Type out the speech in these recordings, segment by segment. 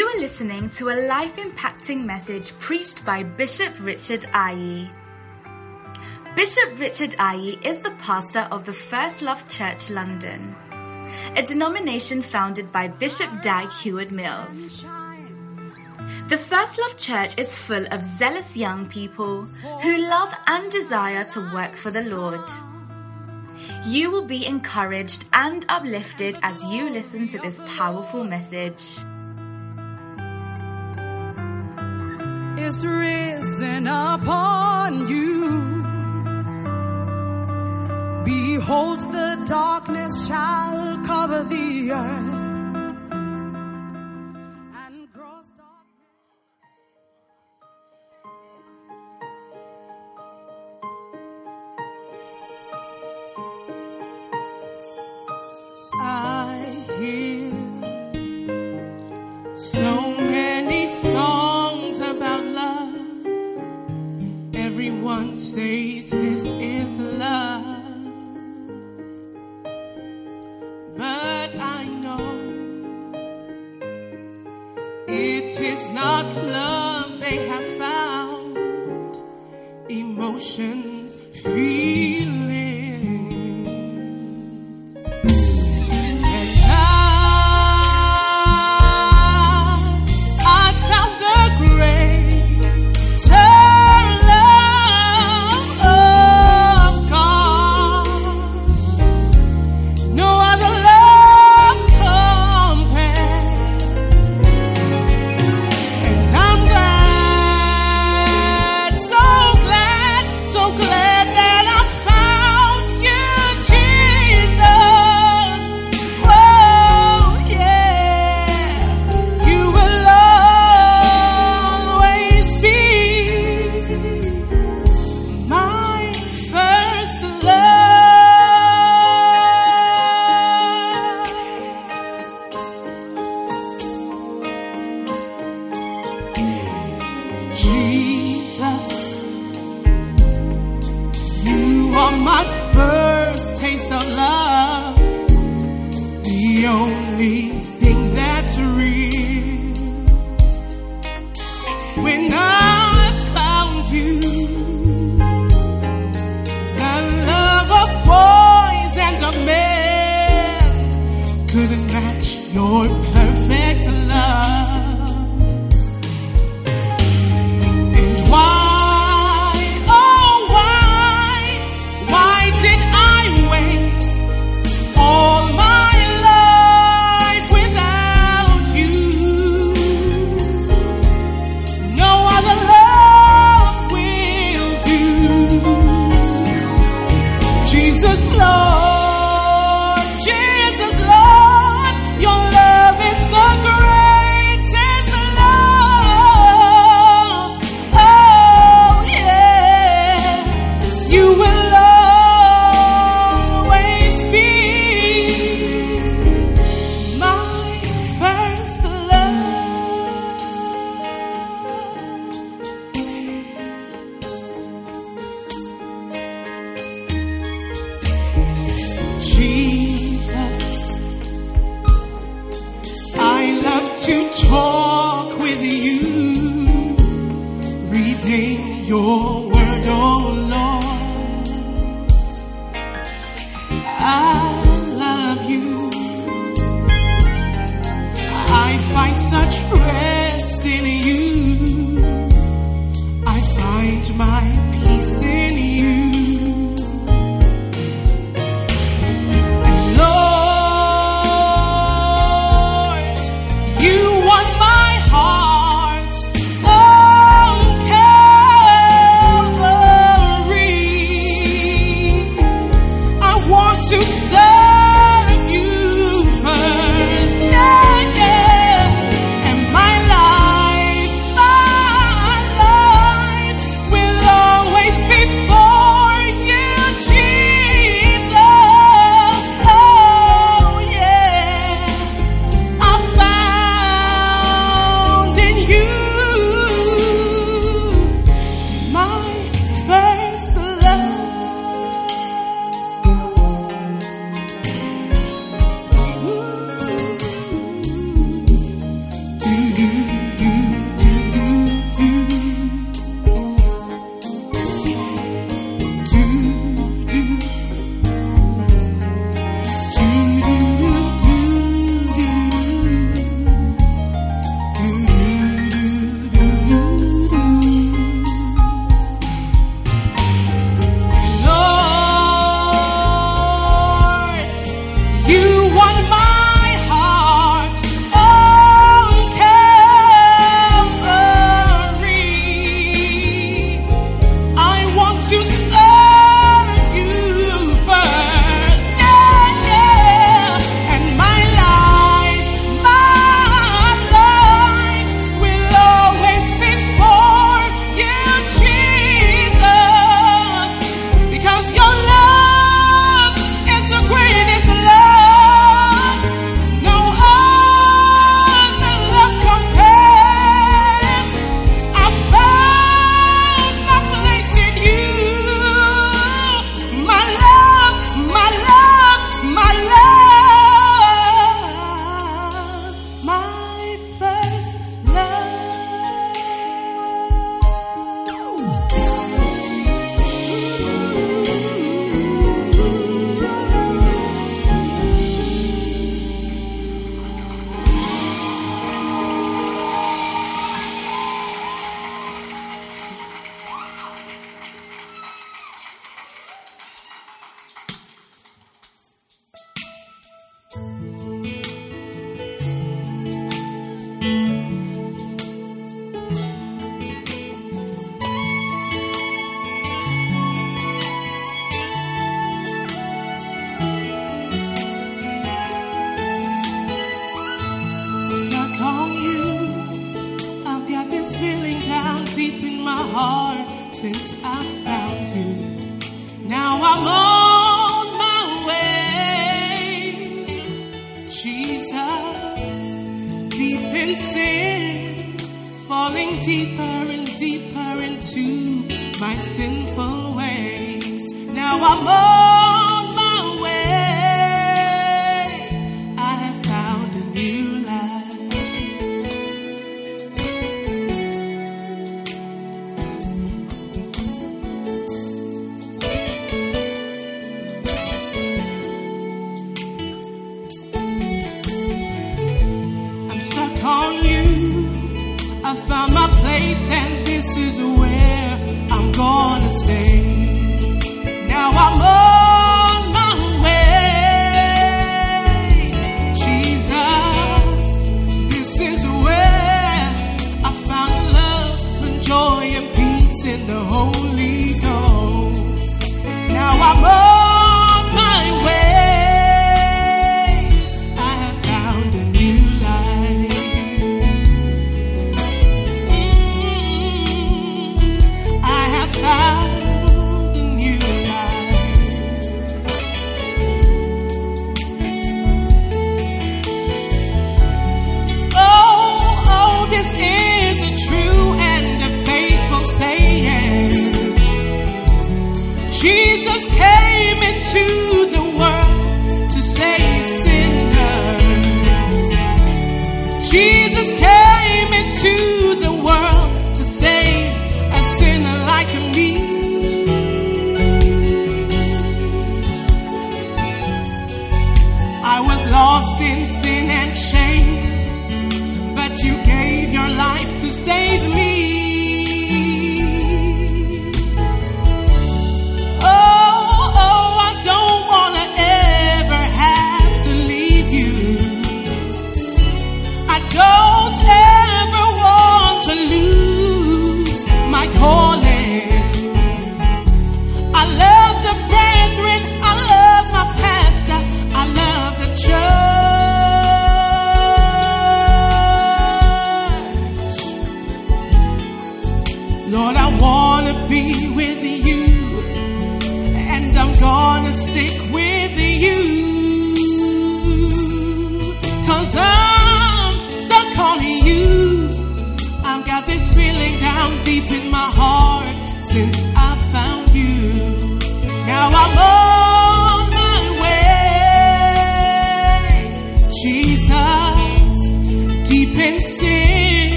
You are listening to a life impacting message preached by Bishop Richard Aye. Bishop Richard Aye is the pastor of the First Love Church London, a denomination founded by Bishop Dag Heward Mills. The First Love Church is full of zealous young people who love and desire to work for the Lord. You will be encouraged and uplifted as you listen to this powerful message. is risen upon you. Behold, the darkness shall cover the earth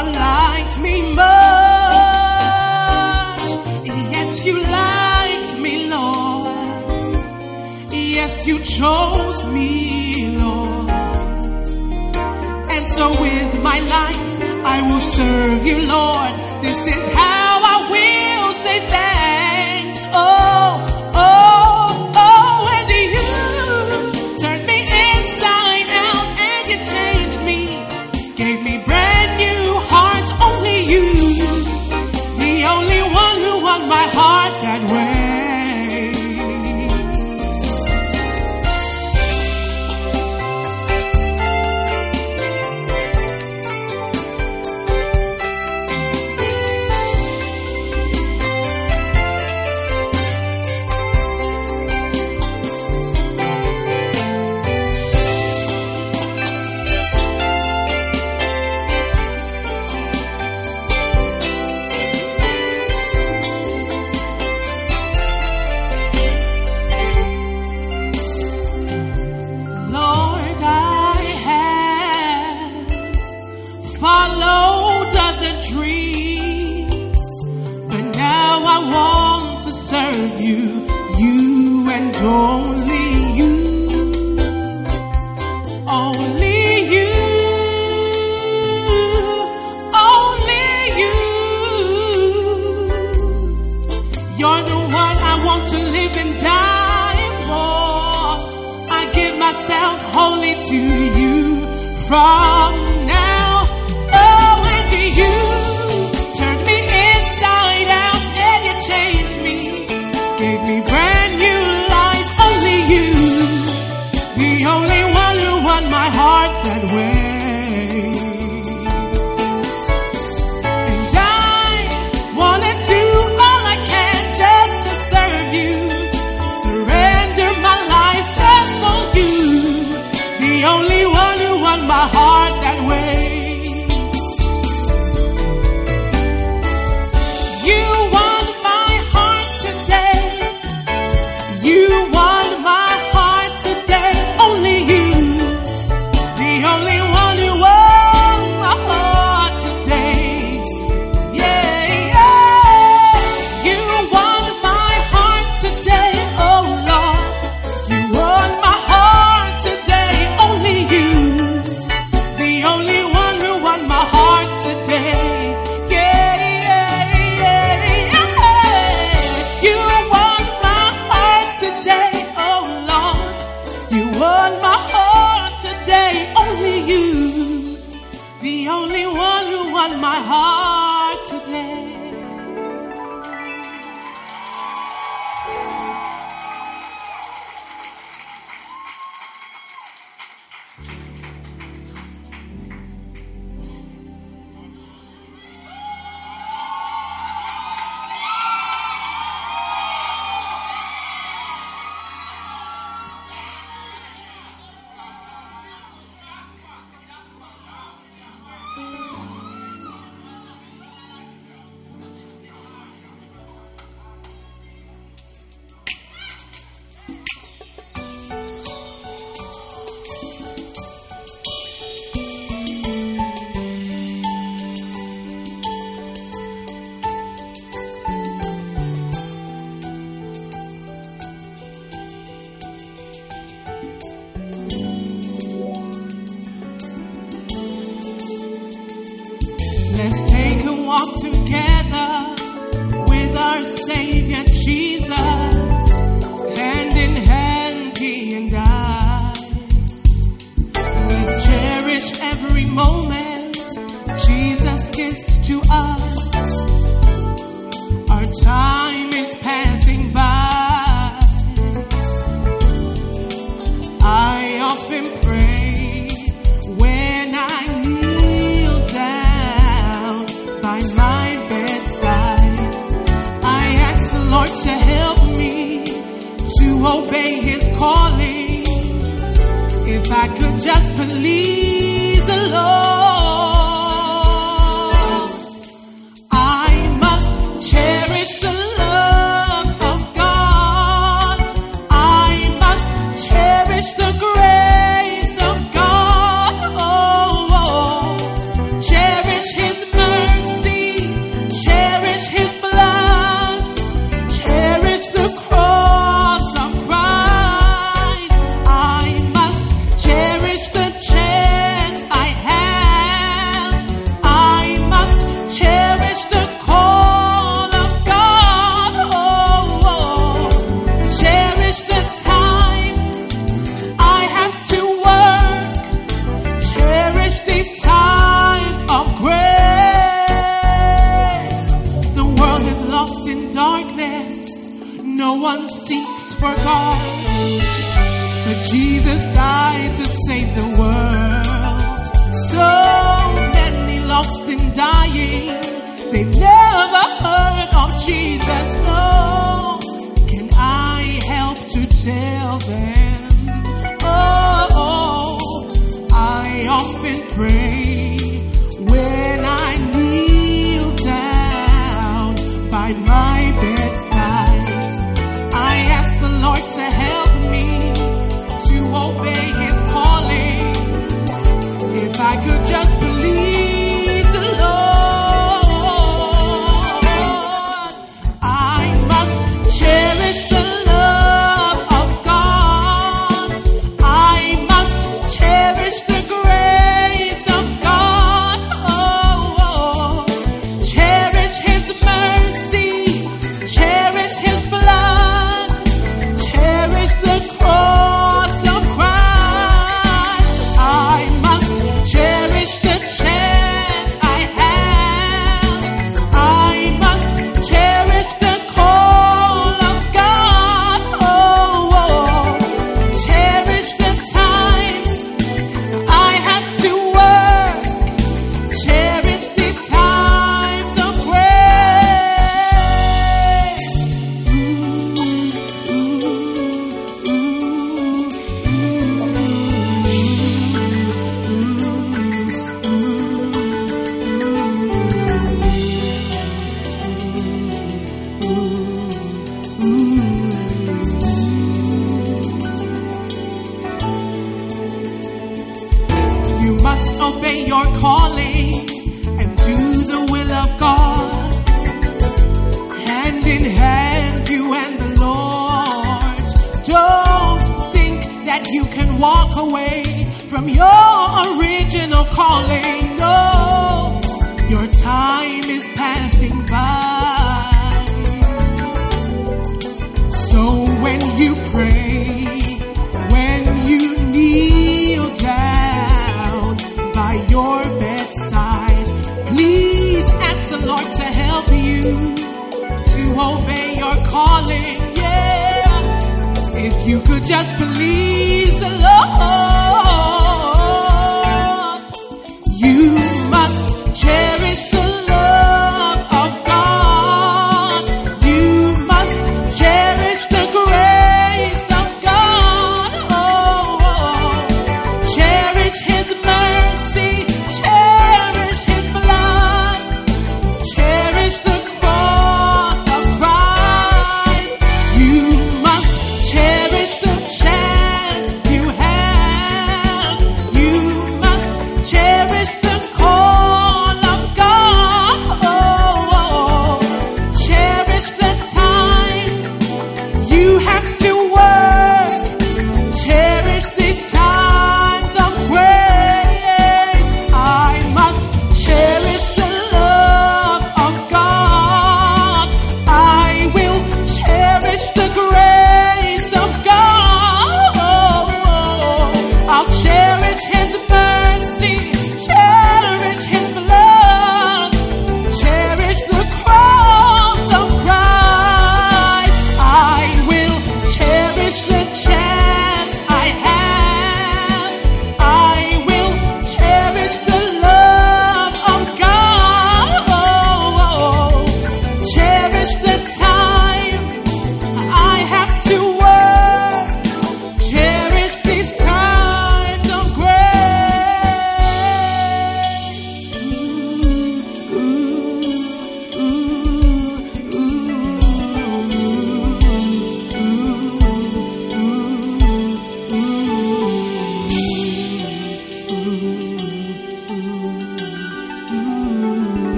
I liked me much, yet you liked me, Lord. Yes, you chose me, Lord. And so with my life, I will serve you, Lord. This is how.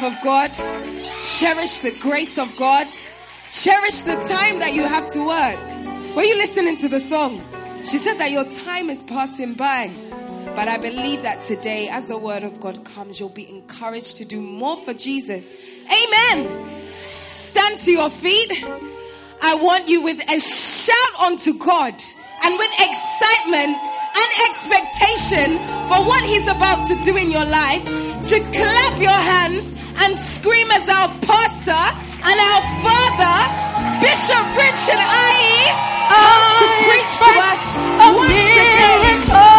Love of God? Cherish the grace of God? Cherish the time that you have to work? Were you listening to the song? She said that your time is passing by. But I believe that today, as the word of God comes, you'll be encouraged to do more for Jesus. Amen. Stand to your feet. I want you with a shout unto God and with excitement and expectation for what He's about to do in your life to clap your hands and scream as our pastor and our father, Bishop Richard Aye, comes to preach to us. Once again.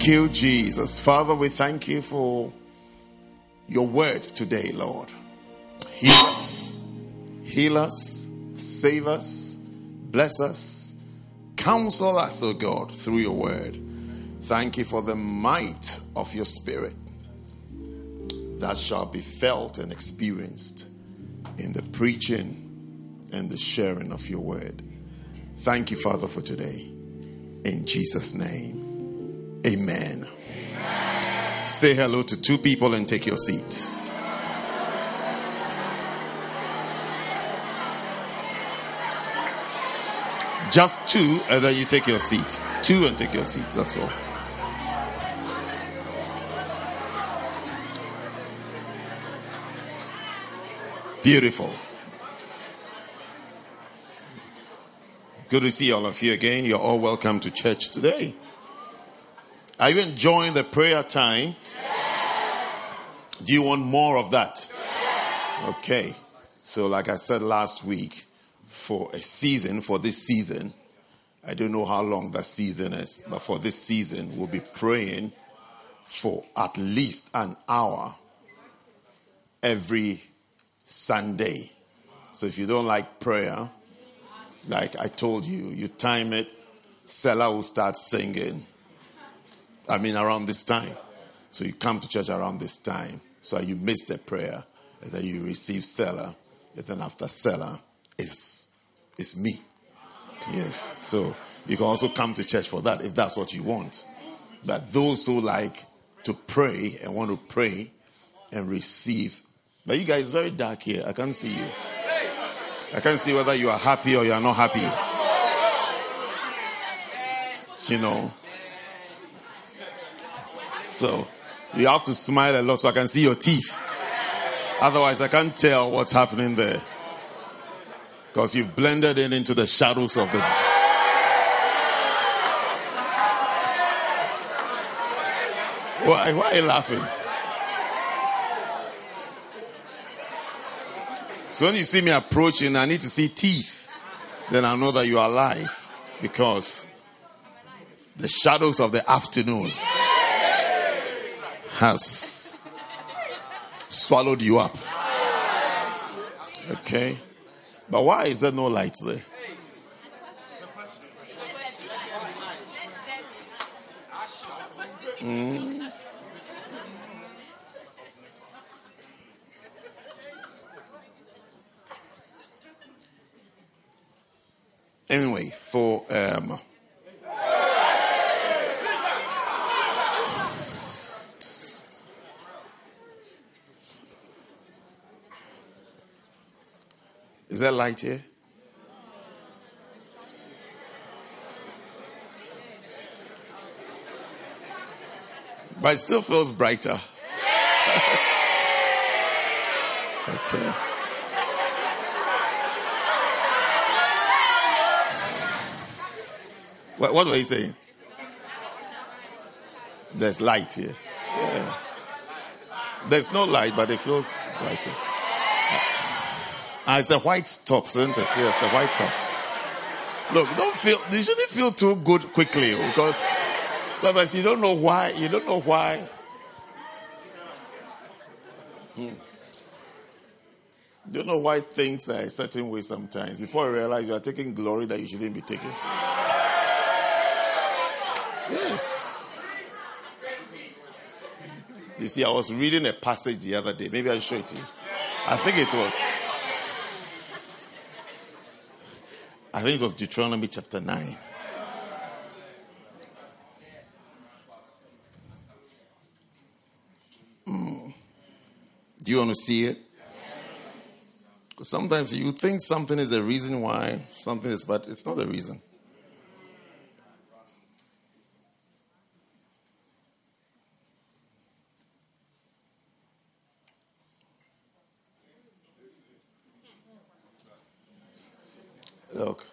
Thank you, Jesus. Father, we thank you for your word today, Lord. Heal, heal us, save us, bless us, counsel us, O God, through your word. Thank you for the might of your spirit that shall be felt and experienced in the preaching and the sharing of your word. Thank you, Father, for today. In Jesus' name, amen. Say hello to two people and take your seat. Just two, and then you take your seat. Two and take your seat. That's all. Beautiful. Good to see all of you again. You're all welcome to church today. Are you enjoying the prayer time? Do you want more of that? Okay. So, like I said last week, for a season, for this season, I don't know how long that season is, but for this season, we'll be praying for at least an hour every Sunday. So, if you don't like prayer, like I told you, you time it, Selah will start singing. I mean, around this time. So you come to church around this time. So you miss the prayer, and then you receive Selah, And then after Selah is is me. Yes. So you can also come to church for that if that's what you want. But those who like to pray and want to pray and receive. But you guys, very dark here. I can't see you. I can't see whether you are happy or you are not happy. You know. So you have to smile a lot so I can see your teeth. Otherwise, I can't tell what's happening there. Because you've blended in into the shadows of the. Why, why are you laughing? So when you see me approaching, I need to see teeth. Then I know that you are alive. Because the shadows of the afternoon has swallowed you up. Okay? But why is there no light there? Mm. Anyway, for um, Is there light here? But it still feels brighter. okay. What, what were you saying? There's light here. Yeah. There's no light, but it feels brighter. Ah, it's a white tops, isn't it? Yes, the white tops. Look, don't feel, you shouldn't feel too good quickly because sometimes you don't know why, you don't know why. Hmm. You don't know why things are a certain way sometimes. Before you realize you are taking glory that you shouldn't be taking. Yes. You see, I was reading a passage the other day. Maybe I'll show it to you. I think it was. I think it was Deuteronomy chapter 9. Mm. Do you want to see it? Because sometimes you think something is the reason why something is, but it's not the reason. Look.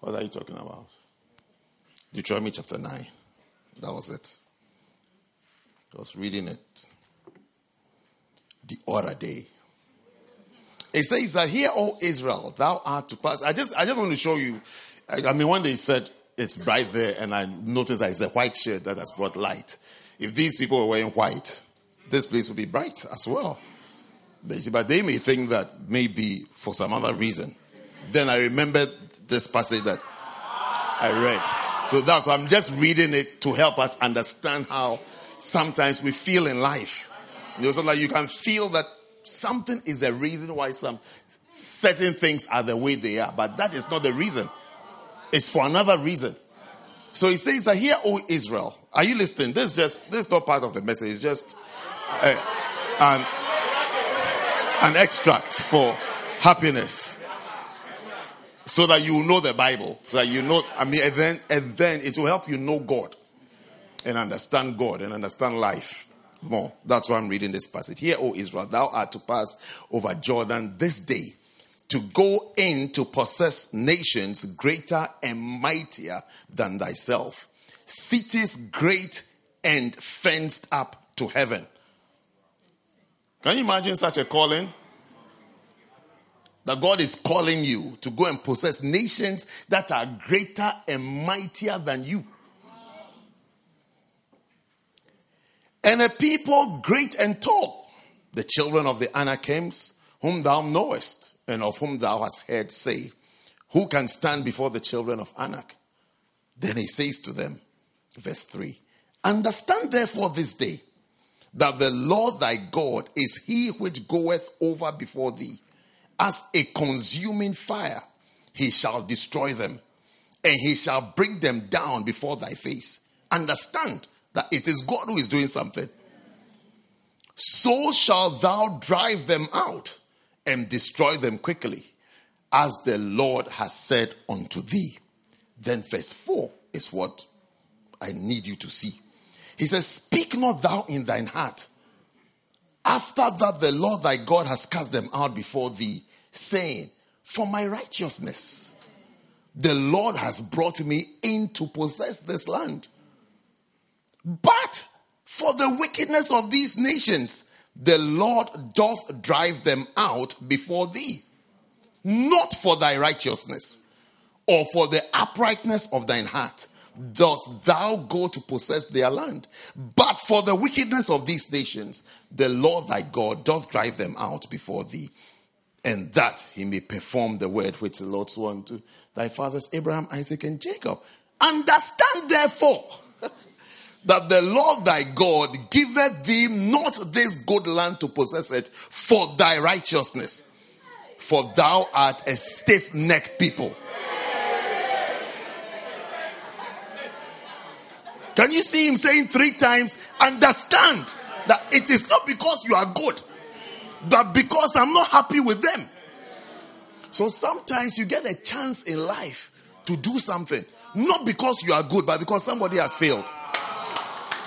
What are you talking about? Deuteronomy chapter 9. That was it. I was reading it the other day. It says that here, O Israel, thou art to pass. I just I just want to show you. I mean, one day he said it's bright there, and I noticed that it's a white shirt that has brought light. If these people were wearing white, this place would be bright as well. But they may think that maybe for some other reason. Then I remembered this passage that I read. So that's why I'm just reading it to help us understand how sometimes we feel in life. You know, so like you can feel that something is a reason why some certain things are the way they are, but that is not the reason. It's for another reason. So he says that here, O Israel, are you listening? This is just this is not part of the message. It's just uh, an an extract for happiness so that you know the Bible, so that you know, I mean, and then, and then it will help you know God and understand God and understand life more. That's why I'm reading this passage. Here, O Israel, thou art to pass over Jordan this day to go in to possess nations greater and mightier than thyself, cities great and fenced up to heaven. Can you imagine such a calling? That God is calling you to go and possess nations that are greater and mightier than you. And a people great and tall, the children of the Anakims, whom thou knowest, and of whom thou hast heard say, Who can stand before the children of Anak? Then he says to them, verse 3 Understand therefore this day that the Lord thy God is he which goeth over before thee as a consuming fire. He shall destroy them and he shall bring them down before thy face. Understand that it is God who is doing something. So shall thou drive them out and destroy them quickly, as the Lord has said unto thee. Then, verse 4 is what I need you to see. He says, Speak not thou in thine heart. After that, the Lord thy God has cast them out before thee, saying, For my righteousness, the Lord has brought me in to possess this land. But for the wickedness of these nations, the Lord doth drive them out before thee. Not for thy righteousness or for the uprightness of thine heart dost thou go to possess their land. But for the wickedness of these nations, the Lord thy God doth drive them out before thee, and that he may perform the word which the Lord swore unto thy fathers Abraham, Isaac, and Jacob. Understand therefore that the Lord thy God giveth thee not this good land to possess it for thy righteousness, for thou art a stiff necked people. Can you see him saying three times, understand that it is not because you are good, but because I'm not happy with them. So sometimes you get a chance in life to do something, not because you are good, but because somebody has failed.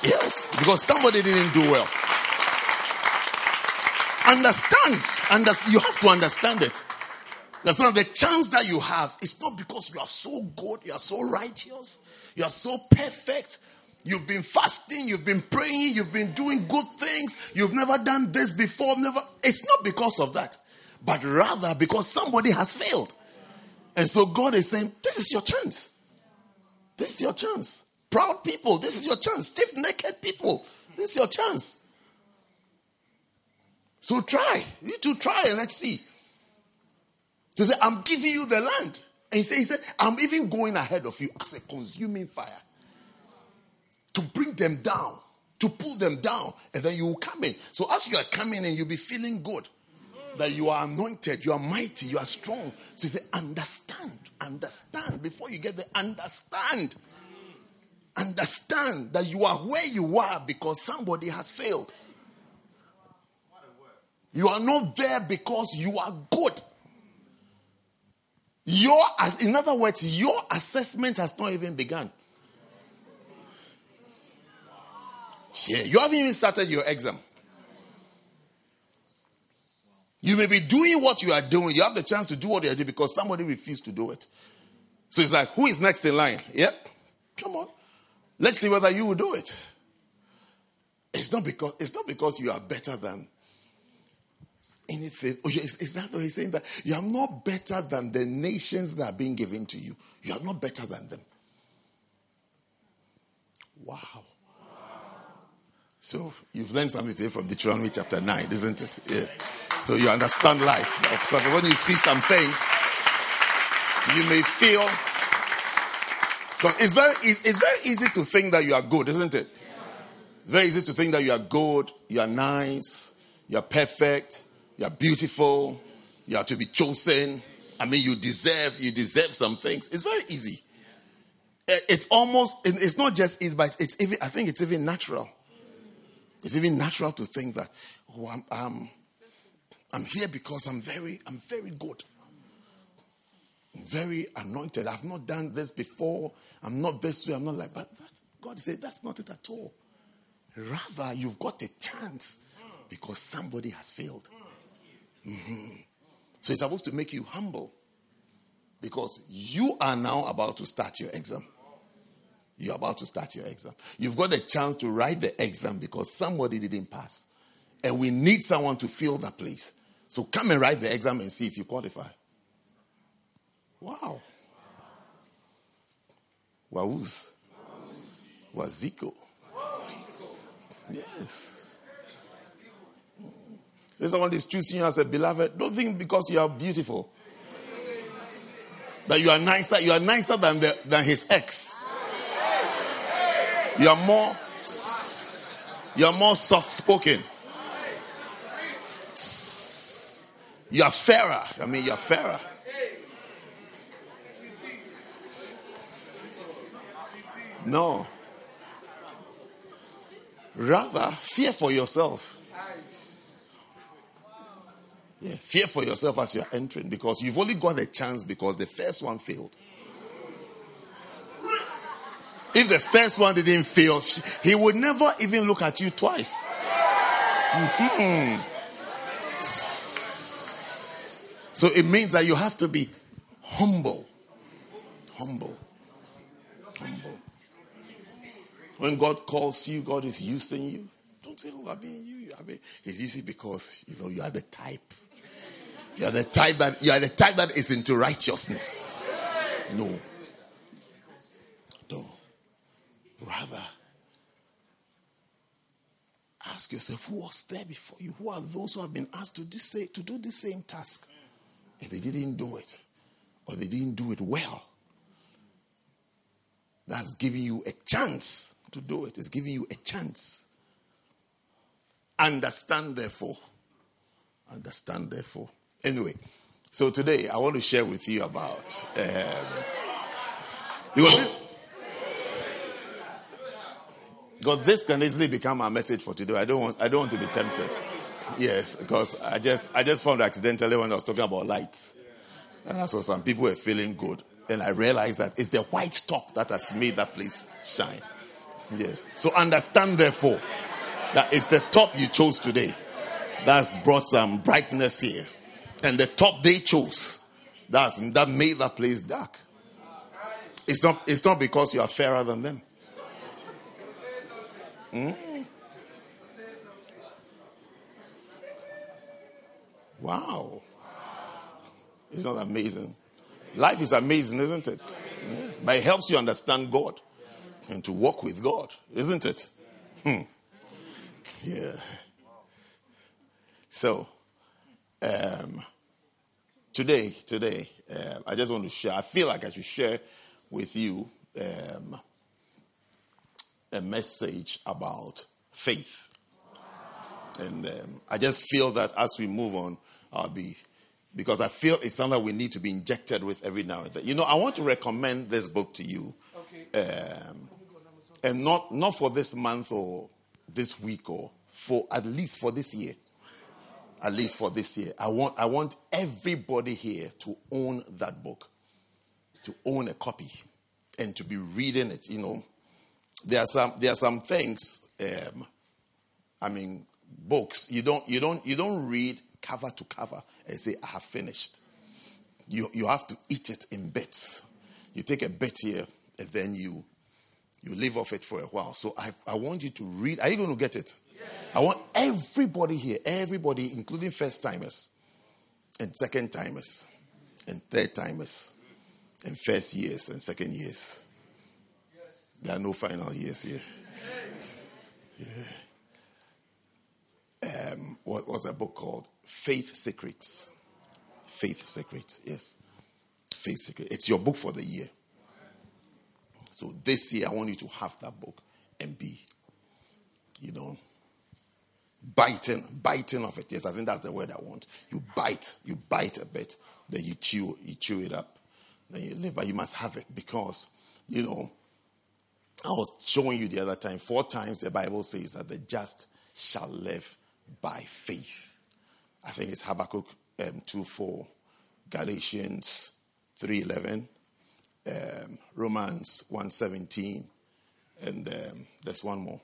Yes, because somebody didn't do well. Understand. Understand. You have to understand it. That's not the chance that you have. It's not because you are so good, you are so righteous, you are so perfect. You've been fasting, you've been praying, you've been doing good things, you've never done this before, never. It's not because of that, but rather because somebody has failed. And so God is saying, This is your chance. This is your chance. Proud people, this is your chance. Stiff necked people, this is your chance. So try. You to try and let's see. To say, I'm giving you the land. And he said, he said, I'm even going ahead of you as a consuming fire to bring them down, to pull them down, and then you will come in. So as you are coming in, you'll be feeling good. That you are anointed, you are mighty, you are strong. So he said, understand, understand. Before you get there, understand. Understand that you are where you are because somebody has failed. You are not there because you are good. Your, in other words, your assessment has not even begun. Yeah, you haven't even started your exam. You may be doing what you are doing. You have the chance to do what you are doing because somebody refused to do it. So it's like, who is next in line? Yep. Come on. Let's see whether you will do it. It's not because it's not because you are better than anything. Oh, is, is that what he's saying? That you are not better than the nations that are being given to you. You are not better than them. Wow. So you've learned something today from Deuteronomy chapter 9, isn't it? Yes. So you understand life. So when you see some things, you may feel. It's very, it's very easy to think that you are good, isn't it? Very easy to think that you are good, you are nice, you are perfect, you are beautiful. You are to be chosen. I mean, you deserve, you deserve some things. It's very easy. Eh, it's almost, it's not just easy, but it's even, I think it's even natural. It's even natural to think that, oh, I'm, I'm, I'm here because I'm very, I'm very good. I'm very anointed. I've not done this before. I'm not this way. I'm not like, but that, God said that's not it at all. Rather, you've got a chance because somebody has failed. Mm-hmm. So it's supposed to make you humble because you are now about to start your exam. You're about to start your exam. You've got a chance to write the exam because somebody didn't pass. And we need someone to fill that place. So come and write the exam and see if you qualify. Wow. Wauz. Waziko. Yes. If someone is choosing you as a beloved, don't think because you are beautiful that you are nicer. You are nicer than the, than his ex. You are more. You are more soft spoken. You are fairer. I mean, you are fairer. No. Rather, fear for yourself. Yeah, fear for yourself as you're entering because you've only got a chance because the first one failed. If the first one didn't fail, he would never even look at you twice. Mm-hmm. So it means that you have to be humble. Humble. Humble. When God calls you, God is using you. Don't say, oh, I mean, you, I mean, He's using because, you know, you are the type you are the type that you are the type that is into righteousness. No. No. Rather, ask yourself who was there before you? Who are those who have been asked to, this, to do the same task? And they didn't do it, or they didn't do it well. That's giving you a chance to do it. It's giving you a chance. Understand, therefore. Understand, therefore. Anyway, so today I want to share with you about um, because, because this can easily become our message for today. I don't want I don't want to be tempted. Yes, because I just I just found accidentally when I was talking about lights, and I saw some people were feeling good, and I realized that it's the white top that has made that place shine. Yes. So understand, therefore, that it's the top you chose today that's brought some brightness here. And the top they chose, that's that made that place dark. It's not, it's not because you are fairer than them. Mm? Wow. Isn't that amazing? Life is amazing, isn't it? Yes. But it helps you understand God and to walk with God, isn't it? Hmm. Yeah. So, um, today, today, uh, I just want to share. I feel like I should share with you um, a message about faith. And um, I just feel that as we move on, I'll be, because I feel it's something we need to be injected with every now and then. You know, I want to recommend this book to you. Um, and not, not for this month or this week or for at least for this year. At least for this year. I want, I want everybody here to own that book, to own a copy, and to be reading it. You know, there are some, there are some things, um, I mean, books, you don't, you, don't, you don't read cover to cover and say, I have finished. You, you have to eat it in bits. You take a bit here and then you you live off it for a while. So I, I want you to read. Are you going to get it? Yes. I want everybody here, everybody, including first timers and second timers and third timers and first years and second years. There are no final years here. Yeah. Um, what, what's a book called? Faith Secrets. Faith Secrets, yes. Faith Secrets. It's your book for the year. So this year, I want you to have that book and be, you know, biting, biting of it. Yes, I think that's the word I want. You bite, you bite a bit, then you chew, you chew it up, then you live. But you must have it because, you know, I was showing you the other time. Four times the Bible says that the just shall live by faith. I think it's Habakkuk um, 2 4, Galatians 3 11, um, Romans 1.17, and um, there's one more.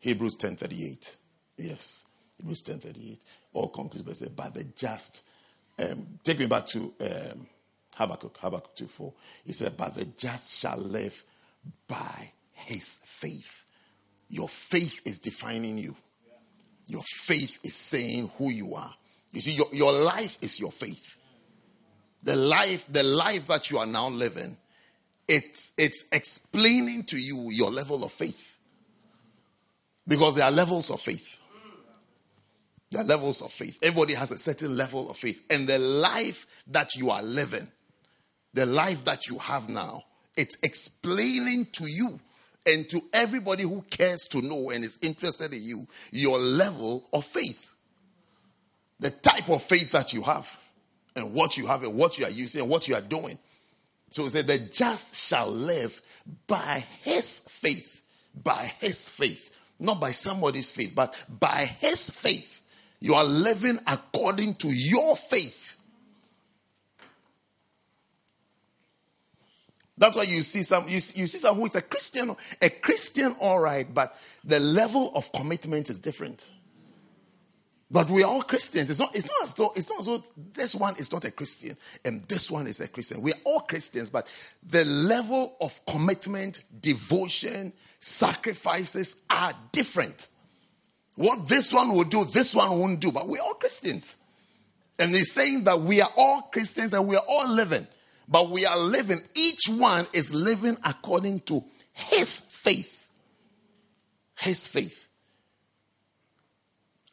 Hebrews 10.38. Yes, Hebrews 10.38. All concludes by say, by the just. Um, take me back to um, Habakkuk, Habakkuk 2.4. He said, but the just shall live by his faith. Your faith is defining you. Your faith is saying who you are. You see, your, your life is your faith the life, the life that you are now living, it's, it's explaining to you your level of faith. Because there are levels of faith. There are levels of faith. Everybody has a certain level of faith. And the life that you are living, the life that you have now, it's explaining to you and to everybody who cares to know and is interested in you your level of faith. The type of faith that you have and what you have and what you are using and what you are doing. So he said, The just shall live by his faith. By his faith. Not by somebody's faith, but by his faith. You are living according to your faith. That's why you see some you, you see some who is a Christian, a Christian, all right, but the level of commitment is different. But we are all Christians. It's not, it's not as though it's not as though this one is not a Christian and this one is a Christian. We are all Christians, but the level of commitment, devotion, sacrifices are different. What this one will do, this one won't do, but we're all Christians. And he's saying that we are all Christians and we are all living. But we are living, each one is living according to his faith. His faith.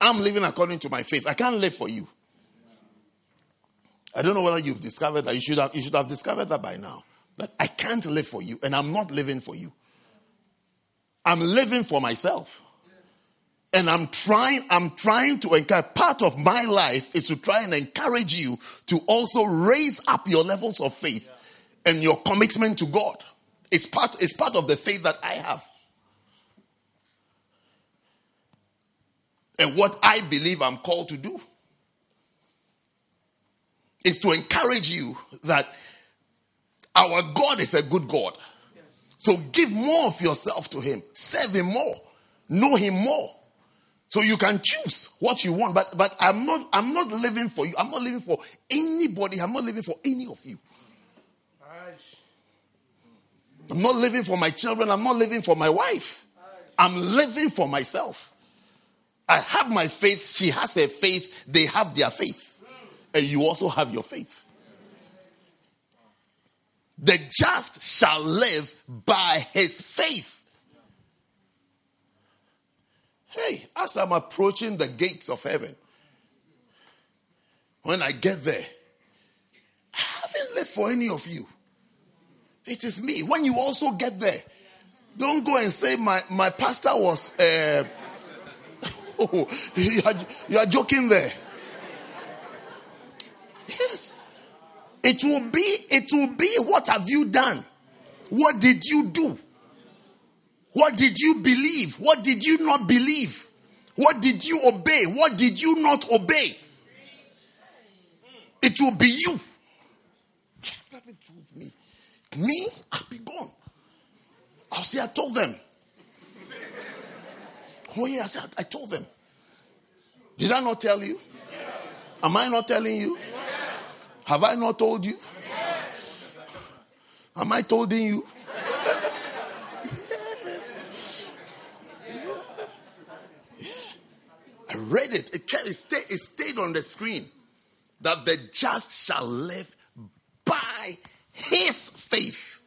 I'm living according to my faith. I can't live for you. I don't know whether you've discovered that. You should have, you should have discovered that by now. That I can't live for you and I'm not living for you. I'm living for myself. And I'm trying, I'm trying to encourage, part of my life is to try and encourage you to also raise up your levels of faith and your commitment to God. It's part, it's part of the faith that I have. and what I believe I'm called to do is to encourage you that our God is a good God. So give more of yourself to Him. Serve Him more. Know Him more. So you can choose what you want. But but I'm not I'm not living for you. I'm not living for anybody. I'm not living for any of you. I'm not living for my children. I'm not living for my wife. I'm living for myself. I have my faith. She has her faith. They have their faith. And you also have your faith. The just shall live by his faith. Hey, as I'm approaching the gates of heaven, when I get there, I haven't left for any of you. It is me. When you also get there, don't go and say my, my pastor was. Uh, oh, you are, you are joking there. Yes. It will be, it will be what have you done? What did you do? What did you believe? What did you not believe? What did you obey? What did you not obey? It will be you. nothing to do with me. Me, I'll be gone. I'll say, I told them. Oh, yeah, I said, I told them. Did I not tell you? Am I not telling you? Have I not told you? Am I tolding you? Read it. It, it, stayed, it stayed on the screen that the just shall live by his faith.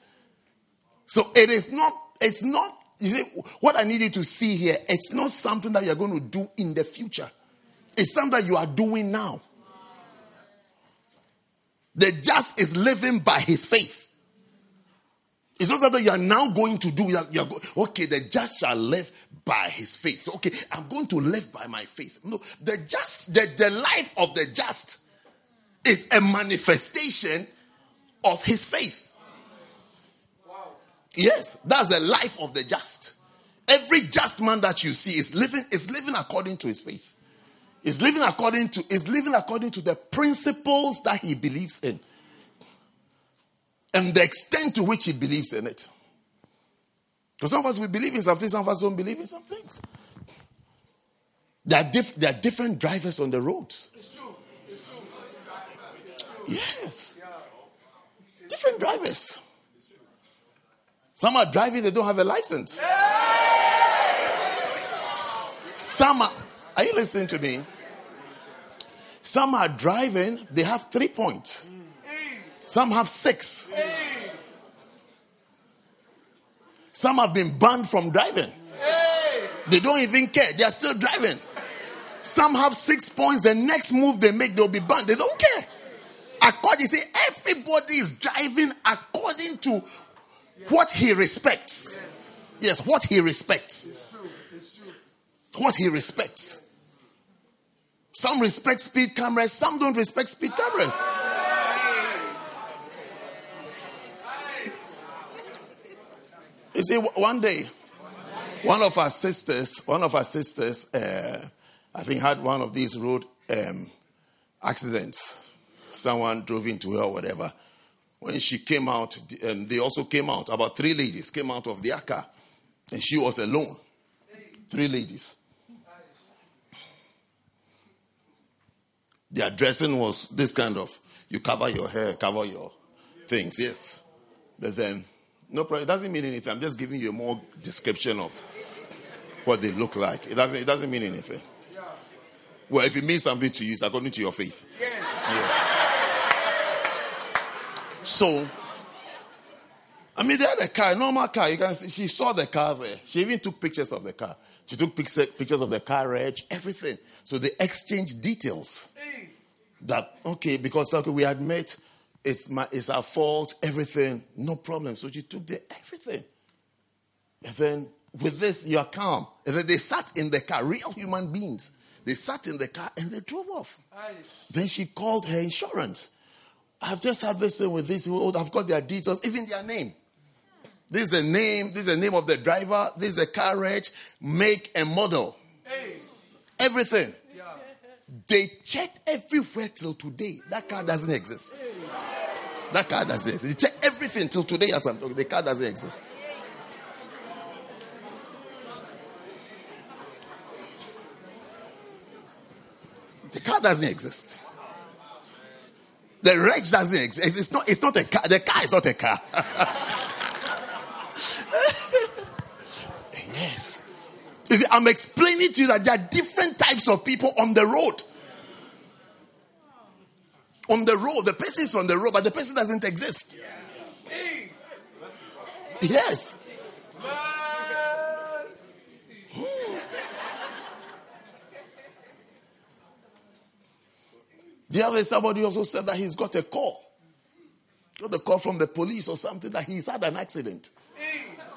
So it is not, it's not, you see, what I need you to see here, it's not something that you're going to do in the future. It's something that you are doing now. The just is living by his faith. It's not something you are now going to do. You're, you're go, okay, the just shall live by his faith. Okay, I'm going to live by my faith. No, the just, the, the life of the just is a manifestation of his faith. Wow. Yes, that's the life of the just. Every just man that you see is living is living according to his faith is living according to is living according to the principles that he believes in and the extent to which he believes in it because some of us we believe in some things some of us don't believe in some things there are, diff- there are different drivers on the road it's true. It's true. yes different drivers some are driving they don't have a license some are are you listening to me? Some are driving, they have three points. Some have six. Some have been banned from driving. They don't even care. They are still driving. Some have six points. The next move they make, they'll be banned. They don't care. According, say everybody is driving according to what he respects. Yes, what he respects. What he respects. Some respect speed cameras, some don't respect speed cameras. You see, one day, one of our sisters, one of our sisters, uh, I think, had one of these road um, accidents. Someone drove into her or whatever. When she came out, and they also came out. About three ladies came out of their car, and she was alone. Three ladies. Their dressing was this kind of you cover your hair, cover your things, yes. But then, no problem. It doesn't mean anything. I'm just giving you a more description of what they look like. It doesn't, it doesn't mean anything. Well, if it means something to you, it's according to your faith. Yes. Yeah. So, I mean, they had a car, a normal car. You can see, she saw the car there. She even took pictures of the car. She took pictures of the carriage, everything. So they exchanged details. That, okay, because okay, we admit it's, my, it's our fault, everything, no problem. So she took the everything. And then with this, you are calm. And then they sat in the car, real human beings. They sat in the car and they drove off. Then she called her insurance. I've just had this thing with these people. Oh, I've got their details, even their name. This is the name, this is the name of the driver, this is the carriage, make and model. Hey. Everything. Yeah. They checked everywhere till today. That car doesn't exist. Hey. That car doesn't exist. You check everything till today as I'm talking. The car doesn't exist. The car doesn't exist. The wretch doesn't exist. It's not, it's not a car. The car is not a car. yes. See, I'm explaining to you that there are different types of people on the road. On the road, the person is on the road, but the person doesn't exist. Yes. The other somebody also said that he's got a call. Got a call from the police or something that he's had an accident.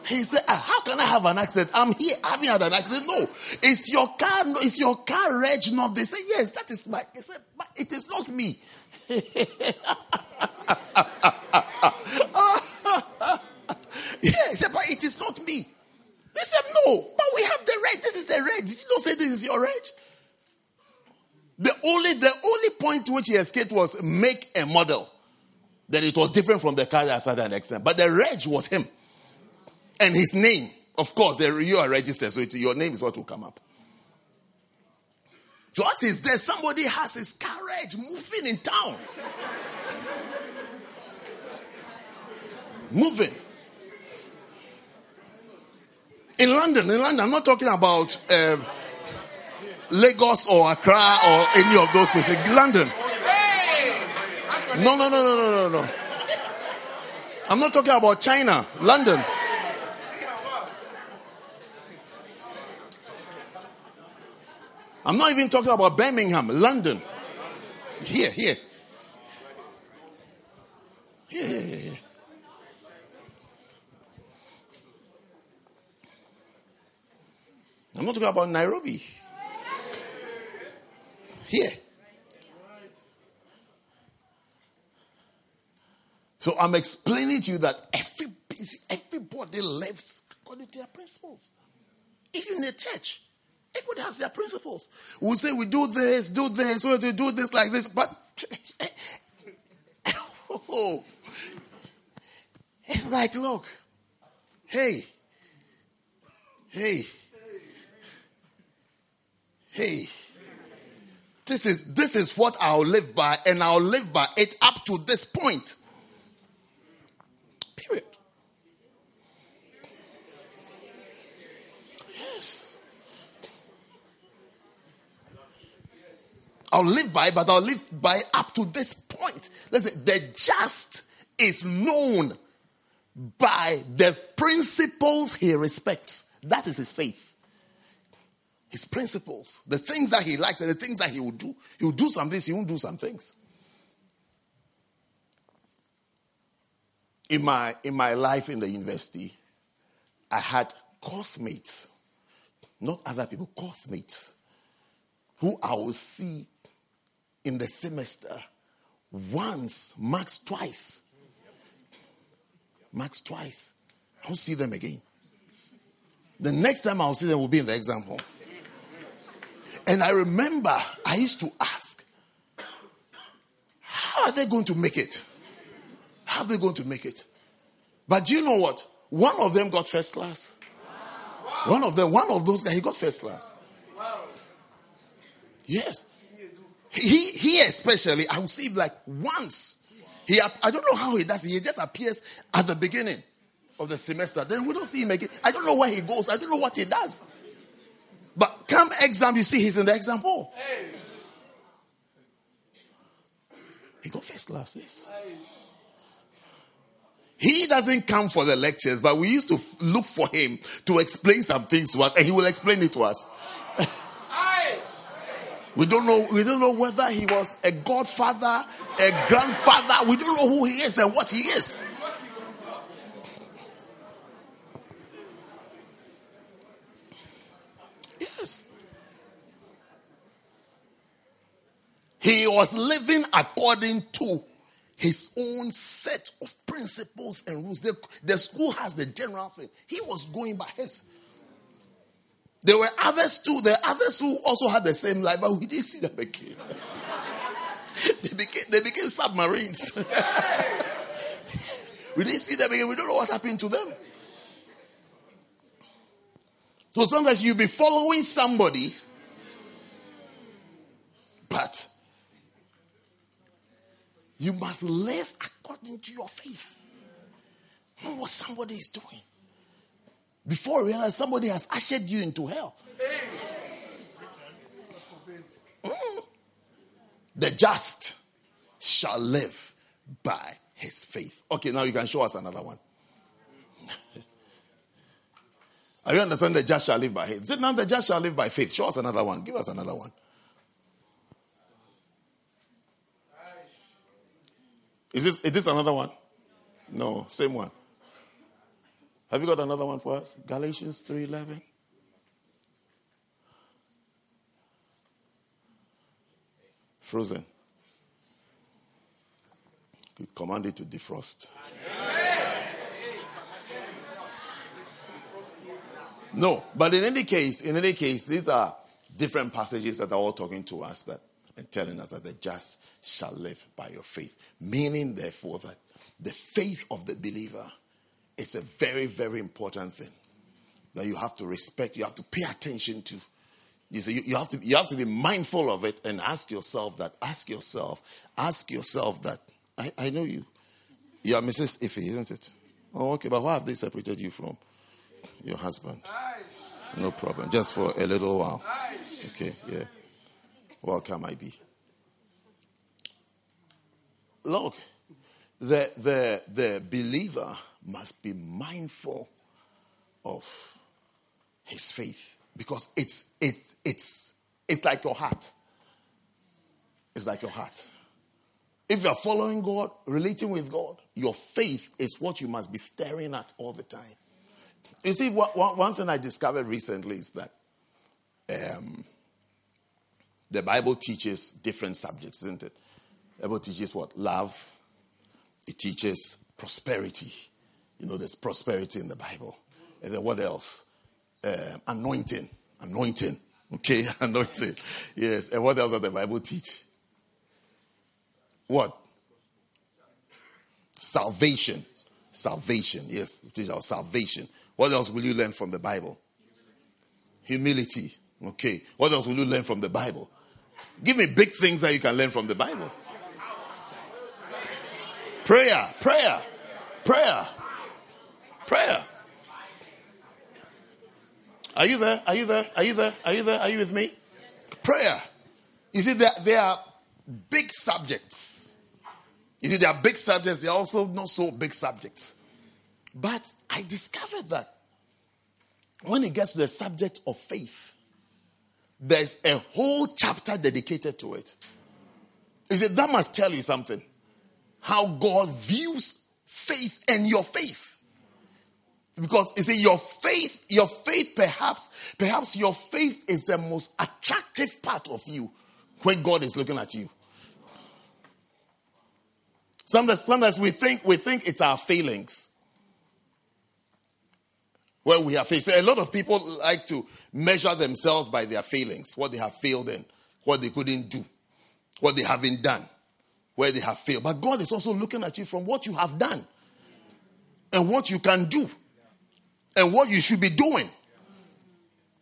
He said, ah, How can I have an accident? I'm here having had an accident. No, it's your car, no, it's your car reg not. They say, Yes, that is my. He said, But it is not me. yeah, he said, But it is not me. They said, No, but we have the reg. This is the reg. Did you not say this is your reg? The only the only point to which he escaped was make a model. That it was different from the car that had an accident. But the reg was him. And his name, of course, the, you are registered, so it, your name is what will come up. As is there, somebody has his carriage moving in town. moving. In London, in London, I'm not talking about uh, Lagos or Accra or any of those places. London. No, no, no, no, no, no, no. I'm not talking about China. London. I'm not even talking about Birmingham, London. Here, here. Here, here, here. I'm not talking about Nairobi. Here. So I'm explaining to you that every, everybody lives according to their principles. Even in the church, everybody has their principles. We say we do this, do this, we do this like this, but it's like, look, hey, hey, hey. This is this is what I'll live by, and I'll live by it up to this point. I'll live by, but I'll live by up to this point. Listen, the just is known by the principles he respects. That is his faith his principles, the things that he likes and the things that he will do. He will do some things, he won't do some things. In my, in my life in the university, I had course mates, not other people, course mates, who I will see in the semester once, max twice. Max twice. I'll see them again. The next time I'll see them will be in the exam hall. And I remember I used to ask, how are they going to make it? How are they going to make it? But do you know what? One of them got first class. One of them, one of those guys, he got first class. Wow. Yes. He, he especially, I would see like once. He, I don't know how he does it. He just appears at the beginning of the semester. Then we don't see him again. I don't know where he goes. I don't know what he does. But come exam, you see he's in the exam hall. He got first class, yes. He doesn't come for the lectures, but we used to look for him to explain some things to us, and he will explain it to us. We don't know. We don't know whether he was a godfather, a grandfather. We don't know who he is and what he is. Yes. He was living according to his own set of principles and rules. The, the school has the general thing. He was going by his. There were others too. There are others who also had the same life, but we didn't see them again. they, became, they became submarines. we didn't see them again. We don't know what happened to them. So sometimes you'll be following somebody But you must live according to your faith. Not what somebody is doing. Before you realize somebody has ushered you into hell. Mm. The just shall live by his faith. Okay, now you can show us another one. Are you understand the just shall live by faith? Is it now the just shall live by faith? Show us another one. Give us another one. Is this, is this another one? No, same one. Have you got another one for us? Galatians 3:11. Frozen. You command it to defrost. No, but in any case, in any case, these are different passages that are all talking to us that and telling us that the just shall live by your faith. Meaning, therefore, that the faith of the believer is a very, very important thing that you have to respect, you have to pay attention to. You, see, you, you, have to, you have to be mindful of it and ask yourself that, ask yourself, ask yourself that, I, I know you. You are Mrs. Ife, isn't it? Oh, okay, but why have they separated you from your husband? No problem, just for a little while. Okay, yeah. Welcome, Ife. Look, the, the, the believer must be mindful of his faith because it's, it's, it's, it's like your heart. It's like your heart. If you're following God, relating with God, your faith is what you must be staring at all the time. You see, one, one thing I discovered recently is that um, the Bible teaches different subjects, isn't it? The Bible teaches what? Love. It teaches prosperity. You know, there's prosperity in the Bible. And then what else? Uh, anointing. Anointing. Okay, anointing. Yes. And what else does the Bible teach? What? Salvation. Salvation. Yes, it is our salvation. What else will you learn from the Bible? Humility. Okay. What else will you learn from the Bible? Give me big things that you can learn from the Bible. Prayer, prayer, prayer, prayer. Are you there? Are you there? Are you there? Are you there? Are you with me? Prayer. You see, there, there are big subjects. You see, there are big subjects, they are also not so big subjects. But I discovered that when it gets to the subject of faith, there's a whole chapter dedicated to it. You see, that must tell you something how God views faith and your faith. Because you see, your faith, your faith perhaps, perhaps your faith is the most attractive part of you when God is looking at you. Sometimes, sometimes we think we think it's our feelings. Where we have faith. So a lot of people like to measure themselves by their feelings, what they have failed in, what they couldn't do, what they haven't done where they have failed. But God is also looking at you from what you have done and what you can do and what you should be doing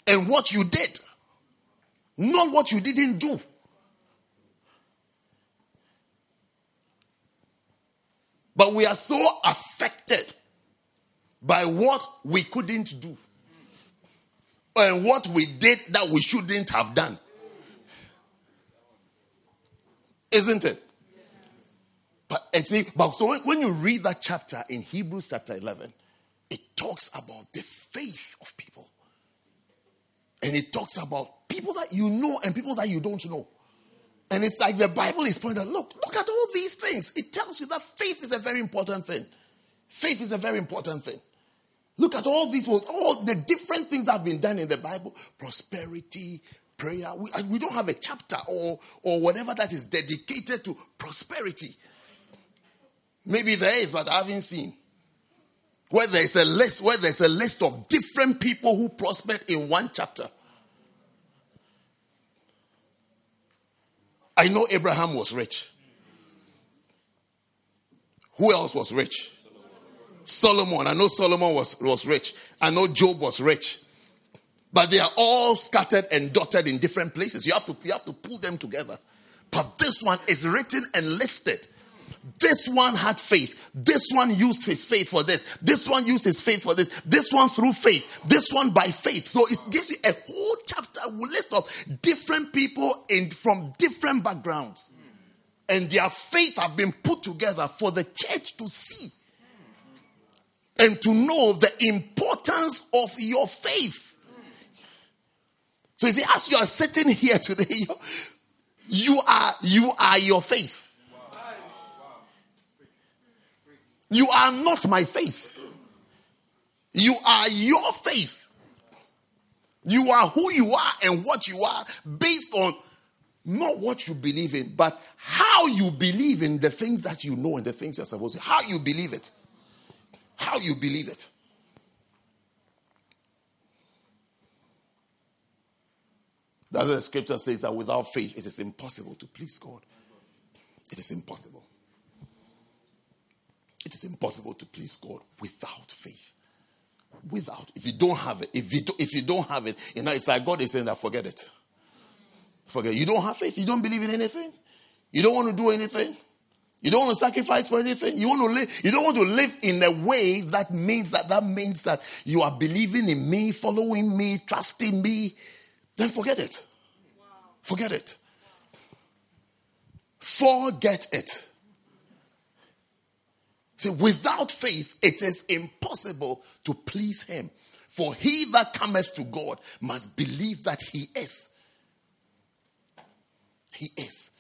and what you did, not what you didn't do. But we are so affected by what we couldn't do and what we did that we shouldn't have done. Isn't it? But, see, but so when you read that chapter in Hebrews chapter 11, it talks about the faith of people. And it talks about people that you know and people that you don't know. And it's like the Bible is pointing out, look, look at all these things. It tells you that faith is a very important thing. Faith is a very important thing. Look at all these, all the different things that have been done in the Bible prosperity, prayer. We, we don't have a chapter or, or whatever that is dedicated to prosperity. Maybe there is, but I haven't seen. Where there's a list, where there's a list of different people who prospered in one chapter. I know Abraham was rich. Who else was rich? Solomon. I know Solomon was, was rich. I know Job was rich. But they are all scattered and dotted in different places. You have to, you have to pull them together. But this one is written and listed. This one had faith. This one used his faith for this. This one used his faith for this. This one through faith. This one by faith. So it gives you a whole chapter list of different people in from different backgrounds. And their faith have been put together for the church to see and to know the importance of your faith. So you see, as you are sitting here today, you are you are your faith. You are not my faith. You are your faith. You are who you are and what you are based on not what you believe in, but how you believe in the things that you know and the things you're supposed to. How you believe it. How you believe it. That's what the scripture says that without faith it is impossible to please God. It is impossible. It is impossible to please God without faith. Without. If you don't have it, if you, do, if you don't have it, you know, it's like God is saying that forget it. Forget. You don't have faith. You don't believe in anything. You don't want to do anything. You don't want to sacrifice for anything. You want to live. You don't want to live in a way that means that that means that you are believing in me, following me, trusting me. Then forget it. Forget it. Forget it. See, without faith, it is impossible to please Him. For he that cometh to God must believe that He is. He is.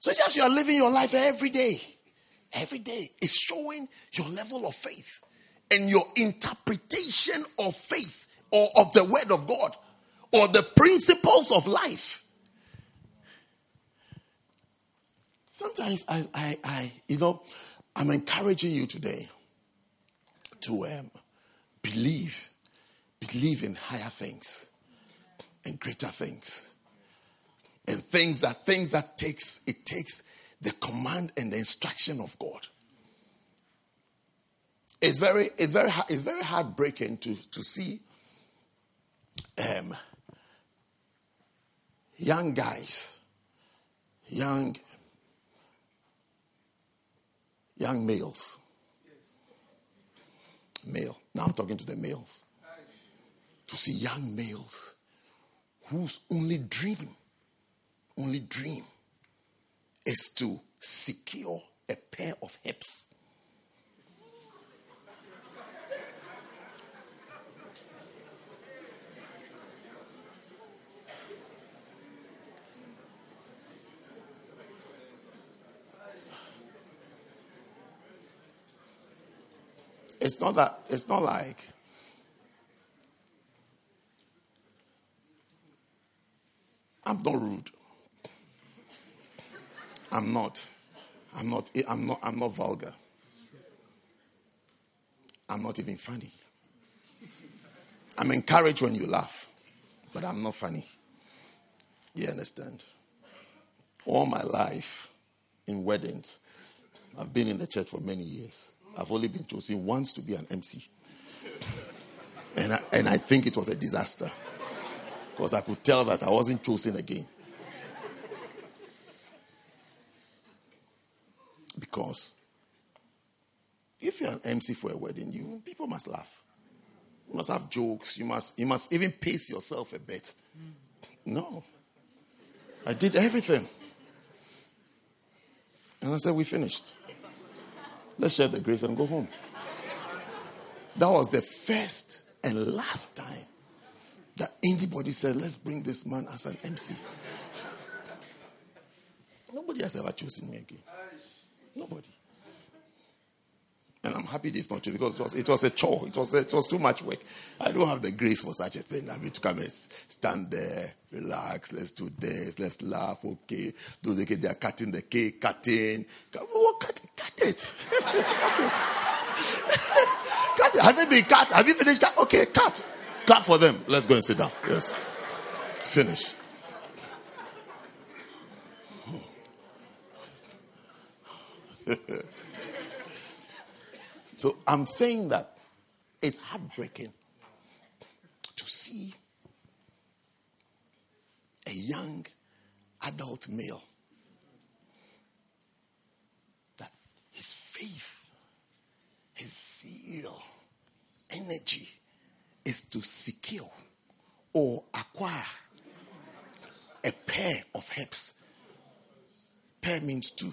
So it's just you are living your life every day. Every day is showing your level of faith and your interpretation of faith or of the word of God or the principles of life. Sometimes I, I, I you know, I'm encouraging you today to um, believe, believe in higher things and greater things, and things that things that takes it takes the command and the instruction of God. It's very, it's very, it's very heartbreaking to to see um, young guys, young young males. Male. Now I'm talking to the males. To see young males whose only dream, only dream is to secure a pair of hips not that, it's not like I'm not rude. I'm not. I'm not I'm not I'm not vulgar. I'm not even funny. I'm encouraged when you laugh, but I'm not funny. You understand? All my life in weddings, I've been in the church for many years. I've only been chosen once to be an MC. And I, and I think it was a disaster. Because I could tell that I wasn't chosen again. Because if you're an MC for a wedding, you people must laugh. You must have jokes. You must you must even pace yourself a bit. No. I did everything. And I said, We finished. Let's share the grace and go home. That was the first and last time that anybody said, let's bring this man as an MC. Nobody has ever chosen me again. Nobody. And I'm happy it's not true because it was, it was a chore. It was, a, it was too much work. I don't have the grace for such a thing. I mean, to come and stand there, relax, let's do this, let's laugh, okay. Do the cake, they're cutting the cake, cutting. Oh, cut, cut it. cut it. cut it. Has it been cut? Have you finished cut? Okay, cut. Cut for them. Let's go and sit down. Yes. Finish. So I'm saying that it's heartbreaking to see a young adult male that his faith, his zeal, energy is to secure or acquire a pair of hips. Pair means two.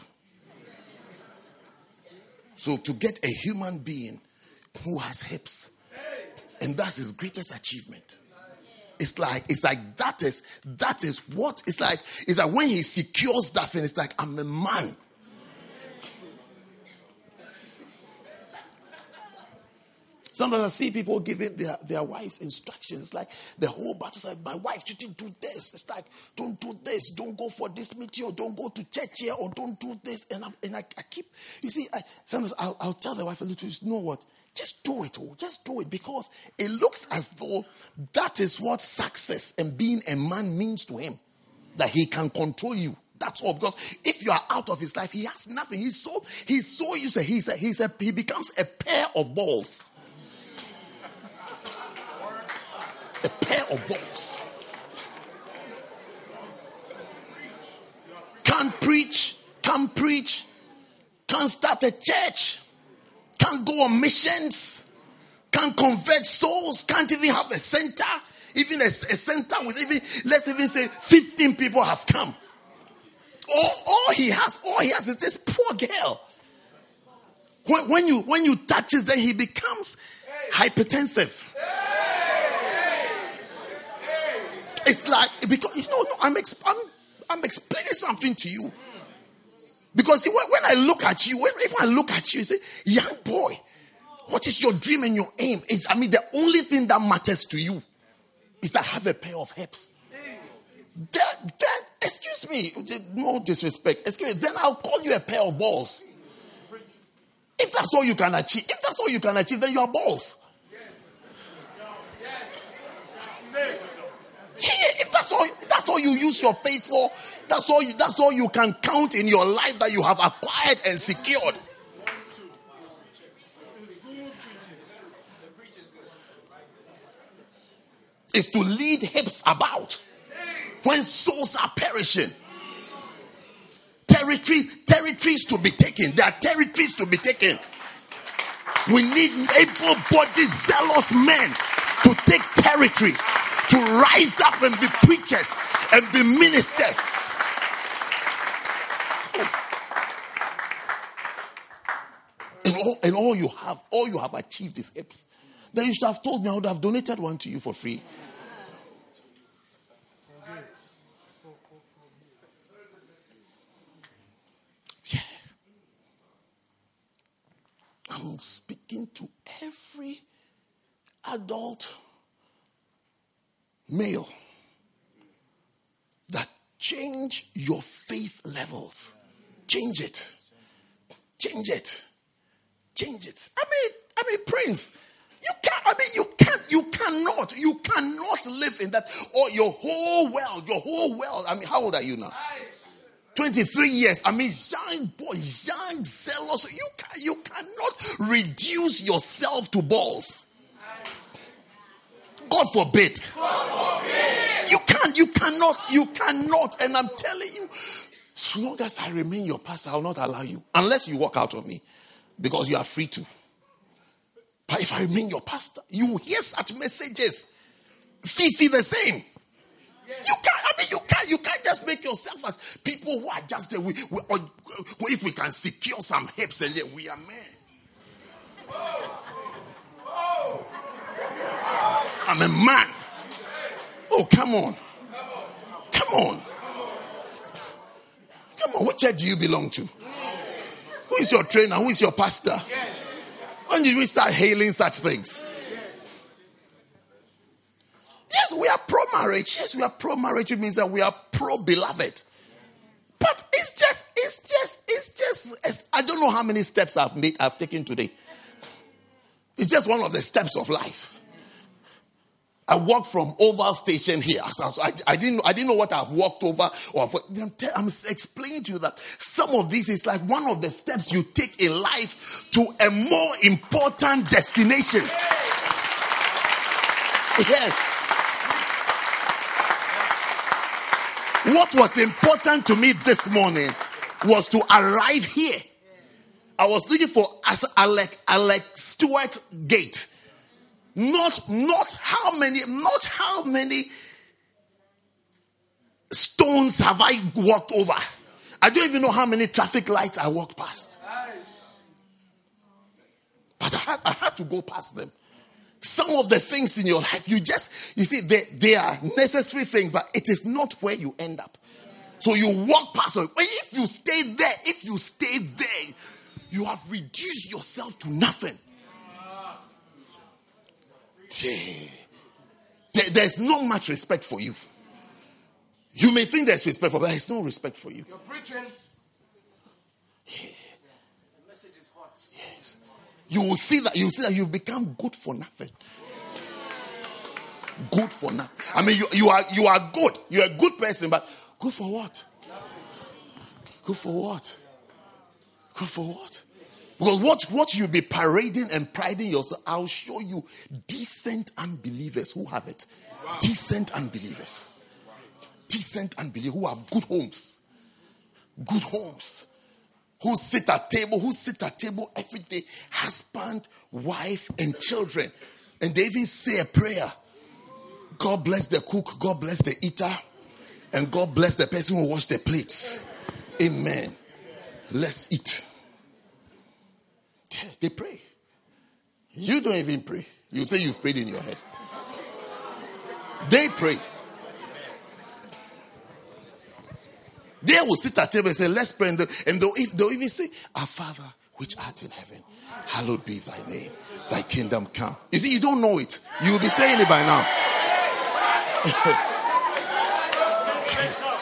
So to get a human being who has hips, and that's his greatest achievement. It's like it's like that is that is what it's like. It's like when he secures that thing, it's like I'm a man. Sometimes I see people giving their, their wives instructions like the whole battle like my wife shouldn't do this. It's like don't do this, don't go for this meeting, or don't go to church here, or don't do this. And, I'm, and I, I keep you see, I, sometimes I'll, I'll tell the wife a little, you know what? Just do it, oh, just do it because it looks as though that is what success and being a man means to him. That he can control you. That's all. Because if you are out of his life, he has nothing. He's so he's so. To, he's a, he's a, he becomes a pair of balls. A pair of balls. Can't preach, can't preach, can't start a church, can't go on missions, can't convert souls, can't even have a center, even a, a center with even, let's even say 15 people have come. All, all he has, all he has is this poor girl. When, when you when you touch his, then he becomes hypertensive. It's like because you know I'm, I'm I'm explaining something to you. Because when, I look at you, if I look at you, you say, young boy, what is your dream and your aim? Is I mean, the only thing that matters to you is I have a pair of hips. Then, excuse me, no disrespect. Excuse me, then I'll call you a pair of balls. If that's all you can achieve, if that's all you can achieve, then you are balls. if that's all, that's all you use your faith for, that's all you, that's all you can count in your life that you have acquired and secured. Is to lead hips about when souls are perishing. Territories, territories to be taken. There are territories to be taken. We need able-bodied, zealous men to take territories to rise up and be preachers and be ministers. And all, and all you have, all you have achieved is hips. Then you should have told me I would have donated one to you for free. Yeah. I'm speaking to every adult male that change your faith levels. Change it. Change it. Change it. I mean, I mean, Prince, you can't, I mean, you can't, you cannot, you cannot live in that, or your whole world, your whole world. I mean, how old are you now? 23 years. I mean, young boy, young, zealous. You, can, you cannot reduce yourself to balls. God forbid. You can't, you cannot, you cannot. And I'm telling you, as long as I remain your pastor, I'll not allow you. Unless you walk out of me. Because you are free to. But if I remain your pastor, you will hear such messages. Fifi the same. You can't. I mean, you can't. You can't just make yourself as people who are just there. We, we, if we can secure some hips and then we are men. Oh. I'm a man. Oh, come on. Come on. Come on. What church do you belong to? Who is your trainer? Who is your pastor? When did we start hailing such things? Yes, we are pro marriage. Yes, we are pro marriage. It means that we are pro beloved. But it's just, it's just, it's just, it's, I don't know how many steps I've made, I've taken today. It's just one of the steps of life. I walked from Oval Station here. I, I, didn't, I didn't know what I've walked over. Or I'm, I'm explaining to you that some of this is like one of the steps you take in life to a more important destination. Yes. What was important to me this morning was to arrive here I was looking for Alec Alec Stewart Gate. Not not how many not how many stones have I walked over. I don't even know how many traffic lights I walked past. But I had, I had to go past them. Some of the things in your life, you just, you see, they, they are necessary things, but it is not where you end up. So you walk past them. If you stay there, if you stay there, you have reduced yourself to nothing. There, there's not much respect for you. You may think there's respect for, but there's no respect for you. You're preaching. Yeah. The message is hot. Yes. You will see that you will see that you've become good for nothing. Good for nothing. I mean, you, you are you are good. You're a good person, but good for what? Good for what? Good for what? Because what, what you'll be parading and priding yourself, I'll show you decent unbelievers who have it. Wow. Decent unbelievers decent unbelievers who have good homes. Good homes. Who sit at table, who sit at table every day, husband, wife, and children. And they even say a prayer. God bless the cook, God bless the eater, and God bless the person who washed the plates. Amen. Let's eat. They pray. You don't even pray. You say you've prayed in your head. They pray. They will sit at table and say, Let's pray. And they'll, they'll, even say, Our Father, which art in heaven, hallowed be thy name. Thy kingdom come. You see, you don't know it. You will be saying it by now. yes.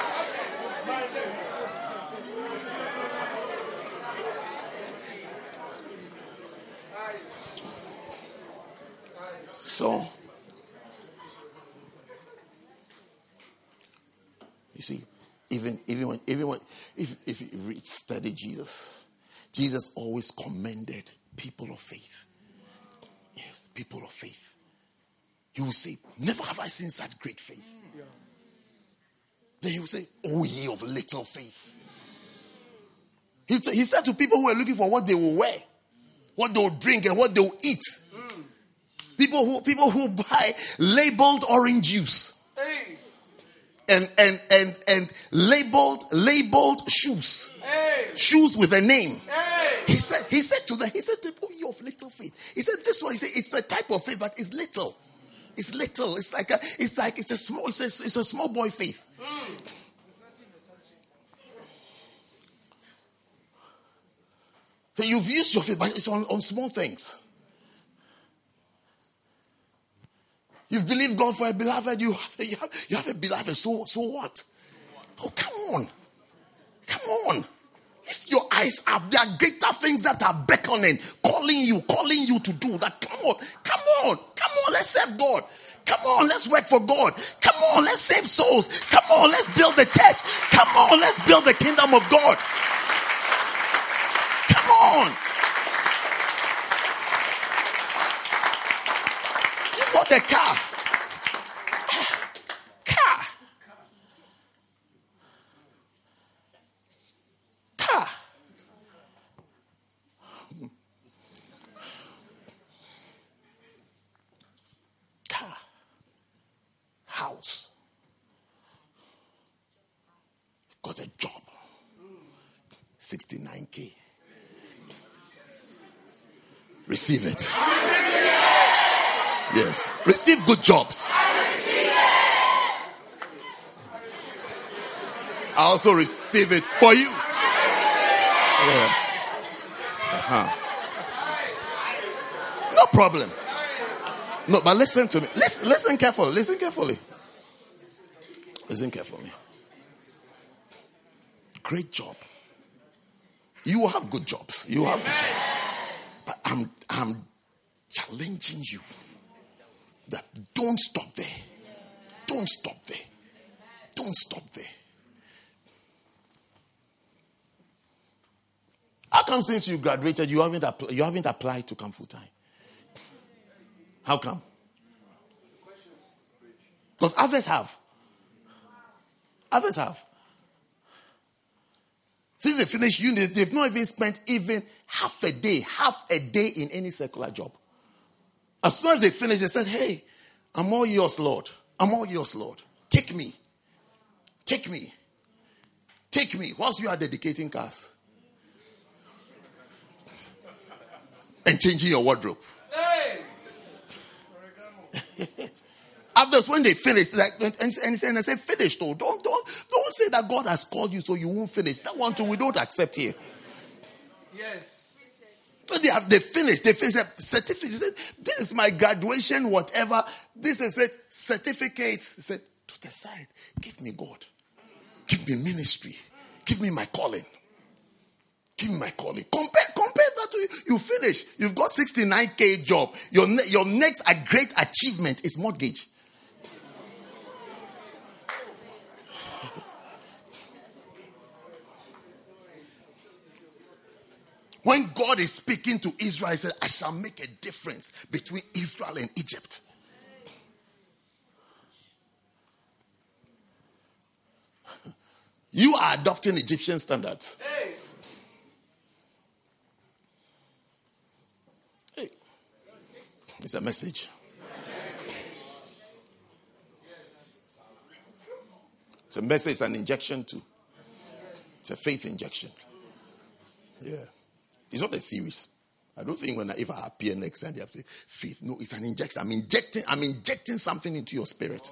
So, you see, even, even when, even when, if, if you read, study Jesus, Jesus always commended people of faith. Yes, people of faith. He will say, Never have I seen such great faith. Yeah. Then he will say, Oh, ye of little faith. He, he said to people who were looking for what they will wear, what they will drink, and what they will eat. People who people who buy labeled orange juice. Hey and and and and labeled labeled shoes. Hey. Shoes with a name. Hey. He said, he said to them, he said, oh, you of little faith. He said, this one, he said, it's a type of faith, but it's little. It's little. It's like a, it's like, it's a small, it's a, it's a small boy faith. Mm. So you've used your faith, but it's on, on small things. You've believed God for a beloved. You have, you have, you have a beloved. So, so what? Oh, come on. Come on. If your eyes are, there are greater things that are beckoning, calling you, calling you to do that. Come on. Come on. Come on. Let's serve God. Come on, let's work for God. Come on, let's save souls. Come on, let's build the church. Come on, let's build the kingdom of God. Come on. Bought a. Car. Car. Car. House. Got a job. 69K. Receive it. Yes. Receive good jobs. I, I also receive it for you. Yes. Uh-huh. No problem. No, but listen to me. Listen, listen carefully. Listen carefully. Listen carefully. Great job. You will have good jobs. You will have good jobs. But I'm I'm challenging you that don't stop there. Don't stop there. Don't stop there. How come since you graduated you haven't apl- you haven't applied to come full time? How come? Because others have. Others have. Since they finished uni, they've not even spent even half a day, half a day in any secular job. As soon as they finished, they said, Hey, I'm all yours, Lord. I'm all yours, Lord. Take me. Take me. Take me whilst you are dedicating cars and changing your wardrobe. Hey. Others, when they finish, like and, and, and I say, finish though. Don't don't don't say that God has called you so you won't finish. That one too, we don't accept here. Yes. But they have they finished. They finished certificate. Said, This is my graduation, whatever. This is it. Certificate. He said, to the side, give me God. Give me ministry. Give me my calling. Give me my calling. Compare, compare that to you. You finish. You've got 69k job. Your, your next great achievement is mortgage. When God is speaking to Israel, he said, I shall make a difference between Israel and Egypt. You are adopting Egyptian standards. Hey. It's a message. It's a message, it's an injection too. It's a faith injection. Yeah. It's not a series. I don't think when I, if I appear next time they have to say faith. No, it's an injection. I'm injecting, I'm injecting something into your spirit.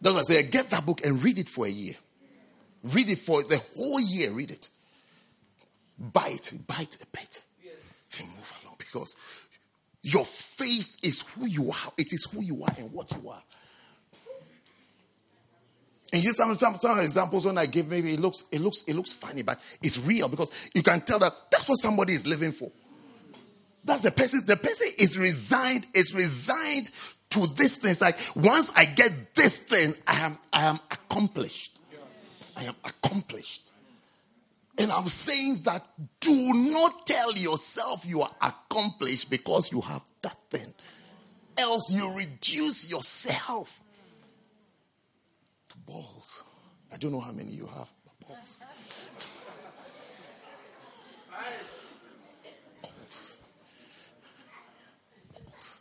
That's why I say, get that book and read it for a year. Read it for the whole year. Read it. Bite, bite a bit. Yes. Then move along because your faith is who you are. It is who you are and what you are. And here's some, some, some examples when I give, maybe it looks, it looks, it looks funny, but it's real because you can tell that that's what somebody is living for. That's the person, the person is resigned, is resigned to this thing. It's like once I get this thing, I am I am accomplished. I am accomplished. And I'm saying that do not tell yourself you are accomplished because you have that thing. Else you reduce yourself balls. I don't know how many you have. Balls. Balls.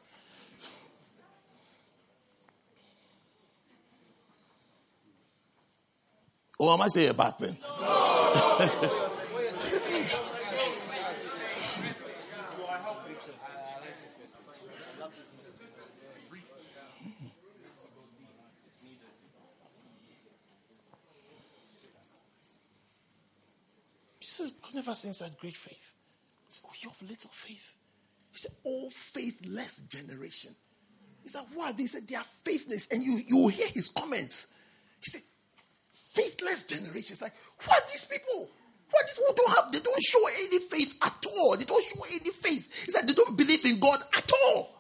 Or am I saying a bad thing? said, I've never seen such great faith. He said, Oh, you have little faith. He said, Oh, faithless generation. He said, What? They said, They are faithless. And you, you hear his comments. He said, faithless generation. It's like, what these people? What people don't have? They don't show any faith at all. They don't show any faith. He said, they don't believe in God at all.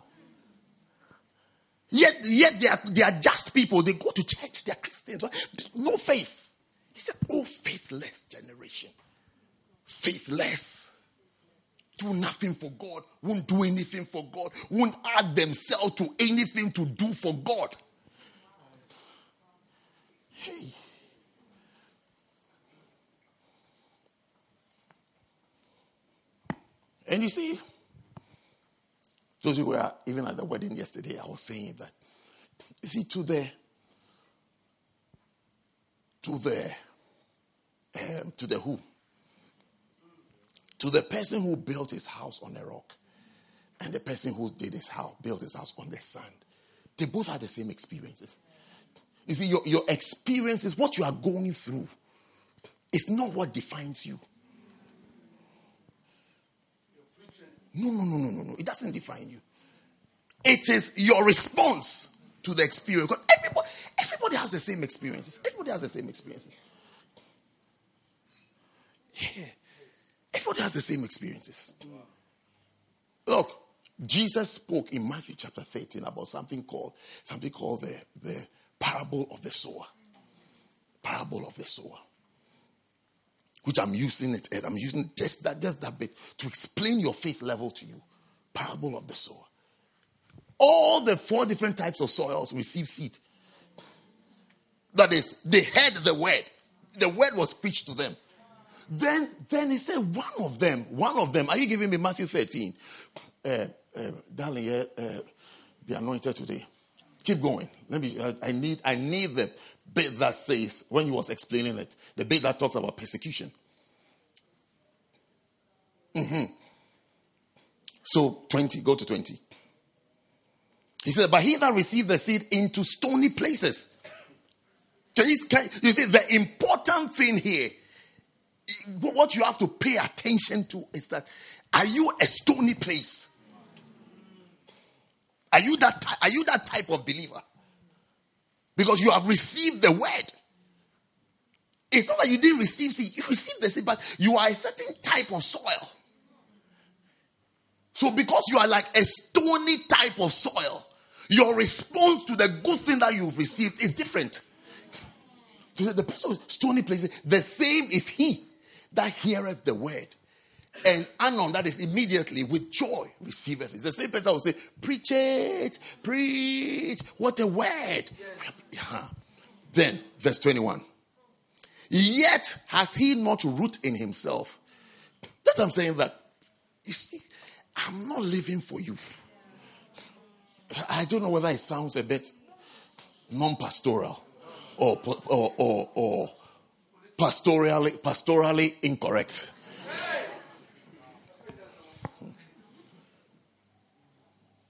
Yet, yet they are, they are just people. They go to church. They are Christians. No faith. He said, Oh, faithless generation. Faithless. Do nothing for God. Won't do anything for God. Won't add themselves to anything to do for God. Hey. And you see, those who were even at the wedding yesterday, I was saying that, you see, to the, to the, um, to the who? To the person who built his house on a rock and the person who did his house, built his house on the sand. They both had the same experiences. You see, your, your experiences, what you are going through, is not what defines you. No, no, no, no, no, no. It doesn't define you. It is your response to the experience. Because everybody, everybody has the same experiences. Everybody has the same experiences. Yeah. Everybody has the same experiences. Look, Jesus spoke in Matthew chapter 13 about something called something called the, the parable of the sower. Parable of the sower which I'm using it, and I'm using just that, just that bit to explain your faith level to you. Parable of the sower. All the four different types of soils receive seed. That is, they heard the word. the word was preached to them. Then, then he said, one of them, one of them, are you giving me Matthew 13? Uh, uh, darling, uh, be anointed today. Keep going. Let me, uh, I need, I need the bit that says, when he was explaining it, the bit that talks about persecution. Mm-hmm. So 20, go to 20. He said, But he that received the seed into stony places. Can you, can, you see, the important thing here, what you have to pay attention to is that are you a stony place? Are you that, are you that type of believer? Because you have received the word. It's not that you didn't receive seed, you received the seed, but you are a certain type of soil. So, because you are like a stony type of soil, your response to the good thing that you've received is different. So the person with stony places, the same is he that heareth the word. And anon, that is immediately with joy receiveth. It's the same person who say, Preach it, preach. What a word. Yes. Uh-huh. Then, verse 21. Yet has he not root in himself. That I'm saying that, you see, I'm not living for you. I don't know whether it sounds a bit non pastoral or, or, or, or pastorally, pastorally incorrect.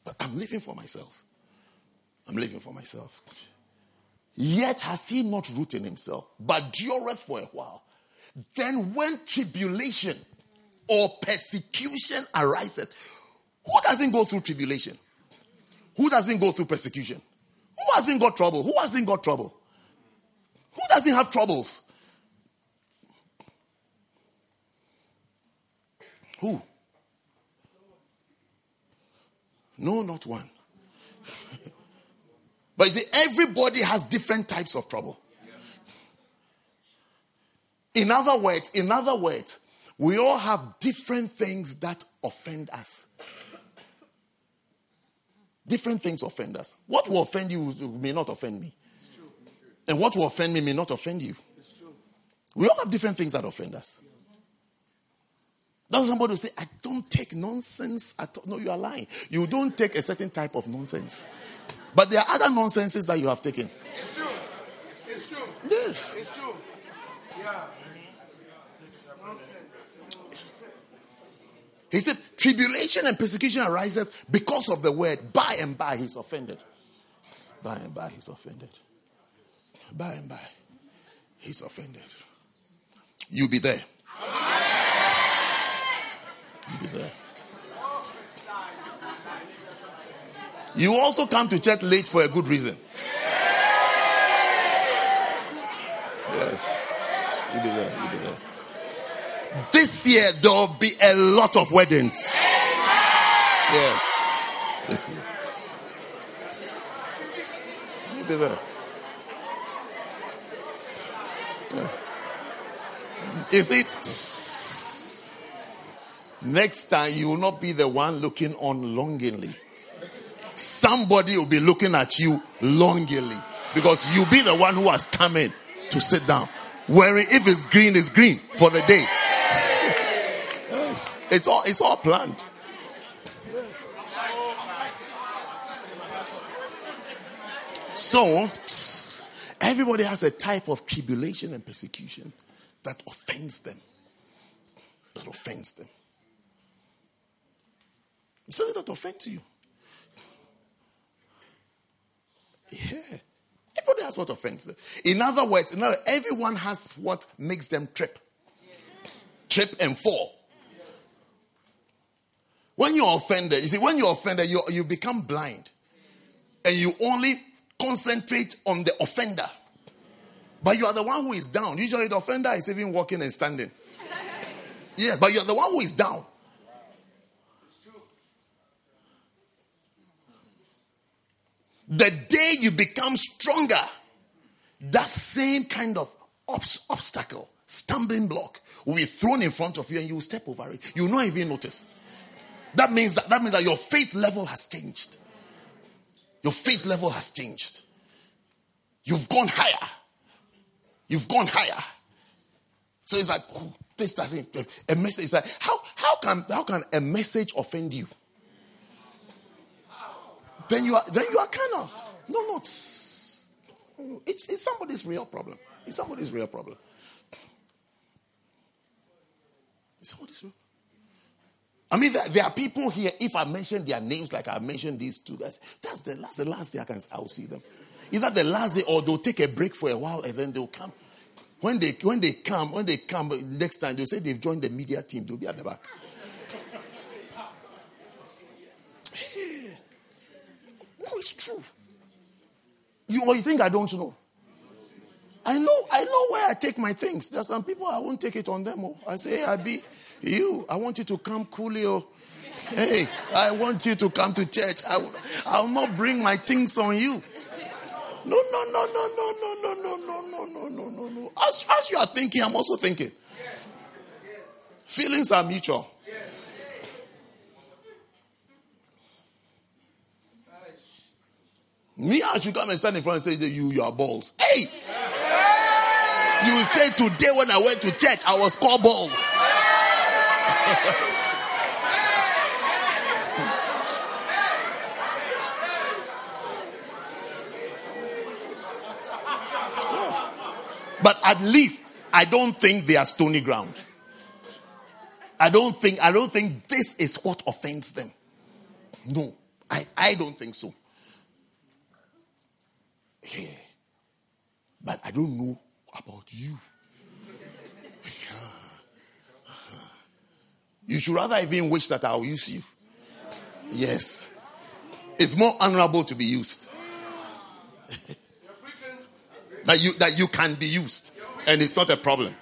But I'm living for myself. I'm living for myself. Yet has he not rooted himself, but dureth for a while. Then when tribulation or persecution arises, who doesn't go through tribulation? Who doesn't go through persecution? Who hasn't got trouble? Who hasn't got trouble? Who doesn't have troubles? Who? No, not one. but you see, everybody has different types of trouble. In other words, in other words, we all have different things that offend us. Different things offend us. What will offend you may not offend me. And what will offend me may not offend you. We all have different things that offend us. Does somebody say, I don't take nonsense at all? No, you are lying. You don't take a certain type of nonsense. But there are other nonsenses that you have taken. It's true. It's true. Yes. It's true. Yeah. He said, Tribulation and persecution ariseth because of the word. By and by he's offended. By and by he's offended. By and by he's offended. You'll be there. You be there. You also come to church late for a good reason. Yes. You be there. You be there. This year there will be a lot of weddings. Yes. Year. You be there. Yes. Is it? Next time you will not be the one looking on longingly. Somebody will be looking at you longingly because you'll be the one who has come in to sit down. Wearing if it's green, it's green for the day. Yes. It's all it's all planned. So everybody has a type of tribulation and persecution that offends them. That offends them. It's something that offends you. Yeah. Everybody has what offends them. In other words, in other, everyone has what makes them trip. Trip and fall. When you're offended, you see, when you're offended, you, you become blind. And you only concentrate on the offender. But you are the one who is down. Usually the offender is even walking and standing. Yes, but you're the one who is down. The day you become stronger, that same kind of obstacle, stumbling block, will be thrown in front of you and you will step over it. You will not even notice. That means that, that means that your faith level has changed. Your faith level has changed. You've gone higher. You've gone higher. So it's like, oh, this doesn't a message is like how how can how can a message offend you? Then you are then you are of no not it's it's somebody's real problem. It's somebody's real problem. It's somebody's real. I mean, there, there, are people here. If I mention their names, like I mentioned these two guys, that's the last, the last day I can I'll see them. Either the last day or they'll take a break for a while and then they'll come. When they when they come, when they come next time, they'll say they've joined the media team. They'll be at the back. no, it's true. You or you think I don't know? I know, I know where I take my things. There's some people I won't take it on them. Oh. I say, hey, I be you. I want you to come coolly. Oh. Hey, I want you to come to church. I will, I will not bring my things on you. No, no, no, no, no, no, no, no, no, no, no, no, no, no. As, as you are thinking, I'm also thinking. Feelings are mutual. Me, I should come and stand in front and say, You, you are balls. Hey! You will say, Today when I went to church, I was called balls. But at least I don't think they are stony ground. I don't think I don't think this is what offends them. No, I, I don't think so. Yeah. But I don't know about you. You should rather even wish that I'll use you. Yes. It's more honorable to be used. that you that you can be used. And it's not a problem.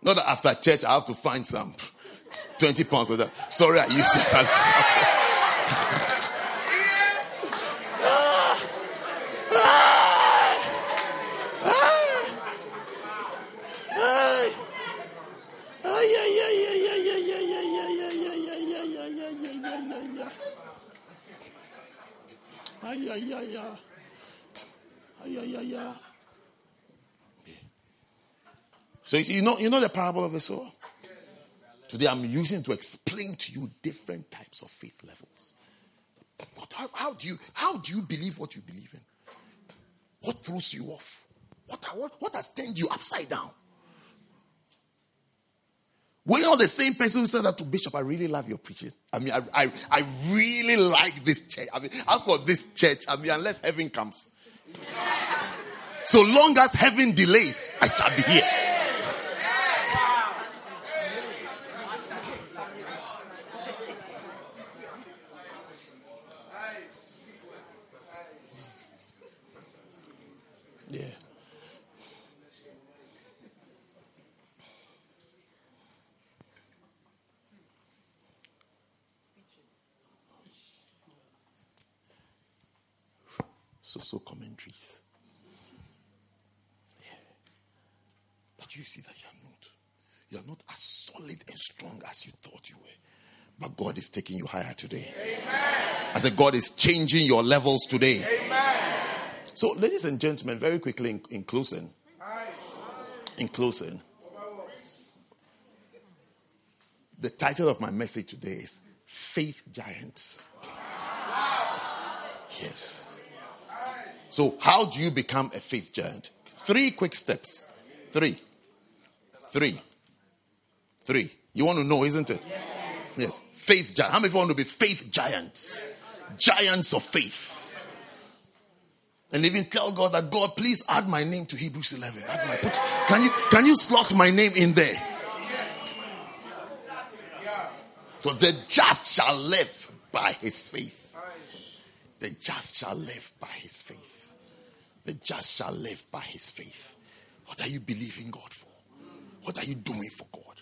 Not that after church I have to find some 20 pounds for that. Sorry, I used it. Ay, ay, ay, ay. Ay, ay, ay, ay. So you know, you know the parable of the sower? Today I'm using to explain to you different types of faith levels. What, how, how, do you how do you believe what you believe in? What throws you off? What, what, what has turned you upside down? Were you the same person who said that to Bishop? I really love your preaching. I mean, I, I, I really like this church. I mean, as for this church, I mean, unless heaven comes. So long as heaven delays, I shall be here. So, so commentaries. Yeah. But you see that you're not. You're not as solid and strong as you thought you were. But God is taking you higher today. Amen. I said, God is changing your levels today. Amen. So, ladies and gentlemen, very quickly in, in closing, in closing, the title of my message today is Faith Giants. Yes. So, how do you become a faith giant? Three quick steps. Three. Three. Three. You want to know, isn't it? Yes. yes. Faith giant. How many of you want to be faith giants? Giants of faith. And even tell God that God, please add my name to Hebrews 11. Add my, put, can you can you slot my name in there? Because the just shall live by his faith. The just shall live by his faith. The just shall live by his faith. What are you believing God for? What are you doing for God?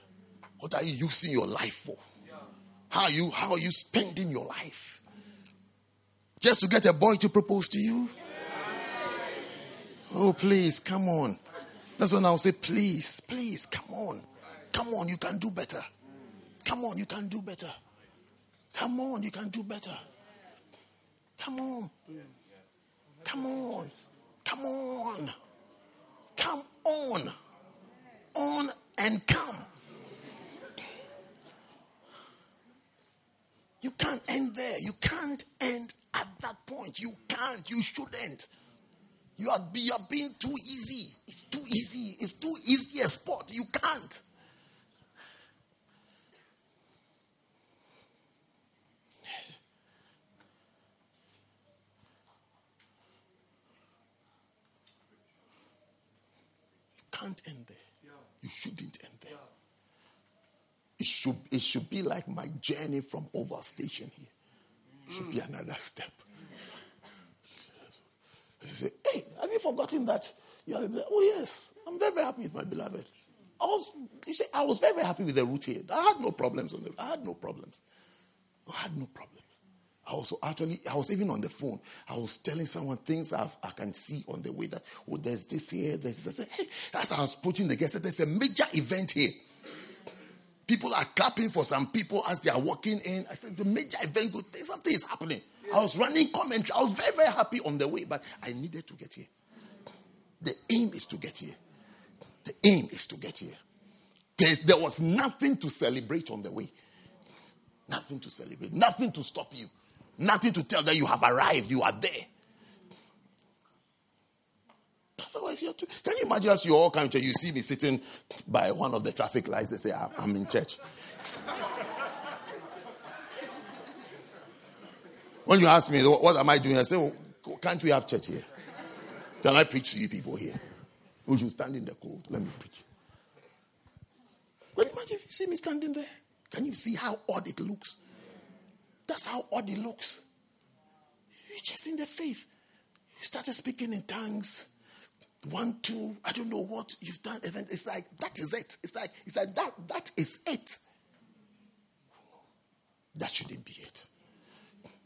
What are you using your life for? How are you how are you spending your life? Just to get a boy to propose to you? Oh, please, come on. That's when I'll say, please, please, come on. Come on, you can do better. Come on, you can do better. Come on, you can do better. Come on. Come on. Come on. come on. On and come. You can't end there. You can't end at that point. You can't. You shouldn't. You are, you are being too easy. It's too easy. It's too easy a spot. You can't. Can't end there. You shouldn't end there. It should, it should be like my journey from Oval station here. It should be another step. say, hey, have you forgotten that? Yeah, oh, yes. I'm very, very happy with my beloved. I was, you say, I was very, very happy with the route here. I had no problems on the, I had no problems. I had no problems. I was actually, I was even on the phone. I was telling someone things I've, i can see on the way that, oh, there's this here, there's this. I said, hey, as I was approaching the guest, said, there's a major event here. People are clapping for some people as they are walking in. I said, the major event, good, something is happening. I was running commentary. I was very, very happy on the way, but I needed to get here. The aim is to get here. The aim is to get here. There's, there was nothing to celebrate on the way. Nothing to celebrate. Nothing to stop you. Nothing to tell that you have arrived. You are there. Otherwise, you're too, can you imagine as you all come to you see me sitting by one of the traffic lights and say, I'm in church. when you ask me, what am I doing? I say, oh, well, can't we have church here? Can I preach to you people here? Would you stand in the cold? Let me preach. Can you imagine if you see me standing there. Can you see how odd it looks? That's how odd it looks. You're just in the faith. You started speaking in tongues one, two, I don't know what you've done. Event. It's like that is it. It's like it's like that. That is it. That shouldn't be it.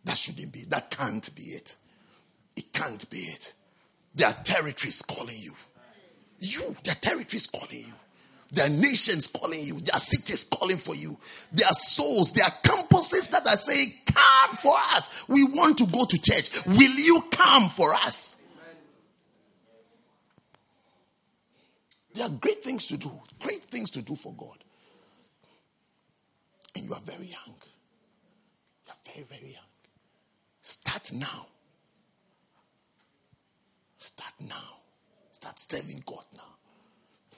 That shouldn't be. That can't be it. It can't be it. There are territories calling you. You, their territories calling you. There are nations calling you. There are cities calling for you. There are souls. There are campuses that are saying, Come for us. We want to go to church. Will you come for us? There are great things to do, great things to do for God. And you are very young. You are very, very young. Start now. Start now. Start serving God now.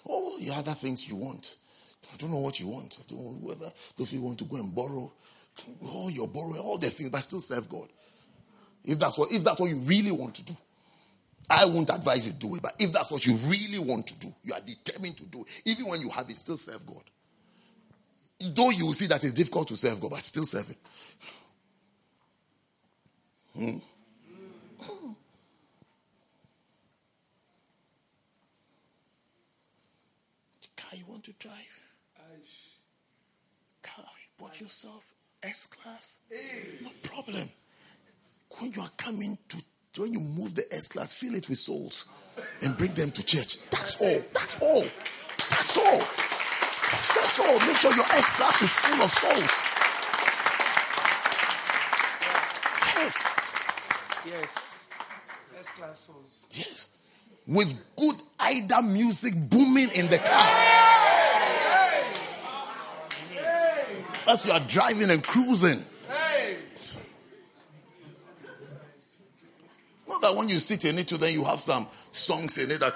Oh, the other things you want. I don't know what you want. I don't know whether those you want to go and borrow. all you're borrowing all the things, but still serve God. If that's what if that's what you really want to do. I won't advise you to do it, but if that's what you really want to do, you are determined to do, it, even when you have it, still serve God. Though you will see that it's difficult to serve God, but still serve Him. Hmm. The car you want to drive? Car, bought yourself S class? No problem. When you are coming to when you move the S class, fill it with souls and bring them to church. That's all. That's all. That's all. That's all. Make sure your S class is full of souls. Yes. Yes. S class souls. Yes. With good Ida music booming in the car. As you are driving and cruising. not that when you sit in it, then you have some songs in it that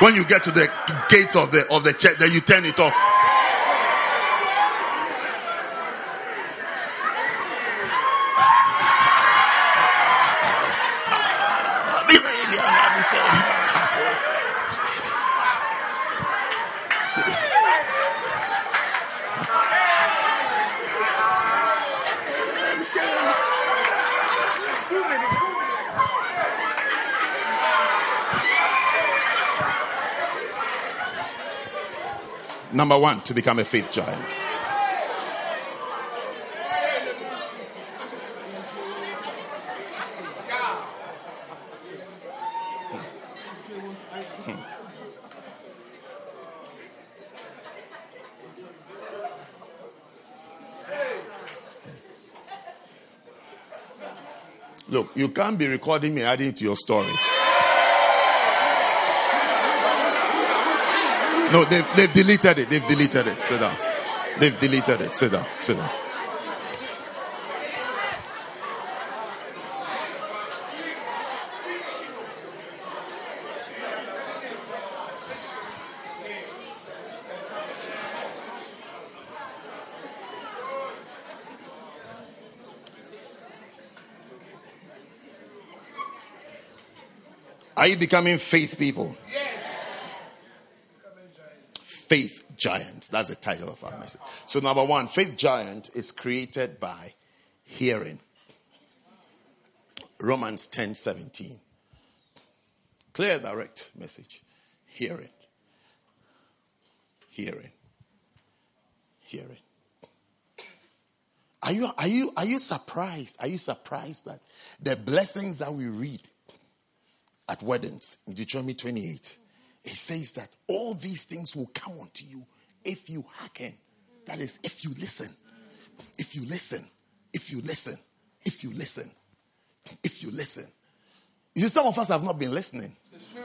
when you get to the gates of the of the church, then you turn it off. Number one, to become a faith giant. You can't be recording me adding to your story. No, they've, they've deleted it. They've deleted it. Sit down. They've deleted it. Sit down. Sit down. Are you becoming faith people? Yes. Faith giants. That's the title of our message. So, number one, faith giant is created by hearing. Romans 10 17. Clear, direct message. Hearing. Hearing. Hearing. Are you, are you, are you surprised? Are you surprised that the blessings that we read at weddings in Deuteronomy 28, it says that all these things will come unto you if you hearken. That is, if you listen. If you listen. If you listen. If you listen. If you listen. You see, some of us have not been listening. It's true.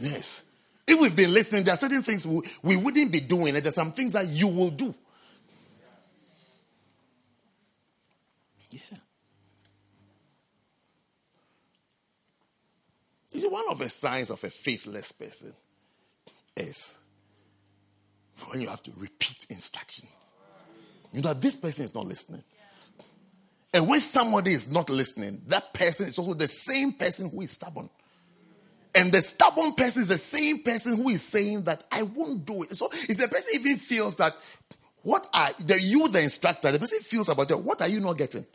Yes. If we've been listening, there are certain things we, we wouldn't be doing, and there are some things that you will do. You see, one of the signs of a faithless person is when you have to repeat instruction. You know, this person is not listening. And when somebody is not listening, that person is also the same person who is stubborn. And the stubborn person is the same person who is saying that I won't do it. So if the person even feels that what are the you the instructor, the person feels about it, what are you not getting?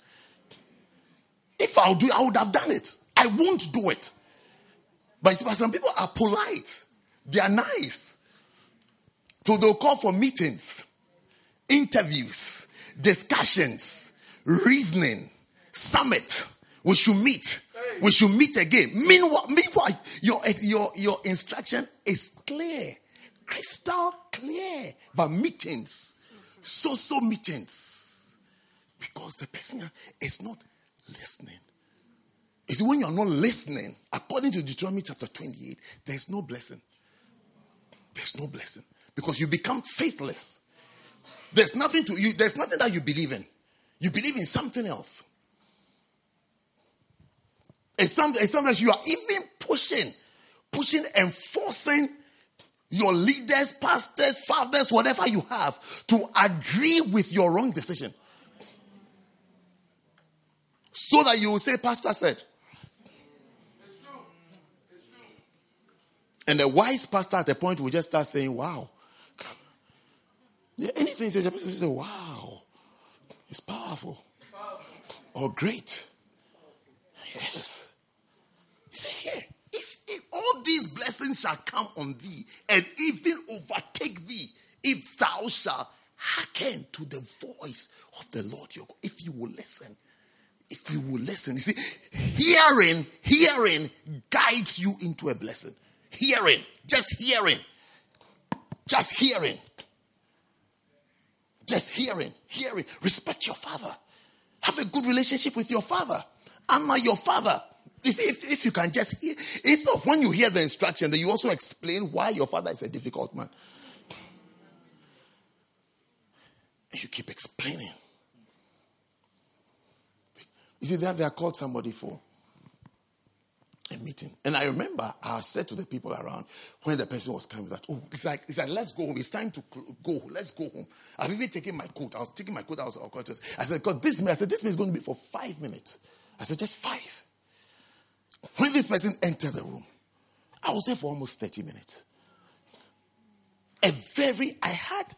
If I'll do it, I would have done it. I won't do it. But some people are polite. They are nice. So they'll call for meetings, interviews, discussions, reasoning, summit. We should meet. We should meet again. Meanwhile, meanwhile your, your, your instruction is clear, crystal clear. But meetings, so so meetings, because the person is not listening. You see, when you're not listening, according to Deuteronomy chapter 28, there's no blessing. There's no blessing because you become faithless. There's nothing to you, there's nothing that you believe in. You believe in something else. It's something, it's something that you are even pushing, pushing and forcing your leaders, pastors, fathers, whatever you have, to agree with your wrong decision. So that you will say, Pastor said. And the wise pastor at a point will just start saying, Wow, yeah, anything says, wow, it's powerful. Or great. Yes. He said, here, if, if all these blessings shall come on thee and even overtake thee, if thou shalt hearken to the voice of the Lord your God, if you will listen, if you will listen. You see, hearing, hearing guides you into a blessing. Hearing, just hearing, just hearing. Just hearing, hearing. Respect your father. Have a good relationship with your father. Honor your father. You see, if, if you can just hear, instead of when you hear the instruction, then you also explain why your father is a difficult man. And you keep explaining. You see, that they are called somebody for a meeting. And I remember I said to the people around when the person was coming that, oh, it's like, it's like, let's go home. It's time to go. Let's go home. I've even taken my coat. I was taking my coat. I was unconscious. I said, God, this I said, this is going to be for five minutes. I said, just five. When this person entered the room, I was there for almost 30 minutes. A very, I had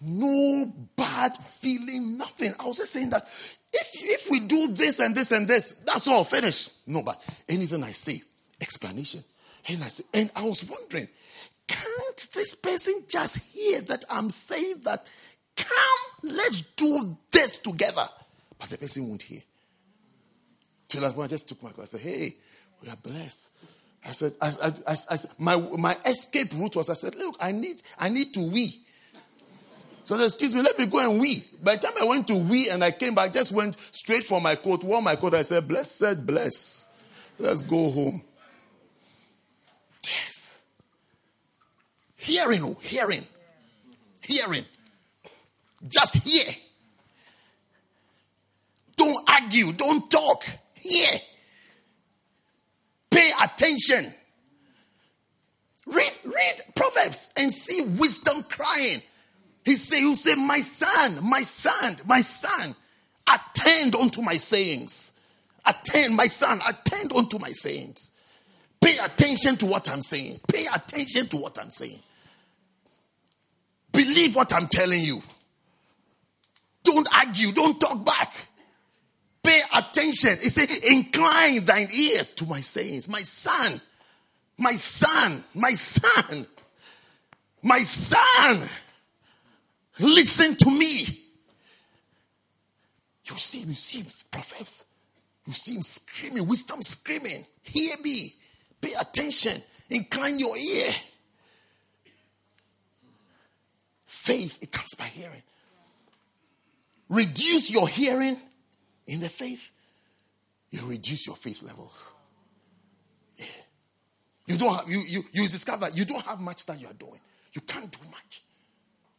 no bad feeling, nothing. I was just saying that if, if we do this and this and this, that's all, finish. No, but anything I say, explanation. And I say, and I was wondering, can't this person just hear that I'm saying that, come, let's do this together? But the person won't hear. Till I just took my car, I said, hey, we are blessed. I said, I, I, I, my, my escape route was, I said, look, I need, I need to wee. So excuse me, let me go and wee. By the time I went to wee and I came back, I just went straight for my coat, wore my coat. I said, blessed, bless. Let's go home. Yes. Hearing, oh, hearing. Hearing. Just hear. Don't argue. Don't talk. Hear. Pay attention. Read, read Proverbs and see wisdom crying. He say, he say, my son, my son, my son, attend unto my sayings. Attend, my son, attend unto my sayings. Pay attention to what I'm saying. Pay attention to what I'm saying. Believe what I'm telling you. Don't argue. Don't talk back. Pay attention. He said, incline thine ear to my sayings. My son, my son, my son, my son, listen to me. You see, you see Proverbs. You see him screaming, wisdom screaming. Hear me. Pay attention. Incline your ear. Faith, it comes by hearing. Reduce your hearing in the faith, you reduce your faith levels. Yeah. You don't have, you, you, you discover you don't have much that you are doing. You can't do much.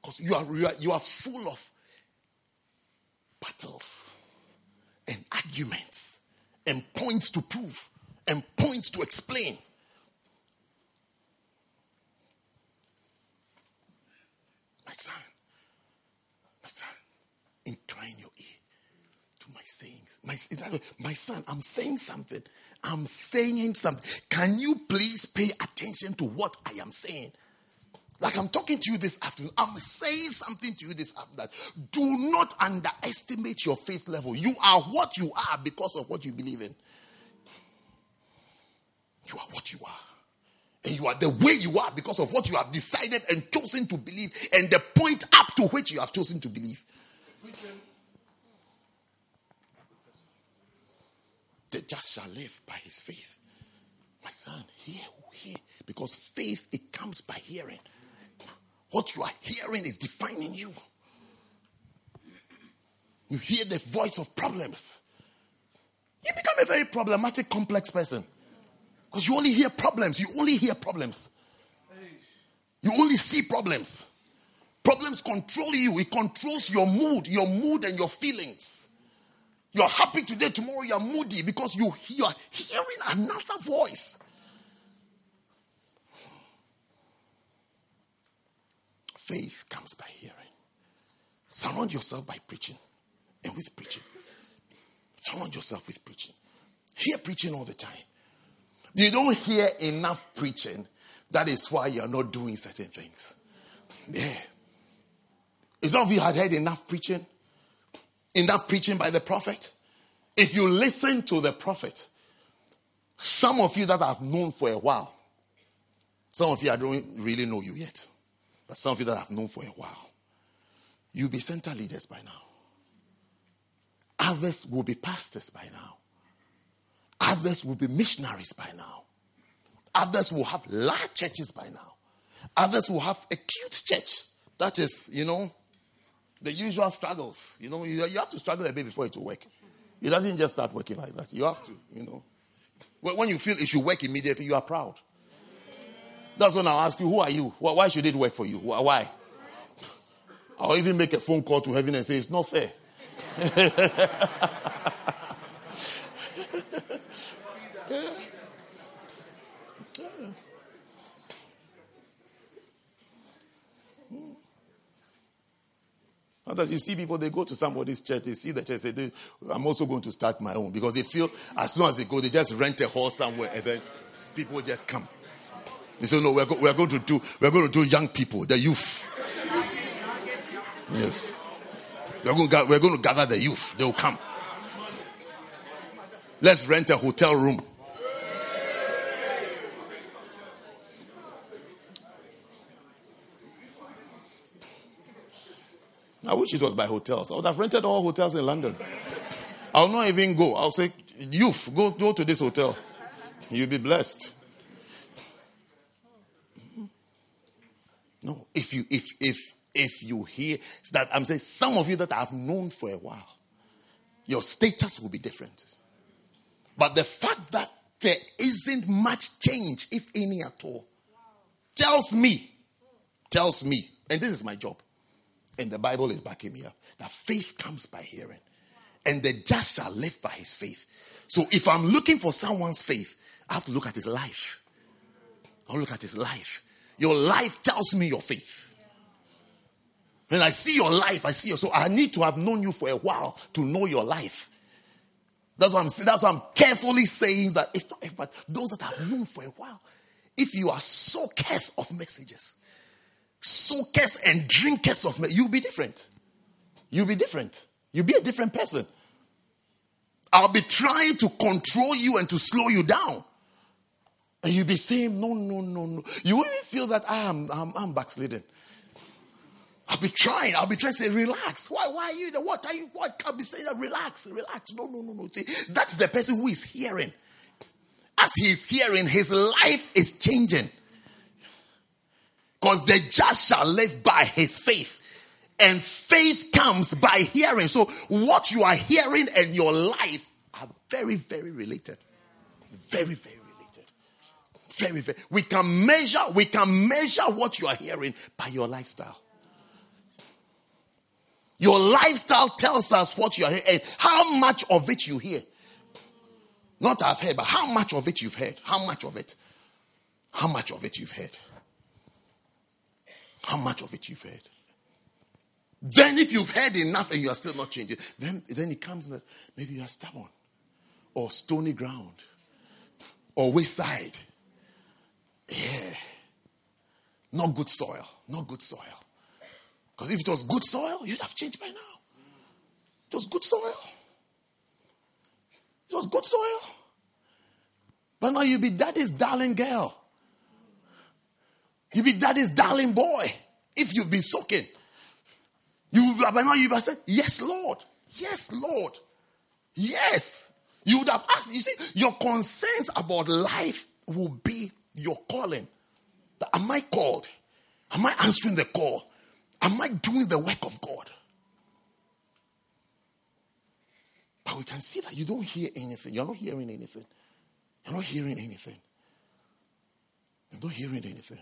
Because you are, you are you are full of battles and arguments and points to prove and points to explain. My son, my son, incline your ear to my sayings. My, my son, I'm saying something. I'm saying something. Can you please pay attention to what I am saying? Like I'm talking to you this afternoon, I'm saying something to you this afternoon. Do not underestimate your faith level. You are what you are because of what you believe in. You are what you are. And you are the way you are because of what you have decided and chosen to believe and the point up to which you have chosen to believe. The just shall live by his faith. My son, hear, hear. Because faith, it comes by hearing. What you are hearing is defining you. You hear the voice of problems. You become a very problematic, complex person. Because you only hear problems. You only hear problems. You only see problems. Problems control you, it controls your mood, your mood and your feelings. You're happy today, tomorrow you're moody because you, you are hearing another voice. Faith comes by hearing. Surround yourself by preaching and with preaching. Surround yourself with preaching. Hear preaching all the time. You don't hear enough preaching. That is why you're not doing certain things. Yeah. Is some of you had heard enough preaching, enough preaching by the prophet. If you listen to the prophet, some of you that I've known for a while, some of you I don't really know you yet. But some of you that I've known for a while, you'll be center leaders by now. Others will be pastors by now. Others will be missionaries by now. Others will have large churches by now. Others will have a cute church. That is, you know, the usual struggles. You know, you, you have to struggle a bit before it will work. It doesn't just start working like that. You have to, you know. When you feel it should work immediately, you are proud. That's when I'll ask you, who are you? Why should it work for you? Why? I'll even make a phone call to heaven and say, it's not fair. Sometimes you see people, they go to somebody's church, they see the church, say, I'm also going to start my own. Because they feel as soon as they go, they just rent a hall somewhere and then people just come. They said, no, we're, go- we're going to do, we're going to do young people, the youth. Yes. We're going, to, we're going to gather the youth. They will come. Let's rent a hotel room. I wish it was by hotels. I would have rented all hotels in London. I'll not even go. I'll say, youth, go, go to this hotel. You'll be blessed. No, if you if if if you hear that I'm saying some of you that I've known for a while, your status will be different. But the fact that there isn't much change, if any at all, tells me tells me, and this is my job, and the Bible is backing me up, that faith comes by hearing, and the just shall live by his faith. So if I'm looking for someone's faith, I have to look at his life. I'll look at his life. Your life tells me your faith. When I see your life, I see you. So I need to have known you for a while to know your life. That's what I'm saying. That's what I'm carefully saying that it's not everybody. Those that have known for a while. If you are so soakers of messages, soakers and drinkers of messages, you'll be different. You'll be different. You'll be a different person. I'll be trying to control you and to slow you down. And you'll be saying, no, no, no, no. You will even feel that I am I'm, I'm backsliding. I'll be trying. I'll be trying to say, relax. Why, why are you, what are you, what can't be saying that? Relax, relax. No, no, no, no. See, that's the person who is hearing. As he is hearing, his life is changing. Because the just shall live by his faith. And faith comes by hearing. So what you are hearing and your life are very, very related. Very, very. Very, very. We can measure, we can measure what you are hearing by your lifestyle. Your lifestyle tells us what you are hearing how much of it you hear. Not I've heard, but how much of it you've heard. How much of it? How much of it you've heard? How much of it you've heard? Then, if you've heard enough and you are still not changing, then, then it comes that maybe you are stubborn or stony ground or wayside. Yeah. Not good soil. Not good soil. Because if it was good soil, you'd have changed by now. It was good soil. It was good soil. But now you be daddy's darling girl. You be daddy's darling boy. If you've been soaking. You by now you've said, Yes, Lord. Yes, Lord. Yes. You would have asked, you see, your concerns about life will be your calling. Am I called? Am I answering the call? Am I doing the work of God? But we can see that you don't hear anything. You're not hearing anything. You're not hearing anything. You're not hearing anything.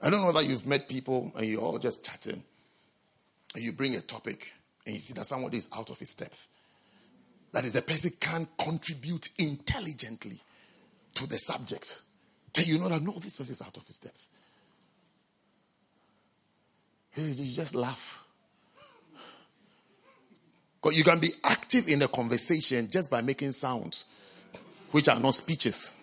I don't know that you've met people and you're all just chatting and you bring a topic and you see that somebody is out of his depth. That is, a person can't contribute intelligently to the subject. Then you know that no, this person is out of his depth. You just laugh. Because you can be active in a conversation just by making sounds, which are not speeches.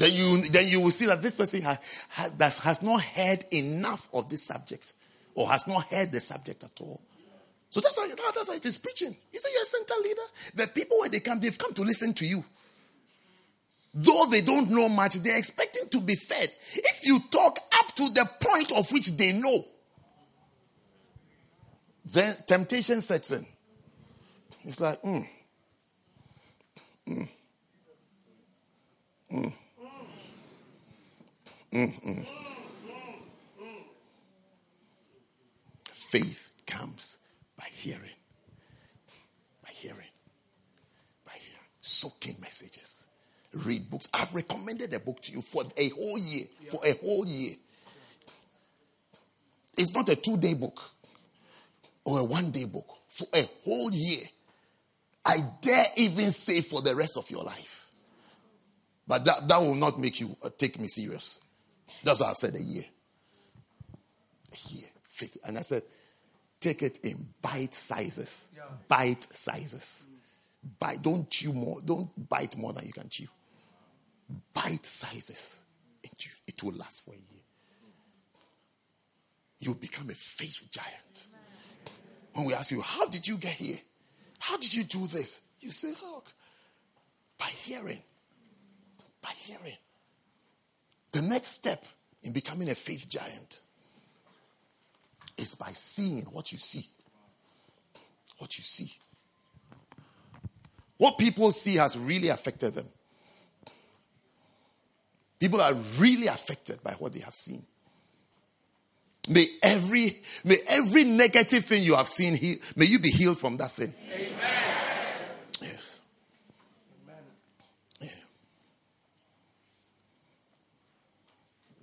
Then you then you will see that this person has, has, not heard enough of this subject or has not heard the subject at all. So that's how, that's how it is preaching. You say you're a center leader. The people when they come, they've come to listen to you. Though they don't know much, they're expecting to be fed. If you talk up to the point of which they know, then temptation sets in. It's like, mm, mm, mm. Mm-mm. Faith comes by hearing. By hearing. By hearing. Soaking messages. Read books. I've recommended a book to you for a whole year. For a whole year. It's not a two day book or a one day book. For a whole year. I dare even say for the rest of your life. But that, that will not make you uh, take me serious. That's why I said a year. A year. And I said, take it in bite sizes. Yeah. Bite sizes. Bite. Don't chew more. Don't bite more than you can chew. Bite sizes. It will last for a year. You will become a faith giant. When we ask you, how did you get here? How did you do this? You say, look, by hearing. By hearing. The next step in becoming a faith giant is by seeing what you see. What you see. What people see has really affected them. People are really affected by what they have seen. May every, may every negative thing you have seen, may you be healed from that thing. Amen. Yes. Amen. Yeah.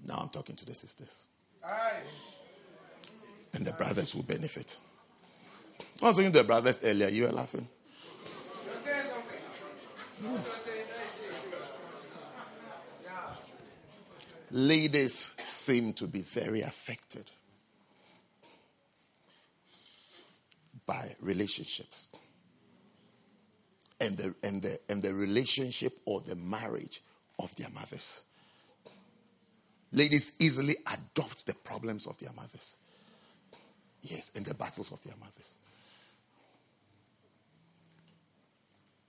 Now I'm talking to the sisters. Aye. And the brothers will benefit. I was talking to the brothers earlier. You were laughing. Yes. Ladies seem to be very affected by relationships and the, and, the, and the relationship or the marriage of their mothers. Ladies easily adopt the problems of their mothers. Yes, and the battles of their mothers.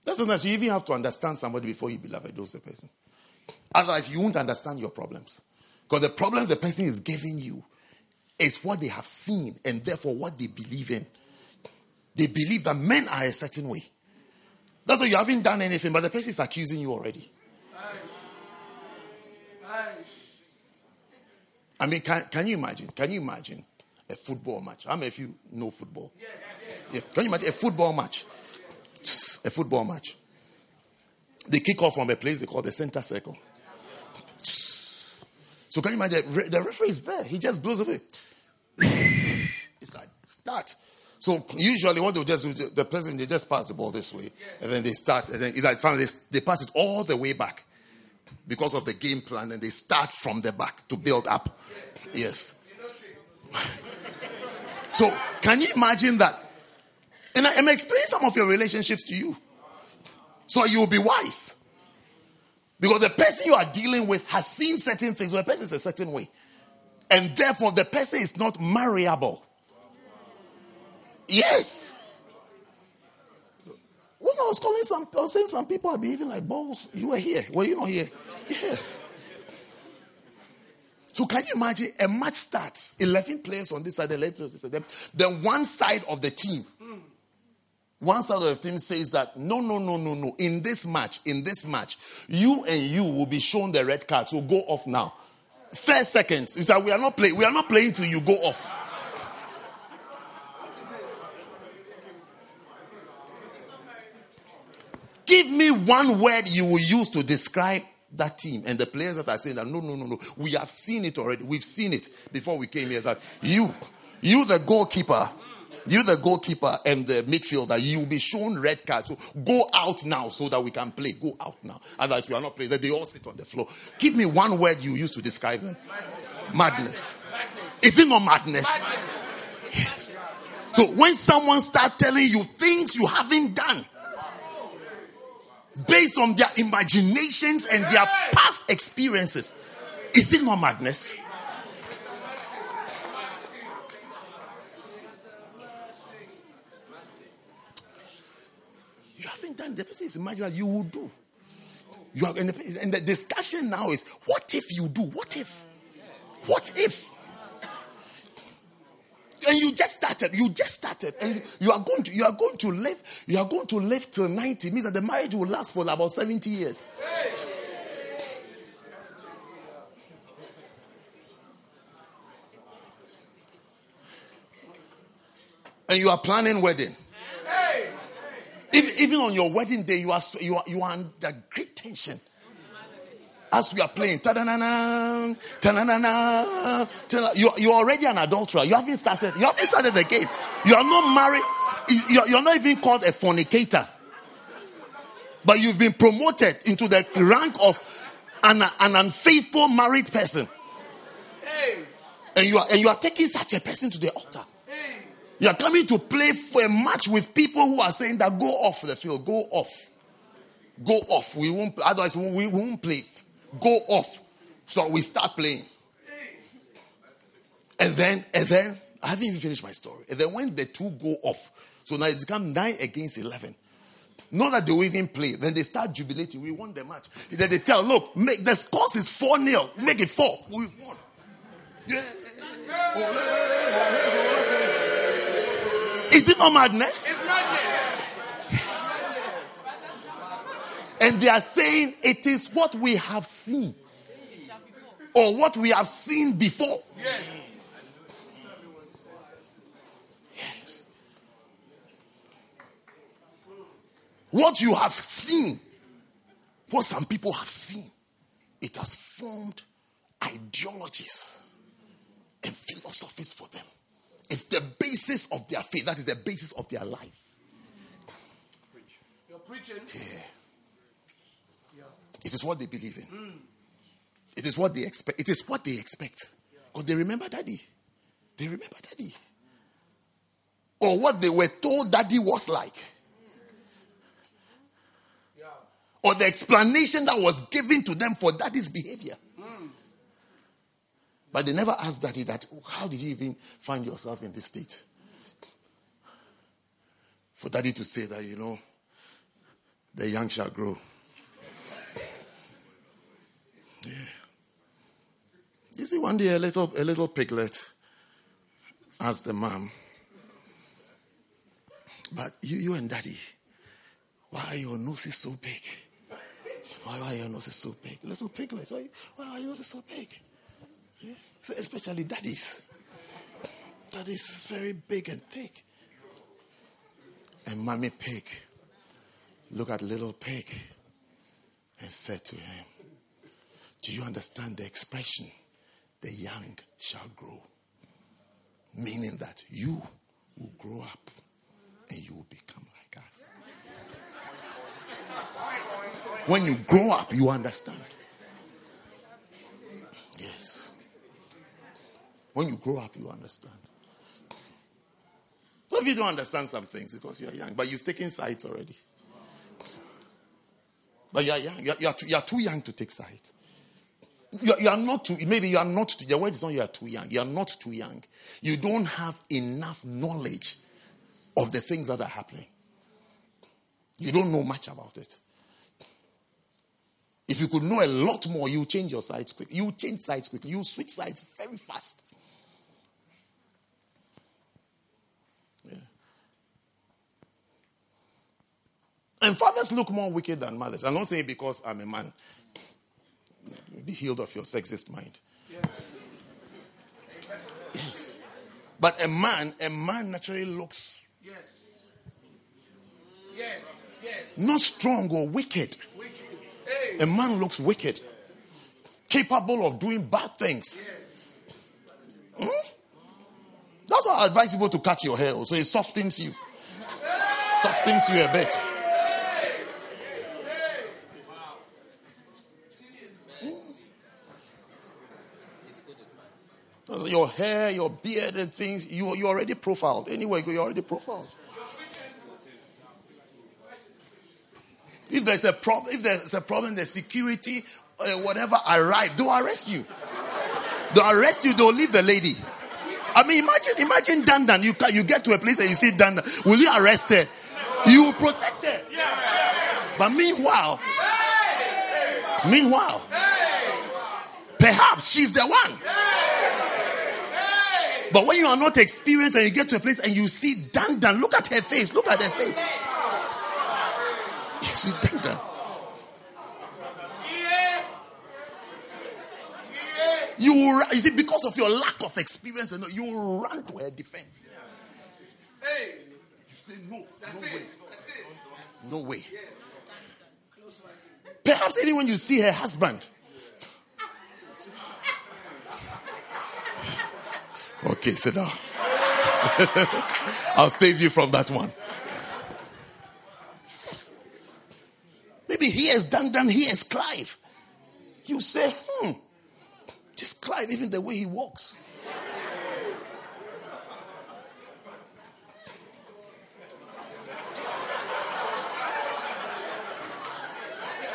That's not you even have to understand somebody before you believe it the person. Otherwise, you won't understand your problems. Because the problems the person is giving you is what they have seen and therefore what they believe in. They believe that men are a certain way. That's why you haven't done anything, but the person is accusing you already. I mean, can, can you imagine? Can you imagine a football match? How many of you know football? Yes. yes. Can you imagine a football match? A football match. They kick off from a place they call the center circle. So can you imagine the referee is there? He just blows away. It's like start. So usually what they just do, the person they just pass the ball this way, and then they start, and then it's like they, they pass it all the way back because of the game plan, and they start from the back to build up. Yes. so can you imagine that? And I am explaining some of your relationships to you, so you will be wise. Because the person you are dealing with has seen certain things, so the person is a certain way. And therefore, the person is not marriable. Yes. When I was calling some, I was saying some people are behaving like balls. You were here. Were you not here? Yes. So can you imagine a match starts, 11 players on this side, 11 players on this side. Then one side of the team one side of the team says that no, no, no, no, no. In this match, in this match, you and you will be shown the red card. So go off now. First seconds. Is that we are not playing. We are not playing till you go off. Give me one word you will use to describe that team and the players that are saying that no, no, no, no. We have seen it already. We've seen it before we came here. That you, you, the goalkeeper, you, the goalkeeper and the midfielder, you will be shown red card. So go out now so that we can play. Go out now. Otherwise, we are not playing. They all sit on the floor. Give me one word you use to describe them. Madness. madness. Is it not madness? madness? Yes. So when someone starts telling you things you haven't done, based on their imaginations and their past experiences, is it not madness? then the person is imagining that you will do. You are, and the, and the discussion now is, what if you do? What if? What if? And you just started you just started. And you are going to you are going to live you are going to live till 90 means that the marriage will last for about 70 years. And you are planning wedding. Even, even on your wedding day, you are, you are, you are under great tension. As we are playing, ta-da-na-na, ta-na-na-na, you, you're already an adulterer. You haven't started, you haven't started the game. You are not married. You're, you're not even called a fornicator. But you've been promoted into the rank of an, an unfaithful married person. And you are, and you are taking such a person to the altar. You are coming to play for a match with people who are saying that go off the field, go off. Go off. We won't, otherwise, we won't play. Go off. So we start playing. And then, and then, I haven't even finished my story. And then when the two go off, so now it's become nine against 11. Not that they will even play. Then they start jubilating. We won the match. Then they tell, look, make the scores is 4 0. Make it 4. We won. Yeah. Is it not madness? It's madness. And they are saying it is what we have seen. Or what we have seen before. Yes. Yes. What you have seen, what some people have seen, it has formed ideologies and philosophies for them. It's the basis of their faith. That is the basis of their life. You're preaching. Yeah. It is what they believe in. Mm. It is what they expect. It is what they expect. Because they remember daddy. They remember daddy. Or what they were told daddy was like. Yeah. Or the explanation that was given to them for daddy's behavior. Mm. But they never asked daddy that, how did you even find yourself in this state? For daddy to say that, you know, the young shall grow. Yeah. You see, one day a little, a little piglet asked the mom, but you, you and daddy, why are your noses so big? Why are your noses so big? Little piglet, why, why are your noses so big? Yeah. So especially daddies. Daddy's is very big and thick. And mommy pig looked at little pig and said to him, Do you understand the expression? The young shall grow. Meaning that you will grow up and you will become like us. When you grow up, you understand. Yes. When you grow up, you understand. Some of you don't understand some things because you are young, but you've taken sides already. But you are young. You are, you are, too, you are too young to take sides. You are, you are not too, maybe you are not, the word is not you are too young. You are not too young. You don't have enough knowledge of the things that are happening. You don't know much about it. If you could know a lot more, you change your sides quick. You change sides quickly. You switch sides very fast. Yeah. And fathers look more wicked than mothers. I'm not saying because I'm a man. Be healed of your sexist mind. Yes. yes. But a man, a man naturally looks. Yes. Yes. Yes. Not strong or wicked. wicked. Hey. A man looks wicked. Capable of doing bad things. Yes. Hmm? That's why I advise people to cut your hair so it softens you. Softens you a bit. Your hair, your beard, and things, you, you're already profiled. Anyway, you're already profiled. If there's a problem, if there's a problem, the security, uh, whatever arrive, they'll arrest you. They'll arrest you. They'll leave the lady. I mean, imagine, imagine Dandan. You you get to a place and you see Dandan. Will you arrest her? You will protect her. But meanwhile, meanwhile, perhaps she's the one. But when you are not experienced and you get to a place and you see Dandan, look at her face. Look at her face. Yes, she's Dandan. You will, you see, because of your lack of experience, and you will run to her defense. Hey, you say no, That's no it. way, That's it. no way. Perhaps anyone you see her husband, Okay, sit down. I'll save you from that one. Maybe he has done, done, he has Clive. You say, hmm, just Clive, even the way he walks.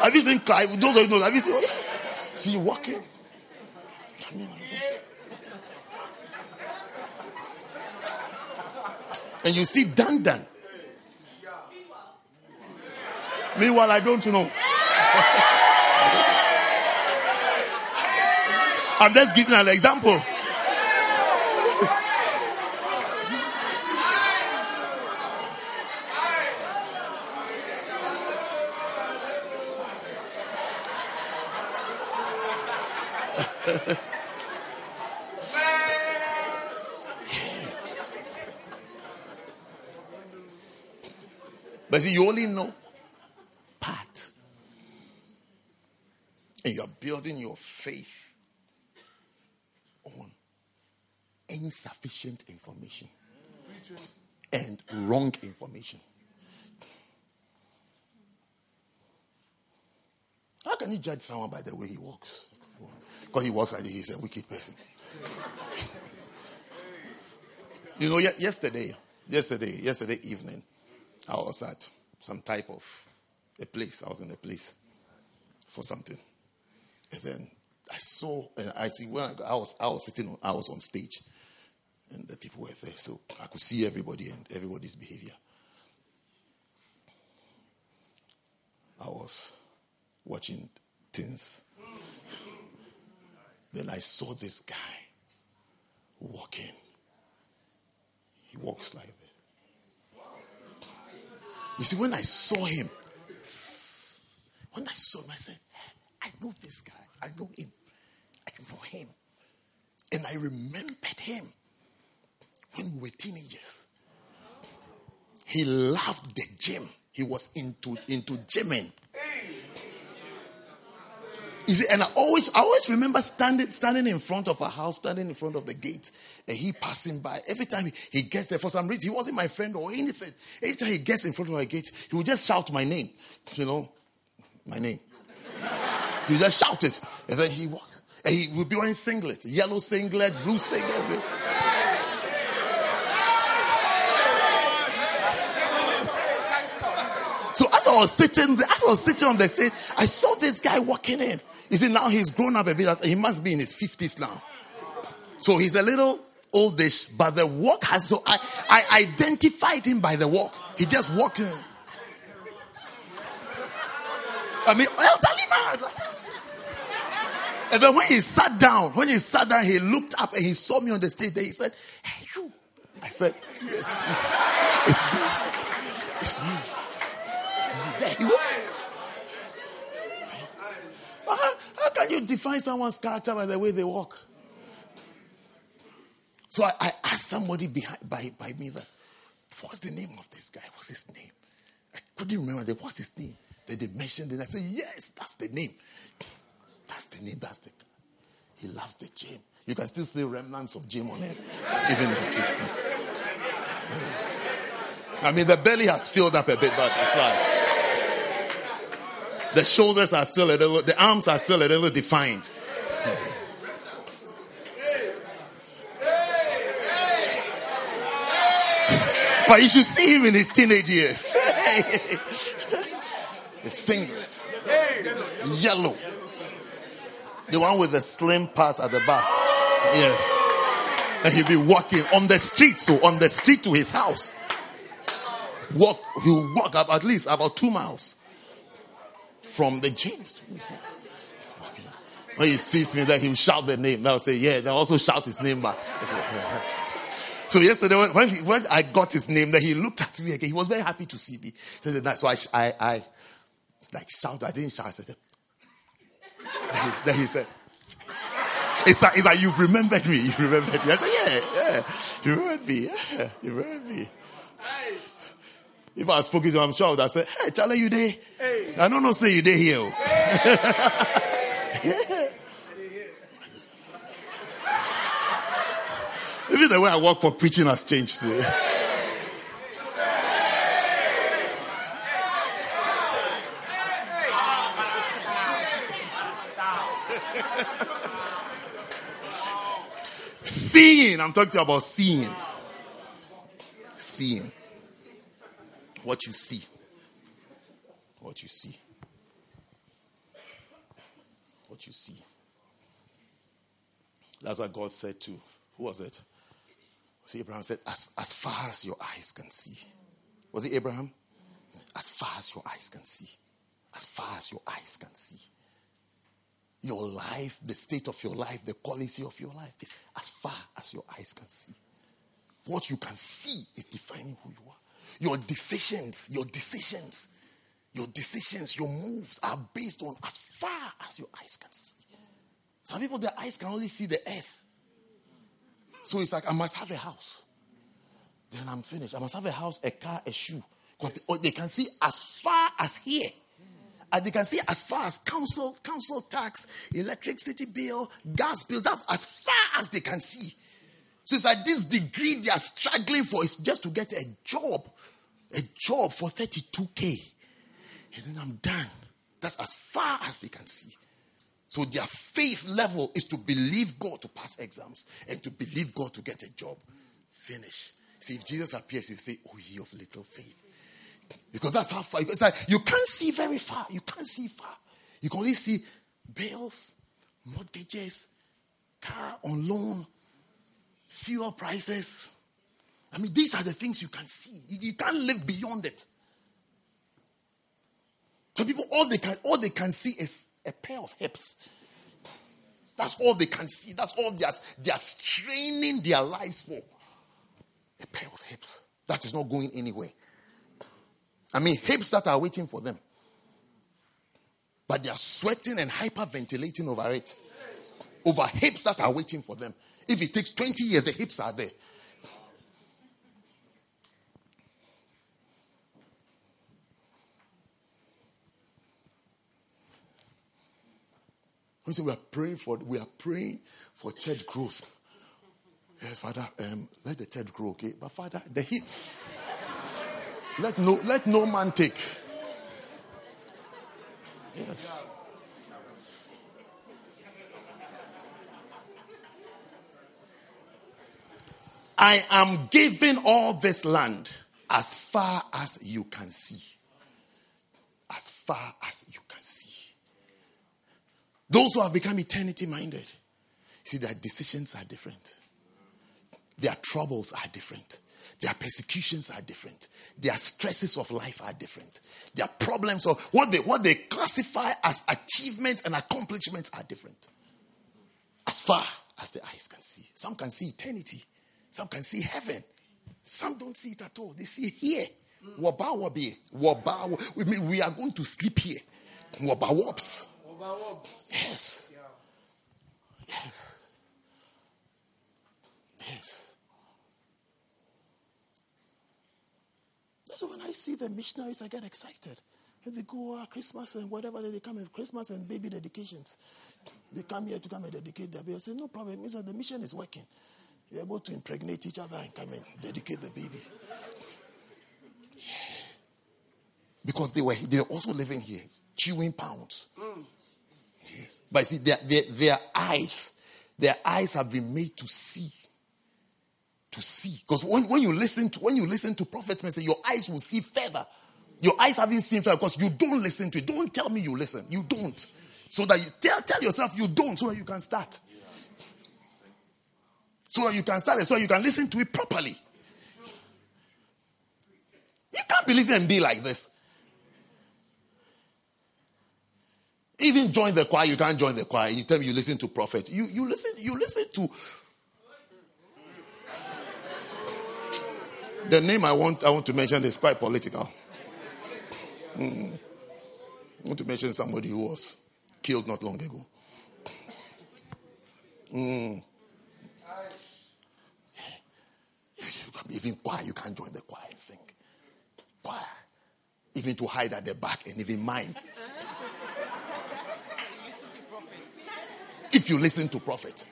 Have you seen Clive? Those of you know, have you seen? Oh, yes. See walking. I mean, and you see Dandan. Meanwhile, I don't know. I'm just giving an example. But see, you only know part. And you're building your faith on insufficient information and wrong information. How can you judge someone by the way he walks? Because he walks like he's a wicked person. you know, yesterday, yesterday, yesterday evening, I was at some type of a place. I was in a place for something. And then I saw, and I see when I, I was, I was sitting, on, I was on stage, and the people were there, so I could see everybody and everybody's behavior. I was watching things. Then I saw this guy walking. He walks like that. You see, when I saw him, when I saw him, I said, I know this guy. I know him. I know him. And I remembered him when we were teenagers. He loved the gym. He was into into gymming. And I always, I always remember standing, standing in front of a house, standing in front of the gate, and he passing by. Every time he, he gets there, for some reason, he wasn't my friend or anything. Every time he gets in front of a gate, he would just shout my name. You know, my name. he just shout it, and then he walks. And he would be wearing singlet, yellow singlet, blue singlet. So as I was sitting, as I was sitting on the stage, I saw this guy walking in. You see, now he's grown up a bit. He must be in his 50s now. So he's a little oldish, but the walk has, so I, I identified him by the walk. He just walked in. I mean, elderly man. And then when he sat down, when he sat down, he looked up and he saw me on the stage there. He said, Hey, you. I said, It's, it's, it's me. It's me. It's me. There he was. How, how can you define someone's character by the way they walk? So I, I asked somebody behind, by, by me that, what's the name of this guy? What's his name? I couldn't remember. The, what's his name? Then they mentioned it. I said, yes, that's the name. That's the name. That's the guy. He loves the gym. You can still see remnants of gym on him, even he's 50. I mean, the belly has filled up a bit, but it's like. The shoulders are still a little, the arms are still a little defined. but you should see him in his teenage years. it's singlet, yellow. The one with the slim part at the back. Yes. And he'll be walking on the street, so on the street to his house. Walk, he'll walk up at least about two miles from the James. When he sees me, then he'll shout the name. They'll say, Yeah, they'll also shout his name back. So yesterday, when, he, when I got his name, then he looked at me again. He was very happy to see me. So I, I, I like shouted. I didn't shout. I said, then he, then he said, it's like, it's like you've remembered me. You've remembered me. I said, yeah, yeah. You remembered me. Yeah, you remembered me. If I spoke to him, I'm sure I would have said, Hey, Charlie, you there? Hey. I don't know, say you there here. Oh. yeah. Even the way I work for preaching has changed today. seeing. I'm talking to you about seeing. Seeing what you see. What you see. What you see. That's what God said to who was it? See, Abraham said, as, as far as your eyes can see. Was it Abraham? As far as your eyes can see. As far as your eyes can see. Your life, the state of your life, the quality of your life is as far as your eyes can see. What you can see is defining who you are. Your decisions, your decisions, your decisions, your moves are based on as far as your eyes can see. Some people, their eyes can only see the earth. So it's like, I must have a house. Then I'm finished. I must have a house, a car, a shoe. Because they, oh, they, can see as far as here. And they can see as far as council, council tax, electricity bill, gas bill. That's as far as they can see. So it's like this degree they are struggling for is just to get a job. A job for 32K. And then I'm done. That's as far as they can see. So their faith level is to believe God to pass exams and to believe God to get a job. Finish. See, if Jesus appears, you say, Oh, ye of little faith. Because that's how far. It's like you can't see very far. You can't see far. You can only see bills, mortgages, car on loan, fuel prices. I mean, these are the things you can see. You, you can't live beyond it. Some people, all they can, all they can see is a pair of hips. That's all they can see. That's all they are, they are straining their lives for. A pair of hips. That is not going anywhere. I mean, hips that are waiting for them. But they are sweating and hyperventilating over it. Over hips that are waiting for them. If it takes 20 years, the hips are there. We say we are praying for we are praying for church growth. Yes, Father, um, let the church grow, okay? But Father, the hips. let no let no man take. Yes. I am giving all this land as far as you can see. As far as you can see. Those who have become eternity minded, see, their decisions are different. Their troubles are different. Their persecutions are different. Their stresses of life are different. Their problems or what they what they classify as achievements and accomplishments are different. As far as the eyes can see. Some can see eternity. Some can see heaven. Some don't see it at all. They see here. We are going to sleep here. Waba wops. Yes. Yes. Yes. That's when I see the missionaries, I get excited. And they go uh, Christmas and whatever they come with Christmas and baby dedications. They come here to come and dedicate their baby. I say, no problem. It that the mission is working. You're able to impregnate each other and come and dedicate the baby. Yeah. Because they were they're also living here, chewing pounds. Mm. But see, their, their, their eyes, their eyes have been made to see. To see. Because when, when you listen to when you listen to prophets message, your eyes will see further. Your eyes haven't seen further because you don't listen to it. Don't tell me you listen. You don't. So that you tell tell yourself you don't so that you can start. So that you can start it, so you can listen to it properly. You can't be listening and be like this. Even join the choir, you can't join the choir. You tell me you listen to prophet. You you listen, you listen to the name I want I want to mention is quite political. Mm. I want to mention somebody who was killed not long ago. Mm. Even choir, you can't join the choir and sing. Choir. Even to hide at the back and even mine. If you listen to prophet.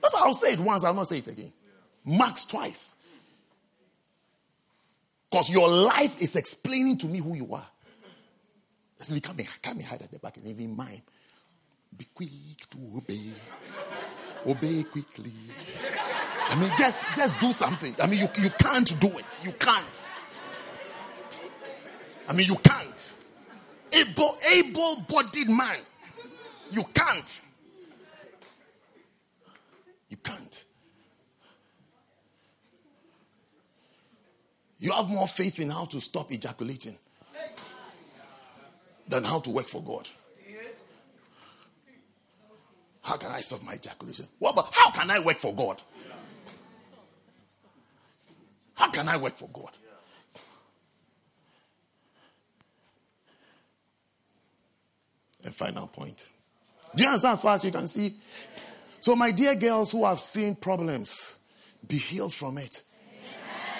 That's I'll say it once, I'll not say it again. Max twice. Because your life is explaining to me who you are. That's me come come hide at the back and even mine. Be quick to obey. obey quickly. I mean, just just do something. I mean, you, you can't do it. You can't. I mean, you can't able, able bodied man. You can't. You can't. You have more faith in how to stop ejaculating than how to work for God. How can I stop my ejaculation? What about how can I work for God? How can I work for God? and final point. Do you understand as far as you can see? So, my dear girls who have seen problems, be healed from it.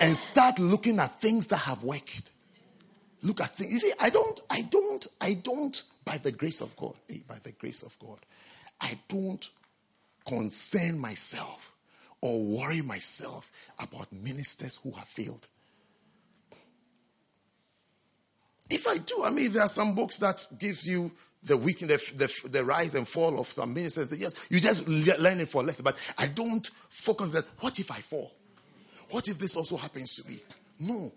And start looking at things that have worked. Look at things. You see, I don't, I don't, I don't, by the grace of God, eh, by the grace of God, I don't concern myself or worry myself about ministers who have failed. If I do, I mean, there are some books that gives you the weekend, the, the, the, rise and fall of some ministers. Yes, you just learn it for less. But I don't focus that. What if I fall? What if this also happens to me? No,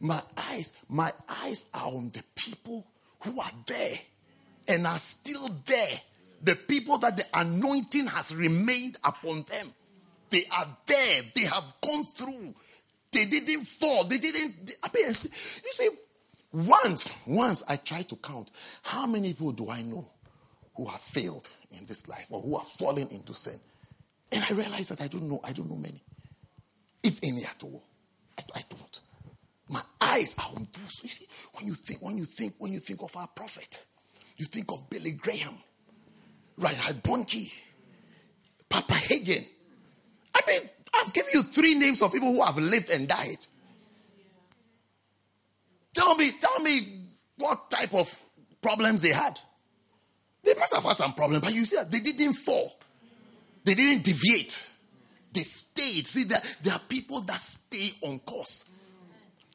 my eyes, my eyes are on the people who are there and are still there. The people that the anointing has remained upon them. They are there. They have gone through. They didn't fall. They didn't. They, I mean, you see, once, once I tried to count how many people do I know who have failed in this life or who have fallen into sin. And I realized that I don't know, I don't know many. If any at all. I, I don't. My eyes are on those. You see, when you think, when you think, when you think of our prophet, you think of Billy Graham, Reinhard Bonnke, Papa Hagin. I mean, I've given you three names of people who have lived and died. Tell me, tell me what type of problems they had. They must have had some problem, but you see, they didn't fall. They didn't deviate. They stayed. See, there, there are people that stay on course.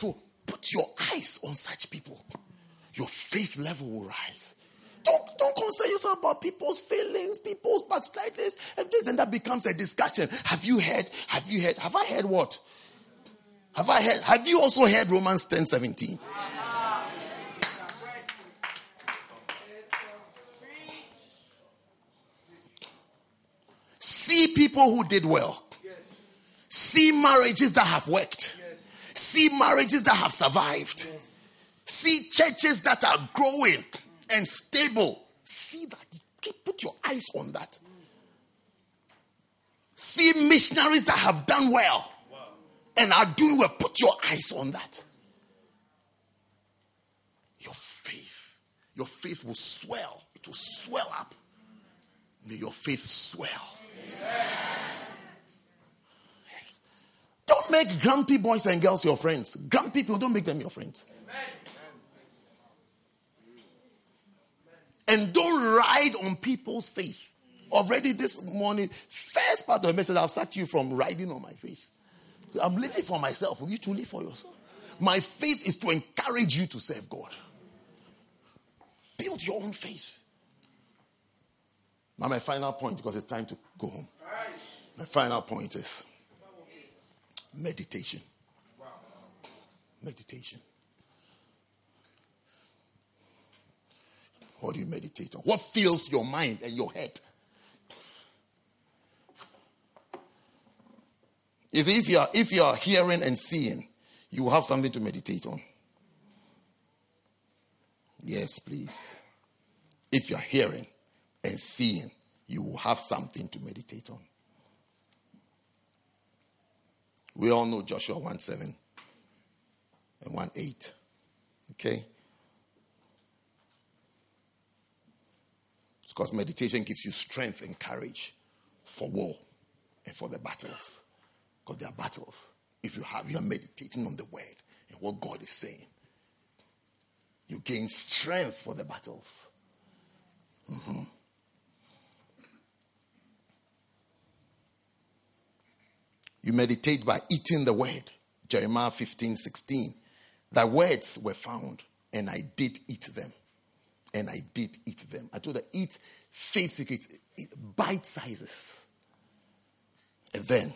So put your eyes on such people. Your faith level will rise. Don't, don't concern yourself about people's feelings, people's backsliders, and things, and that becomes a discussion. Have you heard? Have you heard? Have I heard what? Have I heard? Have you also heard Romans 10 17? See people who did well. See marriages that have worked. See marriages that have survived. See churches that are growing and stable. See that. Put your eyes on that. See missionaries that have done well and are doing well. Put your eyes on that. Your faith, your faith will swell. It will swell up. May your faith swell. Amen. Don't make grumpy boys and girls your friends. Grumpy people, don't make them your friends. Amen. And don't ride on people's faith. Already this morning, first part of the message, I've sacked you from riding on my faith. I'm living for myself. You to live for yourself. My faith is to encourage you to serve God. Build your own faith. Now, my final point, because it's time to go home. My final point is meditation. Meditation. What do you meditate on? What fills your mind and your head? If, if, you are, if you are hearing and seeing, you will have something to meditate on. Yes, please. If you are hearing and seeing, you will have something to meditate on. We all know Joshua 1 7 and 1 8. Okay? Because meditation gives you strength and courage for war and for the battles. Because there are battles. If you have, you are meditating on the word and what God is saying. You gain strength for the battles. Mm-hmm. You meditate by eating the word. Jeremiah 15, 16. Thy words were found, and I did eat them. And I did eat them. I told her, eat faith secrets, bite sizes. And then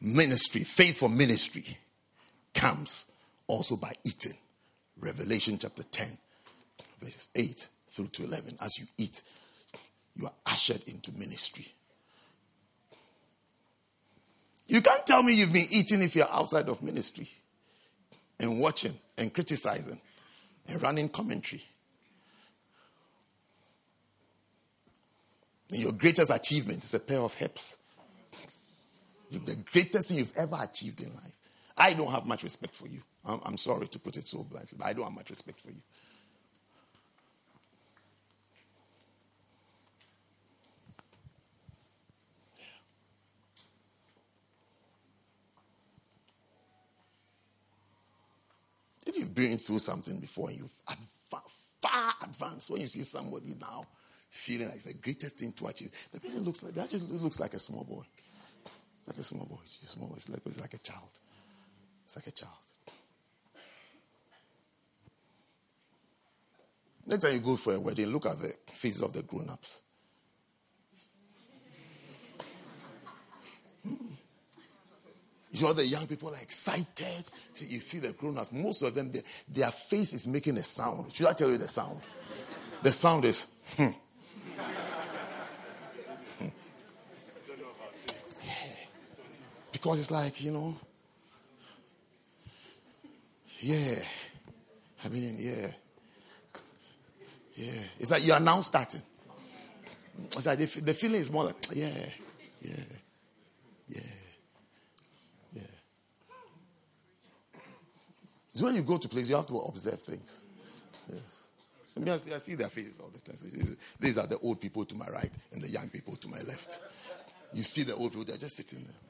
ministry, faithful ministry comes also by eating. Revelation chapter 10, verses 8 through to 11. As you eat, you are ushered into ministry. You can't tell me you've been eating if you're outside of ministry and watching and criticizing and running commentary. And your greatest achievement is a pair of hips the greatest thing you've ever achieved in life. I don't have much respect for you. I'm, I'm sorry to put it so bluntly, but I don't have much respect for you. If you've been through something before and you've adv- far advanced, when you see somebody now feeling like it's the greatest thing to achieve, the person looks like that looks like a small boy. Like a small boy. It's small. It's like, it's like a child. It's like a child. Next time you go for a wedding, look at the faces of the grown-ups. Hmm. You know, the young people are excited. You see the grown ups, most of them, they, their face is making a sound. Should I tell you the sound? The sound is, hmm. Because it's like, you know, yeah. I mean, yeah. Yeah. It's like you are now starting. It's like the, the feeling is more like, yeah, yeah, yeah. Yeah. So when you go to places, you have to observe things. Yes. I, mean, I, see, I see their faces all the time. These are the old people to my right and the young people to my left. You see the old people, they're just sitting there.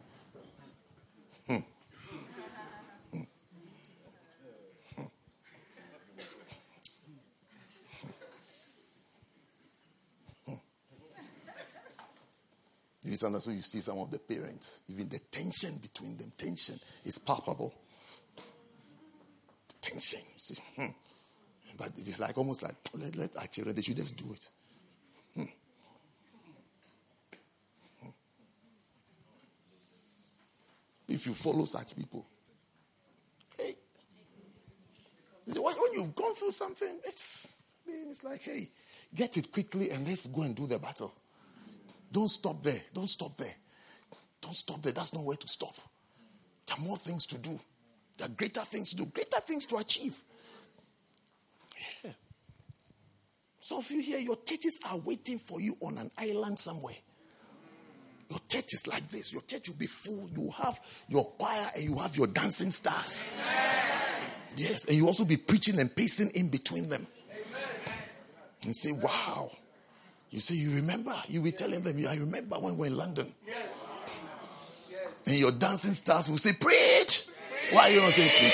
This is you see some of the parents, even the tension between them, tension is palpable tension. See, hmm. But it is like almost like let, let our children, they should just do it. Hmm. Hmm. If you follow such people, hey, see, when, when you've gone through something, it's, it's like, hey, get it quickly and let's go and do the battle. Don't stop there. Don't stop there. Don't stop there. That's not where to stop. There are more things to do. There are greater things to do, greater things to achieve. Yeah. Some of you here, your churches are waiting for you on an island somewhere. Your church is like this. Your church will be full. You have your choir and you have your dancing stars. Yes, and you also be preaching and pacing in between them. And say, wow. You say, you remember? You be telling them, I remember when we were in London. Yes. And your dancing stars will say, preach. Why you don't say please?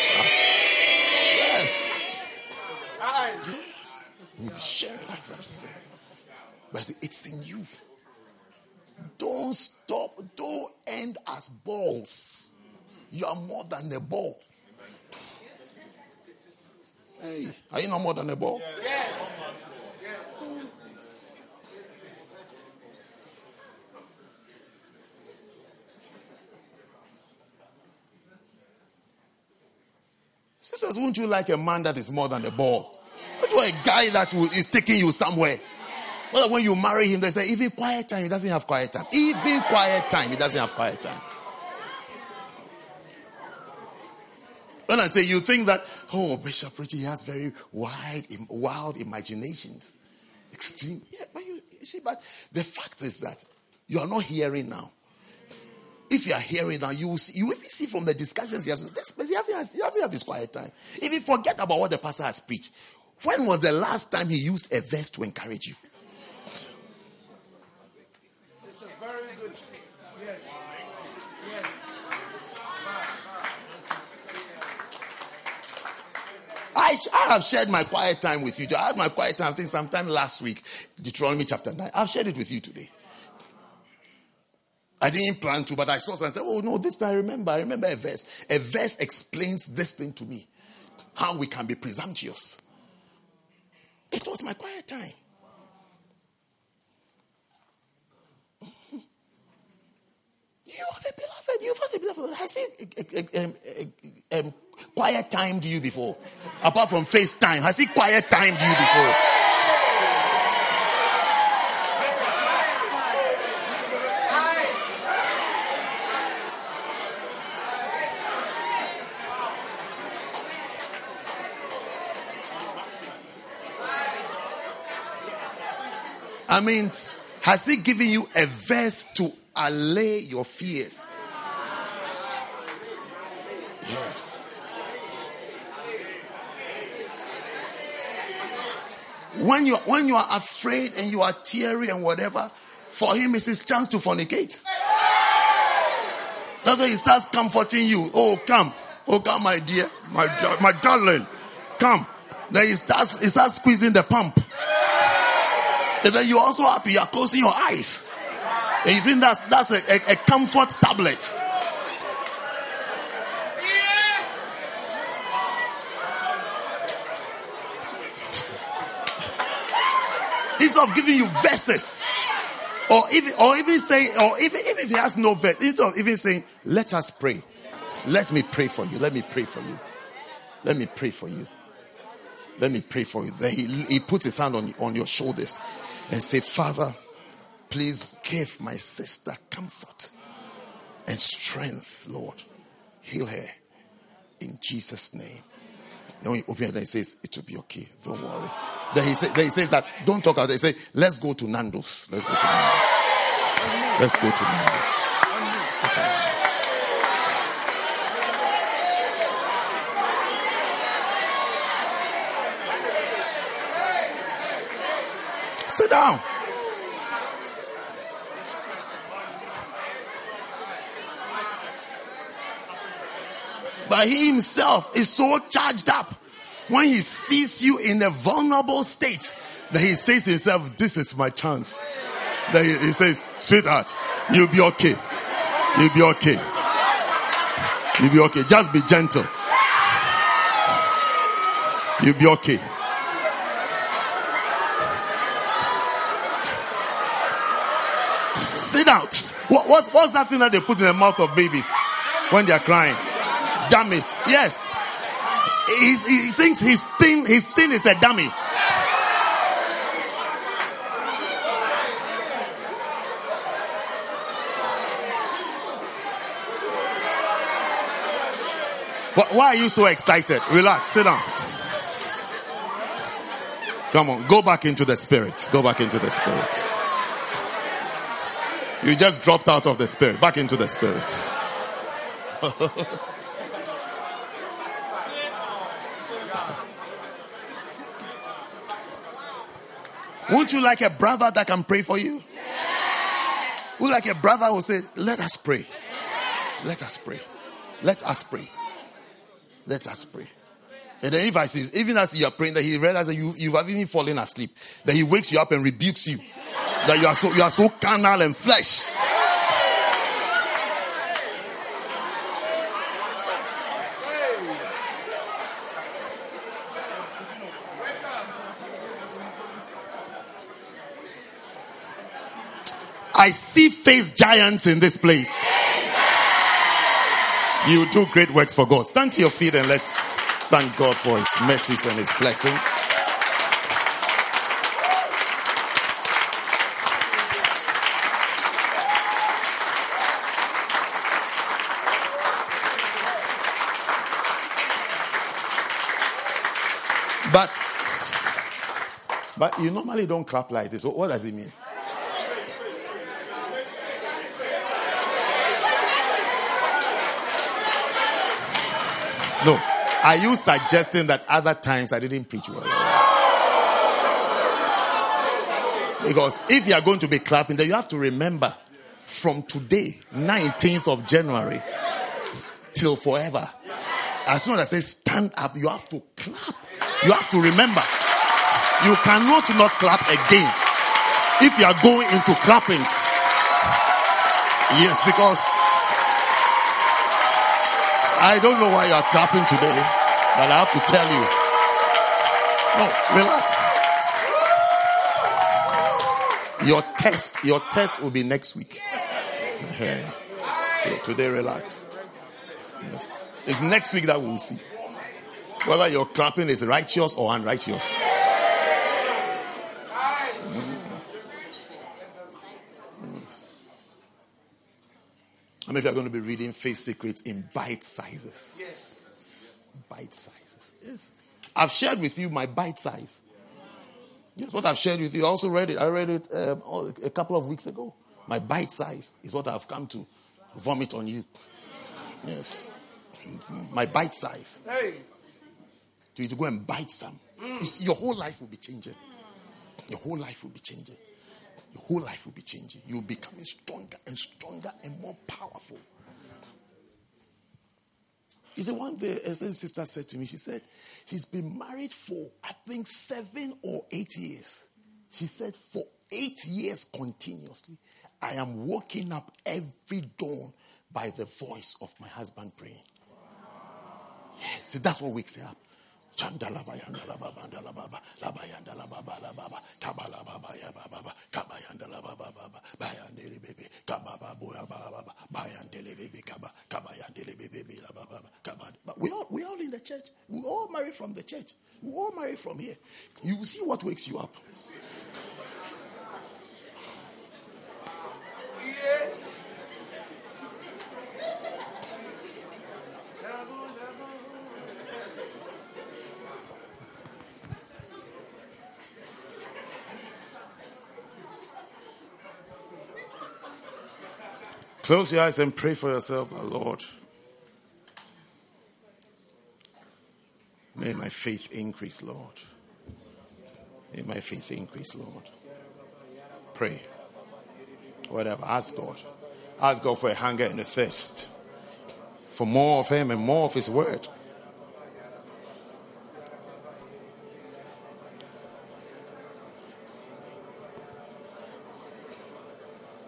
Yes. Yes. You share that But it's in you. Don't stop. Don't end as balls. You are more than a ball. Hey, are you not more than a ball? Yes. She says, Won't you like a man that is more than a ball? Not you a guy that is taking you somewhere. Well, when you marry him, they say, even quiet time, he doesn't have quiet time. Even quiet time, he doesn't have quiet time. When I say you think that, oh, Bishop Richie has very wide, wild imaginations. Extreme. Yeah, but you, you see, but the fact is that you are not hearing now. If you are hearing now, you will see, you even see from the discussions he has. This he hasn't, he have his quiet time. If you forget about what the pastor has preached, when was the last time he used a verse to encourage you? It's a very good. Yes. Yes. I, I have shared my quiet time with you. I had my quiet time, I think, sometime last week, Deuteronomy chapter 9. I've shared it with you today. I didn't plan to, but I saw something and said, Oh no, this time I remember. I remember a verse. A verse explains this thing to me. How we can be presumptuous. It was my quiet time. Mm-hmm. You have a beloved. You've had a beloved. Has he um, um, quiet timed you before? Apart from FaceTime, has he quiet timed you before? I mean, has He given you a verse to allay your fears? Yes. When you, when you are afraid and you are teary and whatever, for him it's his chance to fornicate. That's why he starts comforting you. Oh, come. Oh, come, my dear. My, my darling. Come. Then he starts, he starts squeezing the pump. And then you're also happy. You're closing your eyes. And you think that's, that's a, a, a comfort tablet. Instead of giving you verses. Or even, or even saying, or even, even if he has no verse, instead of even saying, let us pray. Let me pray for you. Let me pray for you. Let me pray for you. Let me pray for you. Then he, he puts his hand on, on your shoulders and say, Father, please give my sister comfort and strength, Lord. Heal her in Jesus' name. Then when you open it, he says, It will be okay. Don't worry. Then he, say, then he says that, don't talk out. They say, Let's go to Nando's. Let's go to Nando's. Let's go to Nando's. Let's go to Nando's. Sit down. But he himself is so charged up when he sees you in a vulnerable state that he says to himself, This is my chance. That he, he says, Sweetheart, you'll be okay. You'll be okay. You'll be okay. Just be gentle. You'll be okay. Sit out. What, what's, what's that thing that they put in the mouth of babies when they're crying? Dummies. Yes. He's, he thinks his thing, his thing is a dummy. Why are you so excited? Relax, sit down. Come on, go back into the spirit. Go back into the spirit. You just dropped out of the spirit, back into the spirit. Won't you like a brother that can pray for you? Yes. Would like a brother who say, Let us pray. Yes. Let us pray. Let us pray. Let us pray. And then if I see, even as you are praying, that he realizes that you, you have even fallen asleep, that he wakes you up and rebukes you. That you are so you are so carnal and flesh. I see face giants in this place. You do great works for God. Stand to your feet and let's thank God for his mercies and his blessings. But but you normally don't clap like this. What does it mean? No. Are you suggesting that other times I didn't preach well? Because if you are going to be clapping, then you have to remember from today, 19th of January, till forever. As soon as I say stand up, you have to clap. You have to remember. You cannot not clap again if you are going into clappings. Yes, because I don't know why you are clapping today, but I have to tell you. No, relax. Your test, your test will be next week. Uh-huh. so today, relax. Yes. It's next week that we will see whether your clapping is righteous or unrighteous. Many of you are going to be reading Faith Secrets in bite sizes? Yes. Bite sizes. Yes. I've shared with you my bite size. Yes, what I've shared with you. I also read it. I read it um, a couple of weeks ago. My bite size is what I've come to vomit on you. Yes. My bite size. Hey. To you to go and bite some. Mm. Your whole life will be changing. Your whole life will be changing. Your whole life will be changing. You'll be becoming stronger and stronger and more powerful. You see, one day, a sister said to me, she said, she's been married for, I think, seven or eight years. She said, for eight years continuously, I am waking up every dawn by the voice of my husband praying. Yes, see, that's what wakes her up. We all we all in the church. We all married from the church. We all married from here. You see what wakes you up Close your eyes and pray for yourself, our Lord. May my faith increase, Lord. May my faith increase, Lord. Pray. Whatever. Ask God. Ask God for a hunger and a thirst. For more of Him and more of His Word.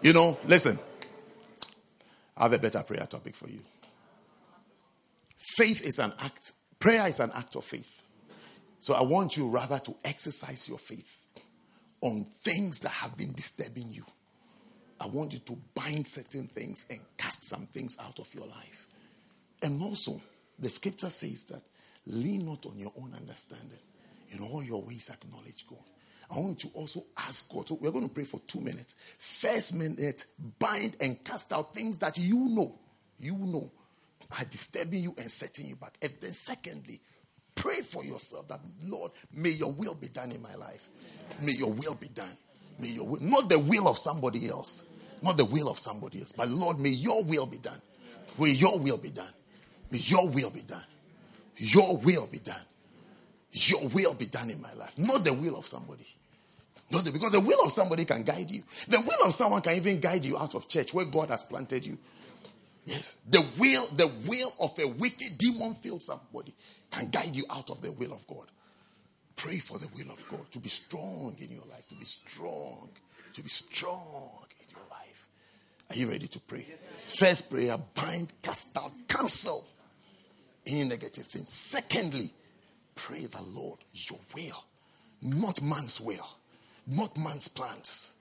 You know, listen. I have a better prayer topic for you. Faith is an act, prayer is an act of faith. So I want you rather to exercise your faith on things that have been disturbing you. I want you to bind certain things and cast some things out of your life. And also, the scripture says that lean not on your own understanding. In all your ways, acknowledge God. I want you to also ask God. So we're going to pray for two minutes. First minute, bind and cast out things that you know, you know are disturbing you and setting you back. And then, secondly, pray for yourself that, Lord, may your will be done in my life. May your will be done. May your will, not the will of somebody else, not the will of somebody else, but Lord, may your will be done. May your will be done. May your will be done. Your will be done. Your will be done in my life, not the will of somebody. Not the, because the will of somebody can guide you. The will of someone can even guide you out of church where God has planted you. Yes, the will, the will of a wicked demon-filled somebody can guide you out of the will of God. Pray for the will of God to be strong in your life, to be strong, to be strong in your life. Are you ready to pray? First prayer, bind, cast out, cancel any negative things. Secondly, pray the Lord your will, not man's will, not man's plans,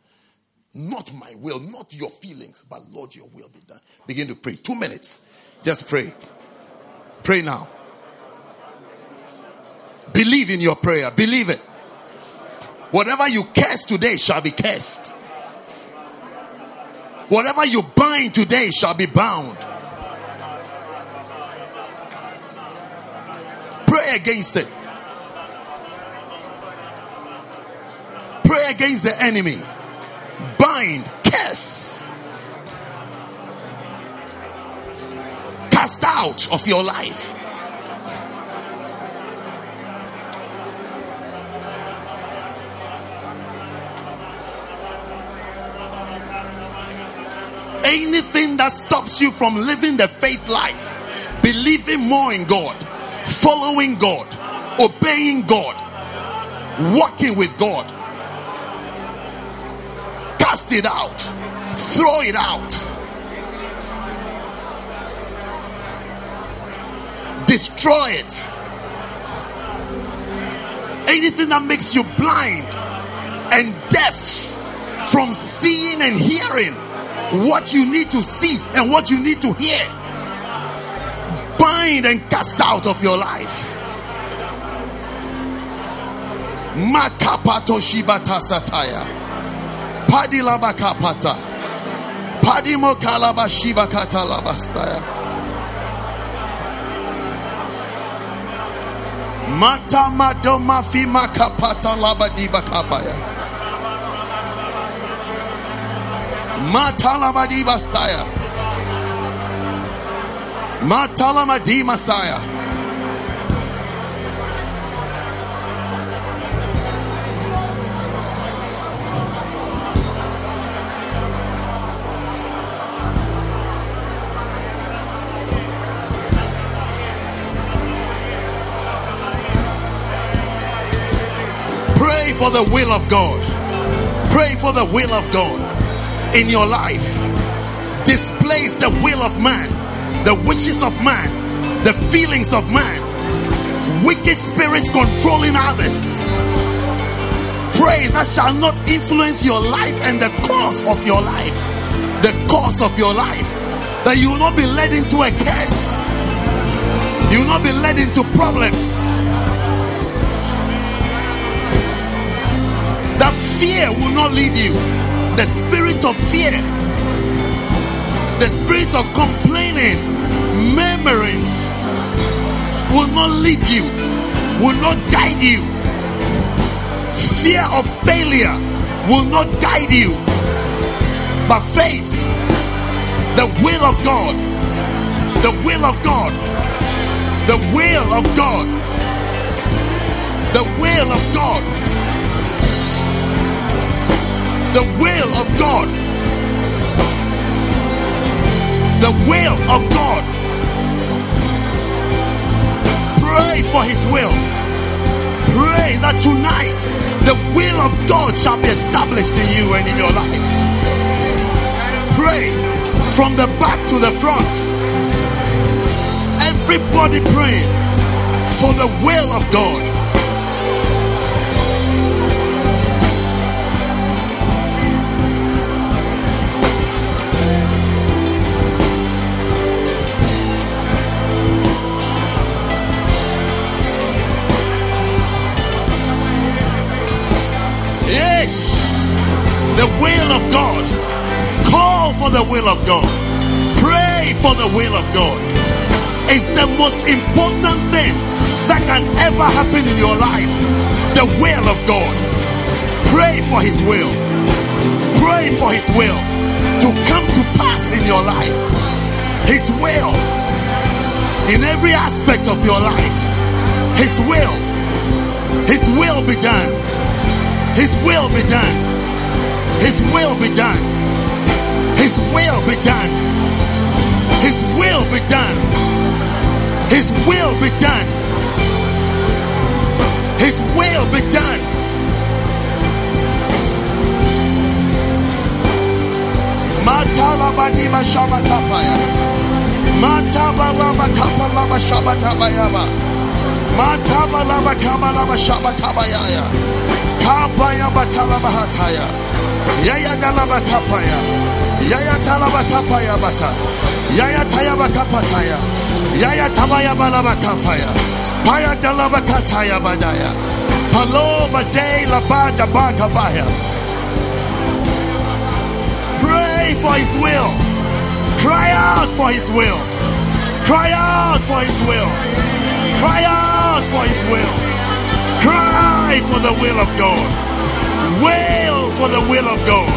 not my will, not your feelings, but Lord, your will be done. Begin to pray. Two minutes. Just pray. Pray now. Believe in your prayer. Believe it. Whatever you curse today shall be cursed. Whatever you bind today shall be bound. Pray against it. Pray against the enemy. Bind, curse, cast out of your life. Anything that stops you from living the faith life, believing more in God, following God, obeying God, walking with God, cast it out, throw it out, destroy it. Anything that makes you blind and deaf from seeing and hearing what you need to see and what you need to hear. Bind and cast out of your life. Makapato shibata sataya. Padilabakapata. Padimo kalabashiba katalabastaya. Mata madoma fima kapata labadiba kabaya. Matalabadi Matalamadi Messiah. Pray for the will of God. Pray for the will of God in your life. Displace the will of man the wishes of man, the feelings of man, wicked spirits controlling others. Pray that shall not influence your life and the course of your life. The course of your life. That you will not be led into a curse. You will not be led into problems. That fear will not lead you. The spirit of fear, the spirit of complaining, murmurings will not lead you, will not guide you. Fear of failure will not guide you, but faith, the will of God, the will of God, the will of God, the will of God, the will of God, the will of God. Pray for His will. Pray that tonight the will of God shall be established in you and in your life. Pray from the back to the front. Everybody praying for the will of God. Will of God. Call for the will of God. Pray for the will of God. It's the most important thing that can ever happen in your life. The will of God. Pray for His will. Pray for His will to come to pass in your life. His will in every aspect of your life. His will. His will be done. His will be done. His will be done. His will be done. His will be done. His will be done. His will be done. Matala banima shabatapaya. Mataba laba kapa laba shabatabayaba. Mataba laba kama laba shabatabayaya. Kapaya batala bahataya. Yaya dalaba kapaya. Yaya talaba kapaya bata. Yaya tayaba kapataya. Yaya tabaya balaba kapaya. Paya dalaba kataya badaya. Paloma de la bada bakabaya. Pray for his will. Cry out for his will. Cry out for his will. Cry out for his will. Cry for the will of God. Wail for the will of God.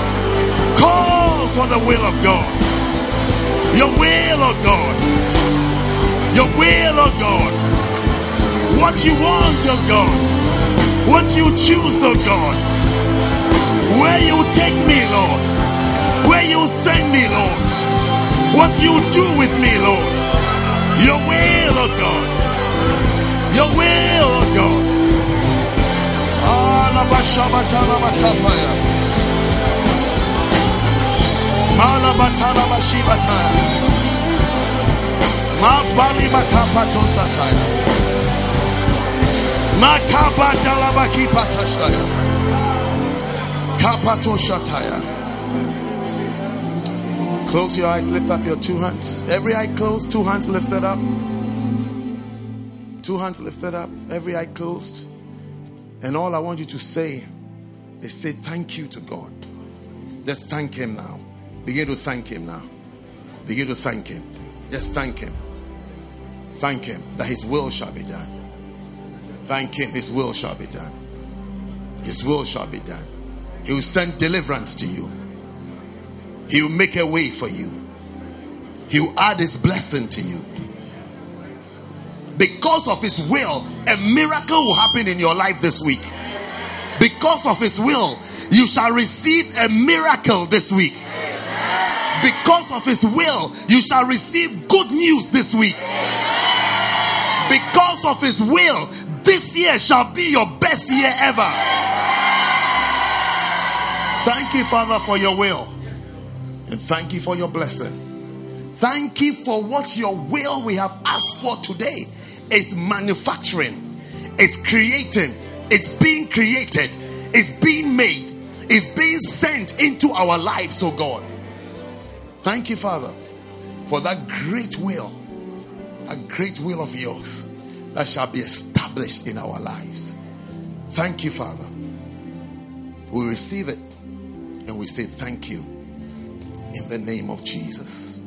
Call for the will of God. Your will of God. Your will of God. What you want of God. What you choose of God. Where you take me, Lord. Where you send me, Lord. What you do with me, Lord. Your will of God. Your will of God. Alabashabatalabakapaya. Malabatalabashibataya. Mabalibakapatosataya. Makabadalabakipatashaya. Kapatoshataya. Close your eyes, lift up your two hands. Every eye closed, two hands lifted up. Two hands lifted up, every eye closed. And all I want you to say is say thank you to God. Just thank Him now. Begin to thank Him now. Begin to thank Him. Just thank Him. Thank Him that His will shall be done. Thank Him, His will shall be done. His will shall be done. He will send deliverance to you. He will make a way for you. He will add His blessing to you. Because of His will, a miracle will happen in your life this week. Because of His will, you shall receive a miracle this week. Because of His will, you shall receive good news this week. Because of His will, this year shall be your best year ever. Thank you, Father, for your will. And thank you for your blessing. Thank you for what your will we have asked for today is manufacturing, it's creating, it's being created, it's being made, it's being sent into our lives, oh God. Thank you, Father, for that great will, a great will of yours that shall be established in our lives. Thank you, Father. We receive it and we say thank you in the name of Jesus.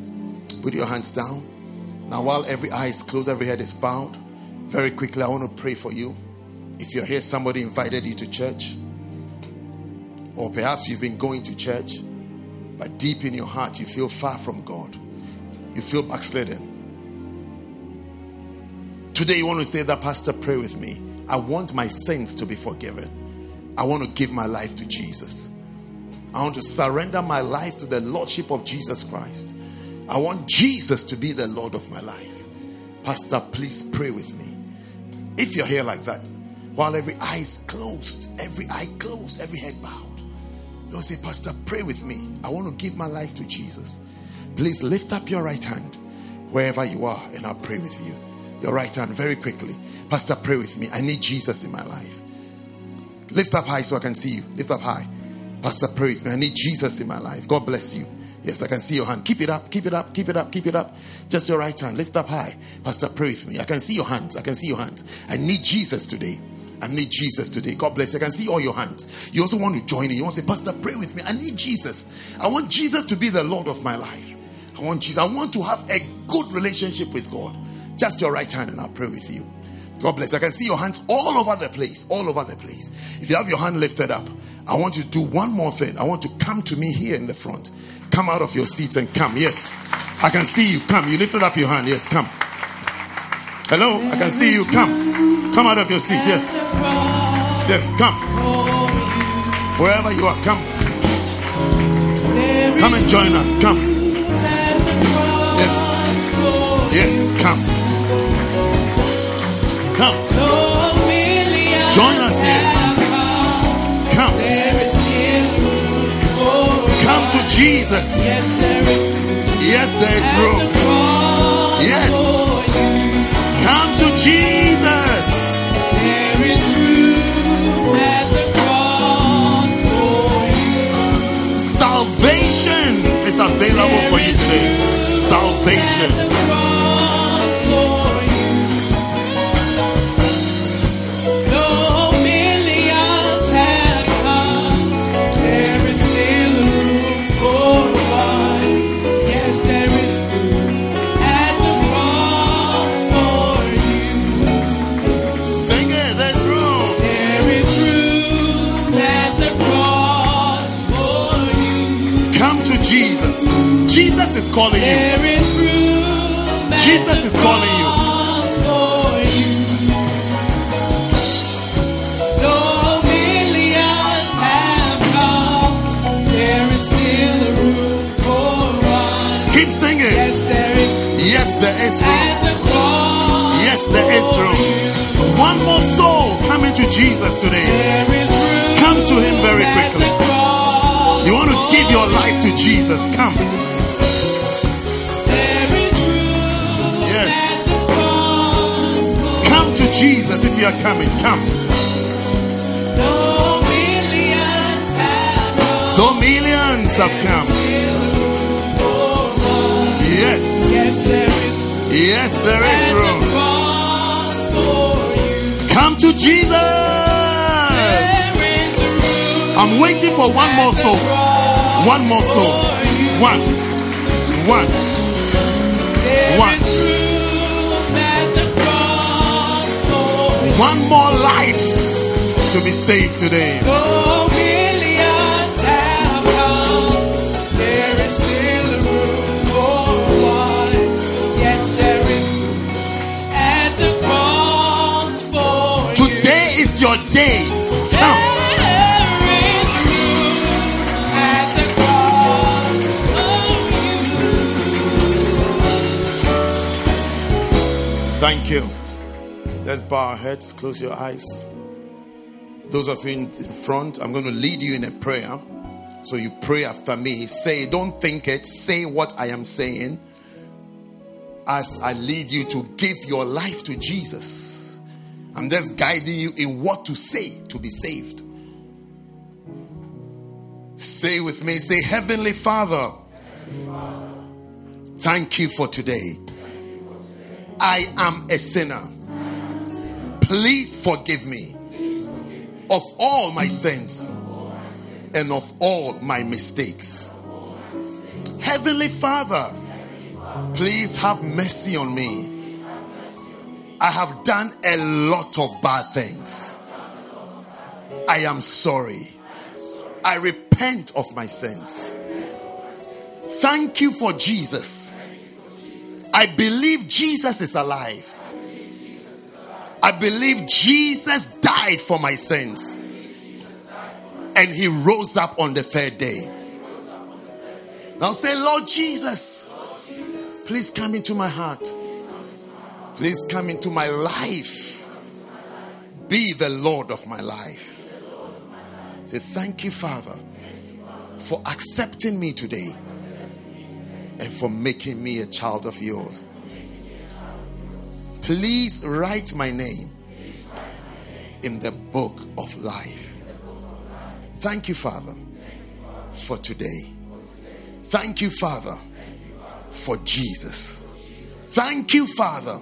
Put your hands down. Now, while every eye is closed, every head is bowed, very quickly, I want to pray for you. If you're here, somebody invited you to church, or perhaps you've been going to church, but deep in your heart, you feel far from God, you feel backslidden. Today, you want to say that, Pastor, pray with me. I want my sins to be forgiven. I want to give my life to Jesus. I want to surrender my life to the Lordship of Jesus Christ. I want Jesus to be the Lord of my life. Pastor, please pray with me. If you're here like that, while every eye is closed, every eye closed, every head bowed, you'll say, Pastor, pray with me. I want to give my life to Jesus. Please lift up your right hand wherever you are, and I'll pray with you. Your right hand very quickly. Pastor, pray with me. I need Jesus in my life. Lift up high so I can see you. Lift up high. Pastor, pray with me. I need Jesus in my life. God bless you. Yes, I can see your hand. Keep it up, keep it up, keep it up, keep it up. Just your right hand. Lift up high. Pastor, pray with me. I can see your hands. I can see your hands. I need Jesus today. I need Jesus today. God bless you. I can see all your hands. You also want to join in. You want to say, Pastor, pray with me. I need Jesus. I want Jesus to be the Lord of my life. I want Jesus. I want to have a good relationship with God. Just your right hand and I'll pray with you. God bless. I can see your hands all over the place. All over the place. If you have your hand lifted up, I want you to do one more thing. I want to come to me here in the front. Come out of your seats and come. Yes. I can see you. Come. You lifted up your hand. Yes. Come. Hello. I can see you. Come. Come out of your seat. Yes. Yes. Come. Wherever you are, come. Come and join us. Come. Yes. Yes. Come. Come. Join us here. Come. Come to Jesus. Yes, there is room. Available for you today. Salvation. Calling you. There is room Jesus is calling you. cross for you. Though millions have come, there is room one. Keep singing. Yes, there is Yes, there is room. at the cross. Yes, there is room. One more soul coming to Jesus today. There is room Come to him very quickly. You want to give your life to Jesus? Come. Jesus if you are coming. Come. Though millions have come, Though millions have come. Yes. yes, there is Yes, there is room. Come to Jesus. There is room I'm waiting for one more soul. One more soul. One. One. One more life to be saved today. Millions have come, there is still room for one. Yes, there is at the cross for you. Today is your day. Come. There is room at the cross for you. Thank you. Let's bow our heads, close your eyes. Those of you in front, I'm going to lead you in a prayer. So you pray after me. Say, don't think it. Say what I am saying as I lead you to give your life to Jesus. I'm just guiding you in what to say to be saved. Say with me, say, Heavenly Father, thank you for today. I am a sinner. Please forgive me of all my sins and of all my mistakes. Heavenly Father, please have mercy on me. I have done a lot of bad things. I am sorry. I repent of my sins. Thank you for Jesus. I believe Jesus is alive. I believe Jesus died for my sins. And he rose up on the third day. Now say, Lord Jesus, please come into my heart. Please come into my life. Be the Lord of my life. Say, thank you, Father, for accepting me today and for making me a child of yours. Please write my name in the book of life. Thank you, Father, for today. Thank you, Father, for Jesus. Thank you, Father,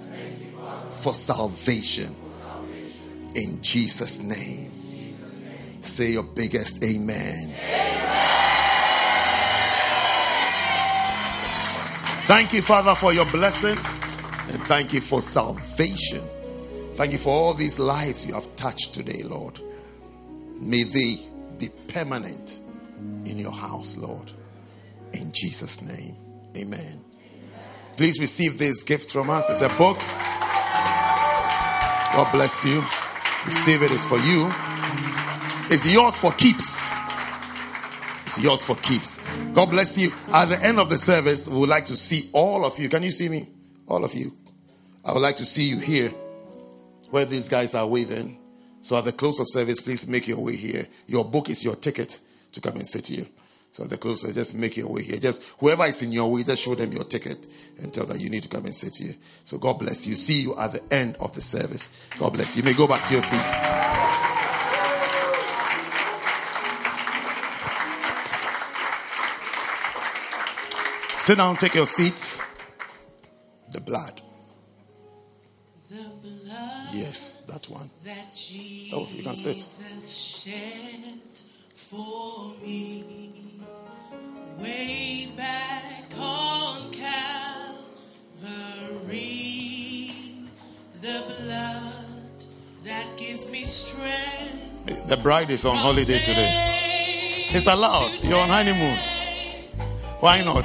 for salvation. In Jesus' name. Say your biggest amen. Thank you, Father, for your blessing. And thank you for salvation. Thank you for all these lives you have touched today, Lord. May they be permanent in your house, Lord. In Jesus' name. Amen. Please receive this gift from us. It's a book. God bless you. Receive it. It's for you. It's yours for keeps. It's yours for keeps. God bless you. At the end of the service, we would like to see all of you. Can you see me? All of you. I would like to see you here where these guys are waving. So at the close of service, please make your way here. Your book is your ticket to come and sit here. So at the close, just make your way here. Just whoever is in your way, just show them your ticket and tell them you need to come and sit here. So God bless you. See you at the end of the service. God bless you. You may go back to your seats. Sit down, take your seats. The blood. The blood Yes, that one. that Jesus Oh, you can sit. shed for me way back on Calvary. The blood that gives me strength. The bride is on holiday today. It's allowed. You're on honeymoon. Why not?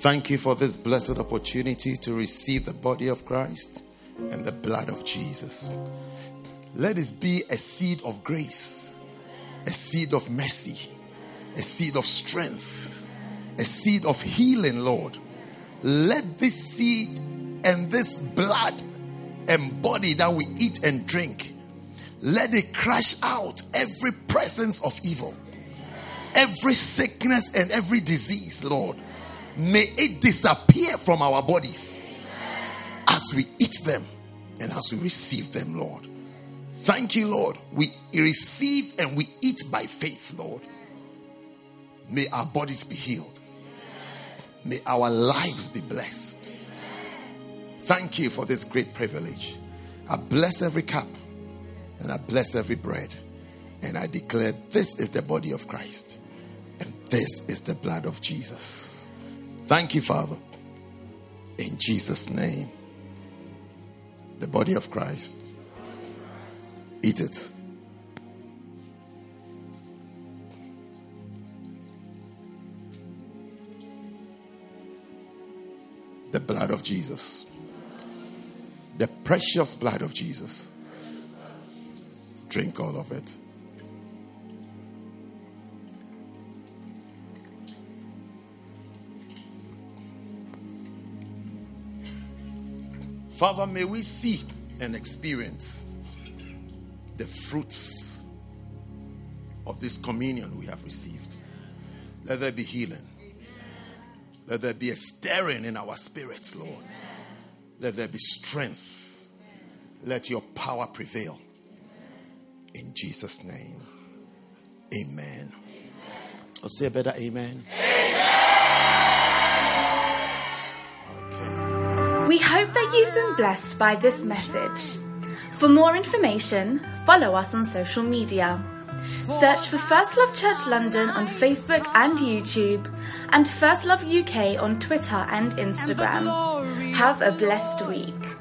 Thank you for this blessed opportunity to receive the body of Christ and the blood of Jesus. Let this be a seed of grace, a seed of mercy, a seed of strength, a seed of healing, Lord. Let this seed and this blood and body that we eat and drink, let it crush out every presence of evil, every sickness and every disease, Lord. May it disappear from our bodies as we eat them and as we receive them, Lord. Thank you, Lord. We receive and we eat by faith, Lord. May our bodies be healed. May our lives be blessed. Thank you for this great privilege. I bless every cup and I bless every bread. And I declare this is the body of Christ and this is the blood of Jesus. Thank you, Father. In Jesus' name, the body of Christ. Eat it. The blood of Jesus. The precious blood of Jesus. Drink all of it. Father, may we see and experience the fruits of this communion we have received. Let there be healing. Let there be a stirring in our spirits, Lord. Let there be strength. Let your power prevail. In Jesus' name. Amen. I'll say a better amen. Okay. We hope that you've been blessed by this message. For more information, follow us on social media. Search for First Love Church London on Facebook and YouTube, and First Love UK on Twitter and Instagram. Have a blessed week.